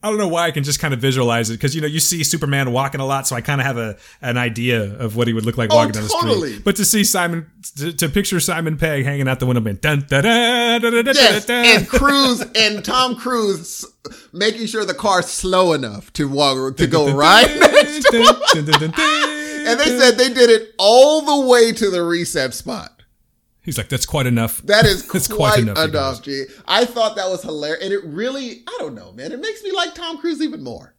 [SPEAKER 2] I don't know why I can just kind of visualize it because you know you see Superman walking a lot, so I kind of have a an idea of what he would look like
[SPEAKER 1] Oh,
[SPEAKER 2] walking down the street. But to see Simon, to, to picture Simon Pegg hanging out the window, being dun dun dun dun dun
[SPEAKER 1] Yes,
[SPEAKER 2] dun,
[SPEAKER 1] and Cruise and Tom Cruise making sure the car's slow enough to walk to go right next to him. And they said they did it all the way to the reset spot.
[SPEAKER 2] he's like, "That's quite enough."
[SPEAKER 1] That is
[SPEAKER 2] That's
[SPEAKER 1] quite,
[SPEAKER 2] quite enough,
[SPEAKER 1] enough, G. I thought that was hilarious. And it really, I don't know, man. It makes me like Tom Cruise even more.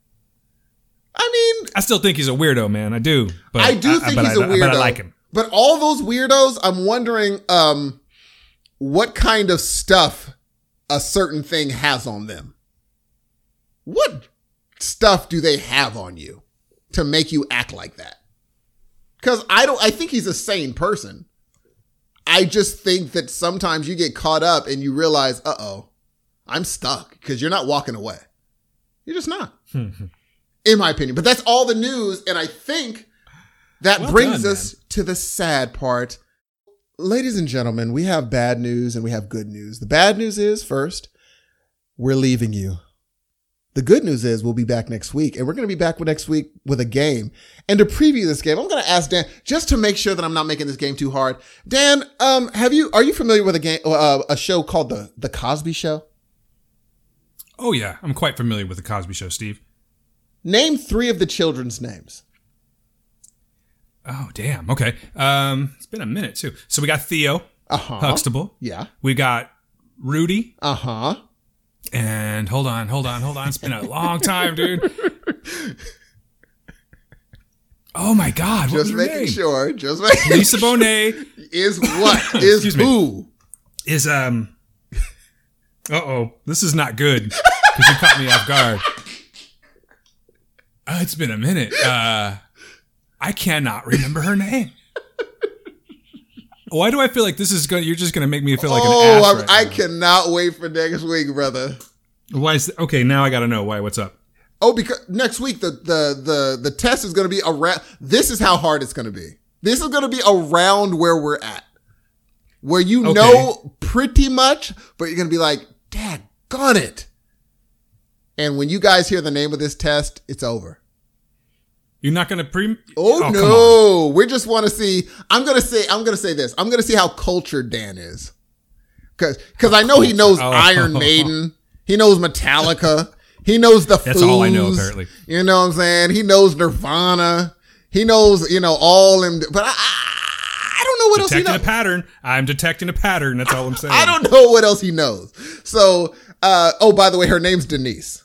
[SPEAKER 1] I mean,
[SPEAKER 2] I still think he's a weirdo, man. I do. But
[SPEAKER 1] I do think
[SPEAKER 2] but
[SPEAKER 1] he's a
[SPEAKER 2] I-
[SPEAKER 1] weirdo.
[SPEAKER 2] But I like him.
[SPEAKER 1] But all those weirdos, I'm wondering um, what kind of stuff a certain thing has on them. What stuff do they have on you to make you act like that? Because I don't. I think he's a sane person. I just think that sometimes you get caught up and you realize, uh oh, I'm stuck because you're not walking away. You're just not, in my opinion. But that's all the news, and I think that
[SPEAKER 2] Well
[SPEAKER 1] brings
[SPEAKER 2] done,
[SPEAKER 1] us to the sad part. Ladies and gentlemen, we have bad news and we have good news. The bad news is first, we're leaving you. The good news is we'll be back next week, and we're going to be back next week with a game. And to preview this game, I'm going to ask Dan just to make sure that I'm not making this game too hard. Dan, um, have you are you familiar with a game, uh, a show called the the Cosby Show?
[SPEAKER 2] Oh yeah, I'm quite familiar with the Cosby Show, Steve.
[SPEAKER 1] Name three of the children's names.
[SPEAKER 2] Oh damn. Okay. Um, it's been a minute too. So we got Theo
[SPEAKER 1] Uh huh.
[SPEAKER 2] Huxtable.
[SPEAKER 1] Yeah.
[SPEAKER 2] We got Rudy.
[SPEAKER 1] Uh huh.
[SPEAKER 2] And hold on, hold on, hold on. It's been a long time, dude. Oh my God!
[SPEAKER 1] Just making
[SPEAKER 2] name?
[SPEAKER 1] sure. Just making
[SPEAKER 2] Lisa Bonet
[SPEAKER 1] is what is
[SPEAKER 2] Excuse me.
[SPEAKER 1] who.
[SPEAKER 2] is um. Uh oh, this is not good because you caught me off guard. Uh, it's been a minute. Uh, I cannot remember her name. Why do I feel like this is going? to You're just going to make me feel like an
[SPEAKER 1] oh,
[SPEAKER 2] ass
[SPEAKER 1] I'm-
[SPEAKER 2] right
[SPEAKER 1] I
[SPEAKER 2] now.
[SPEAKER 1] cannot wait for next week, brother.
[SPEAKER 2] Why is okay? Now I got to know why. What's up?
[SPEAKER 1] Oh, because next week the the the the test is going to be around. This is how hard it's going to be. This is going to be around where we're at, where you
[SPEAKER 2] Okay.
[SPEAKER 1] know pretty much, but you're going to be like, "Dad, gun it." And when you guys hear the name of this test, it's over.
[SPEAKER 2] You're not going to pre?
[SPEAKER 1] Oh,
[SPEAKER 2] on.
[SPEAKER 1] no, we just want to see. I'm gonna say. I'm gonna say this. I'm gonna see how cultured Dan is, because because I know he knows
[SPEAKER 2] Oh.
[SPEAKER 1] Iron Maiden. He knows Metallica. He knows the.
[SPEAKER 2] That's all I know, apparently.
[SPEAKER 1] You know what I'm saying? He knows Nirvana. He knows you know all them. But I, I, I don't know what else he
[SPEAKER 2] Detecting
[SPEAKER 1] knows.
[SPEAKER 2] a pattern. I'm detecting a pattern. That's all I'm saying.
[SPEAKER 1] I don't know what else he knows. So Uh, oh, by the way, her name's Denise.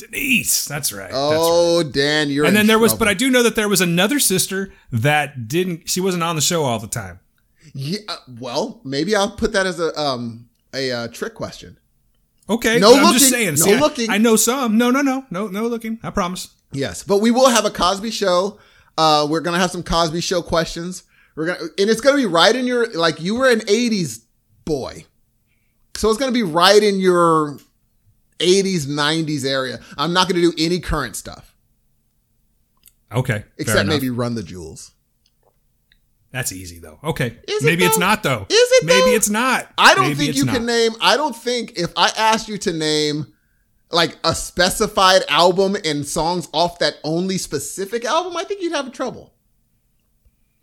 [SPEAKER 2] Denise. That's right.
[SPEAKER 1] Oh, Dan, you're.
[SPEAKER 2] and then there was, but I do know that there was another sister that didn't. She wasn't on the show all the time.
[SPEAKER 1] Yeah, uh, well, maybe I'll put that as a um a uh, trick question.
[SPEAKER 2] Okay,
[SPEAKER 1] No
[SPEAKER 2] but I'm just
[SPEAKER 1] looking.
[SPEAKER 2] saying.
[SPEAKER 1] No
[SPEAKER 2] see, I-
[SPEAKER 1] looking.
[SPEAKER 2] I, know some. No, no, no, no, no looking. I promise.
[SPEAKER 1] Yes, but we will have a Cosby show. Uh, we're gonna have some Cosby show questions. We're gonna, and it's gonna be right in your like you were an '80s boy, so it's gonna be right in your '80s '90s area. I'm not gonna do any current stuff
[SPEAKER 2] Okay,
[SPEAKER 1] except maybe Run the Jewels.
[SPEAKER 2] That's easy though. Okay,
[SPEAKER 1] it,
[SPEAKER 2] maybe it's not though.
[SPEAKER 1] Is it,
[SPEAKER 2] Maybe
[SPEAKER 1] though?
[SPEAKER 2] it's not.
[SPEAKER 1] I don't
[SPEAKER 2] Maybe
[SPEAKER 1] think you
[SPEAKER 2] not.
[SPEAKER 1] can name. I don't think if I asked you to name like a specified album and songs off that only specific album, I think you'd have trouble.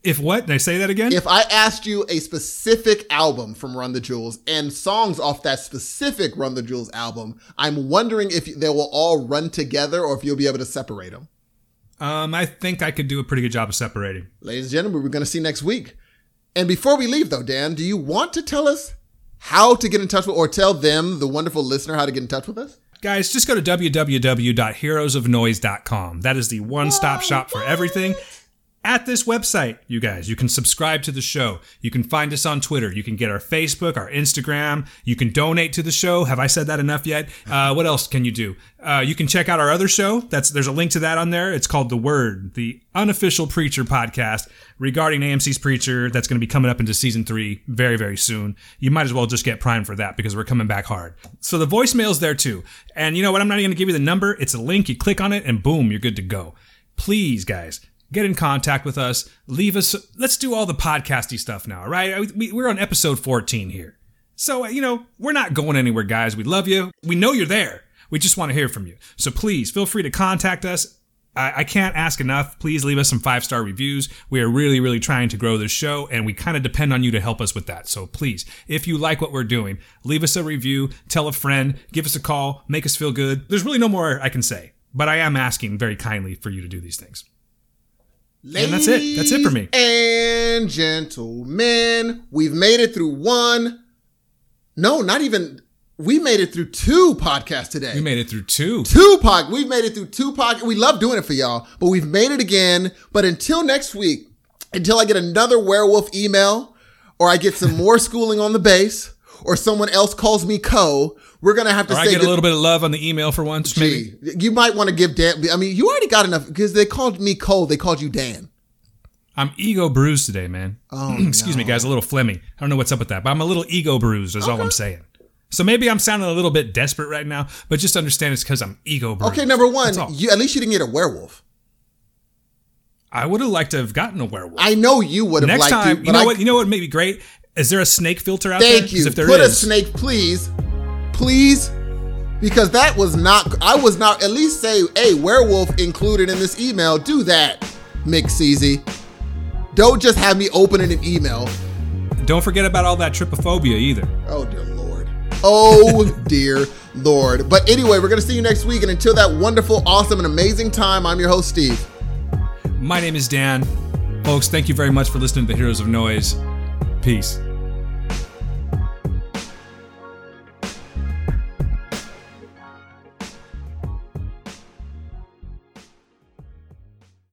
[SPEAKER 2] If what? Did I say that again?
[SPEAKER 1] If I asked you a specific album from Run the Jewels and songs off that specific Run the Jewels album, I'm wondering if they will all run together or if you'll be able to separate them.
[SPEAKER 2] um, I think I could do a pretty good job of separating.
[SPEAKER 1] Ladies and gentlemen, we're going to see next week. And before we leave, though, Dan, do you want to tell us how to get in touch with, or tell them, the wonderful listener, how to get in touch with us?
[SPEAKER 2] Guys, just go to www.heroesofnoise.com. That is the one stop shop for everything. At this website, you guys, you can subscribe to the show. You can find us on Twitter. You can get our Facebook, our Instagram. You can donate to the show. Have I said that enough yet? Uh, what else can you do? Uh, you can check out our other show. That's there's a link to that on there. It's called The Word, the unofficial Preacher podcast regarding AMC's Preacher. That's going to be coming up into season three very very soon. You might as well just get primed for that because we're coming back hard. So the voicemail's there too. And you know what? I'm not even going to give you the number. It's a link. You click on it, and boom, you're good to go. Please, guys. Get in contact with us. Leave us. Let's do all the podcasty stuff now, right? We, we're on episode 14 here. So, uh, you know, we're not going anywhere, guys. We love you. We know you're there. We just want to hear from you. So please feel free to contact us. I, I can't ask enough. Please leave us some five star reviews. We are really, really trying to grow this show, and we kind of depend on you to help us with that. So please, if you like what we're doing, leave us a review, tell a friend, give us a call, make us feel good. There's really no more I can say, but I am asking very kindly for you to do these things. And that's it. That's it for me.
[SPEAKER 1] And gentlemen, we've made it through one. No, not even. We made it through two podcasts today.
[SPEAKER 2] We made it through two.
[SPEAKER 1] two pod. We've made it through two pod. We love doing it for y'all, but we've made it again. But until next week, until I get another werewolf email, or I get some more schooling on the bass, or someone else calls me Co, we're gonna have to
[SPEAKER 2] Or I
[SPEAKER 1] say
[SPEAKER 2] get a little bit of love on the email for once, maybe.
[SPEAKER 1] You might want to give Dan. I mean, you already got enough because they called me Cole. They called you Dan.
[SPEAKER 2] I'm ego bruised today, man.
[SPEAKER 1] Oh,
[SPEAKER 2] Excuse me, guys, a little phlegmy. I don't know what's up with that, but I'm a little ego bruised, is all I'm saying. So maybe I'm sounding a little bit desperate right now, but just understand it's because I'm ego bruised.
[SPEAKER 1] Okay, number one, you at least you didn't get a werewolf.
[SPEAKER 2] I would have liked to have gotten a werewolf.
[SPEAKER 1] I know you would have
[SPEAKER 2] Next
[SPEAKER 1] liked
[SPEAKER 2] time,
[SPEAKER 1] to,
[SPEAKER 2] you know
[SPEAKER 1] I,
[SPEAKER 2] what? You know what? May be great. Is there a snake filter out there?
[SPEAKER 1] Thank you.
[SPEAKER 2] If there
[SPEAKER 1] Put a snake, please, please, because that was not. I was not. At least say, "Hey, werewolf included in this email." Do that, Mick Ceasy. Don't just have me opening an email.
[SPEAKER 2] don't forget about all that trypophobia either.
[SPEAKER 1] Oh dear Lord. Oh dear Lord. But anyway, we're gonna see you next week, and until that wonderful, awesome, and amazing time, I'm your host Steve.
[SPEAKER 2] My name is Dan. Folks, thank you very much for listening to the Heroes of Noise. Peace.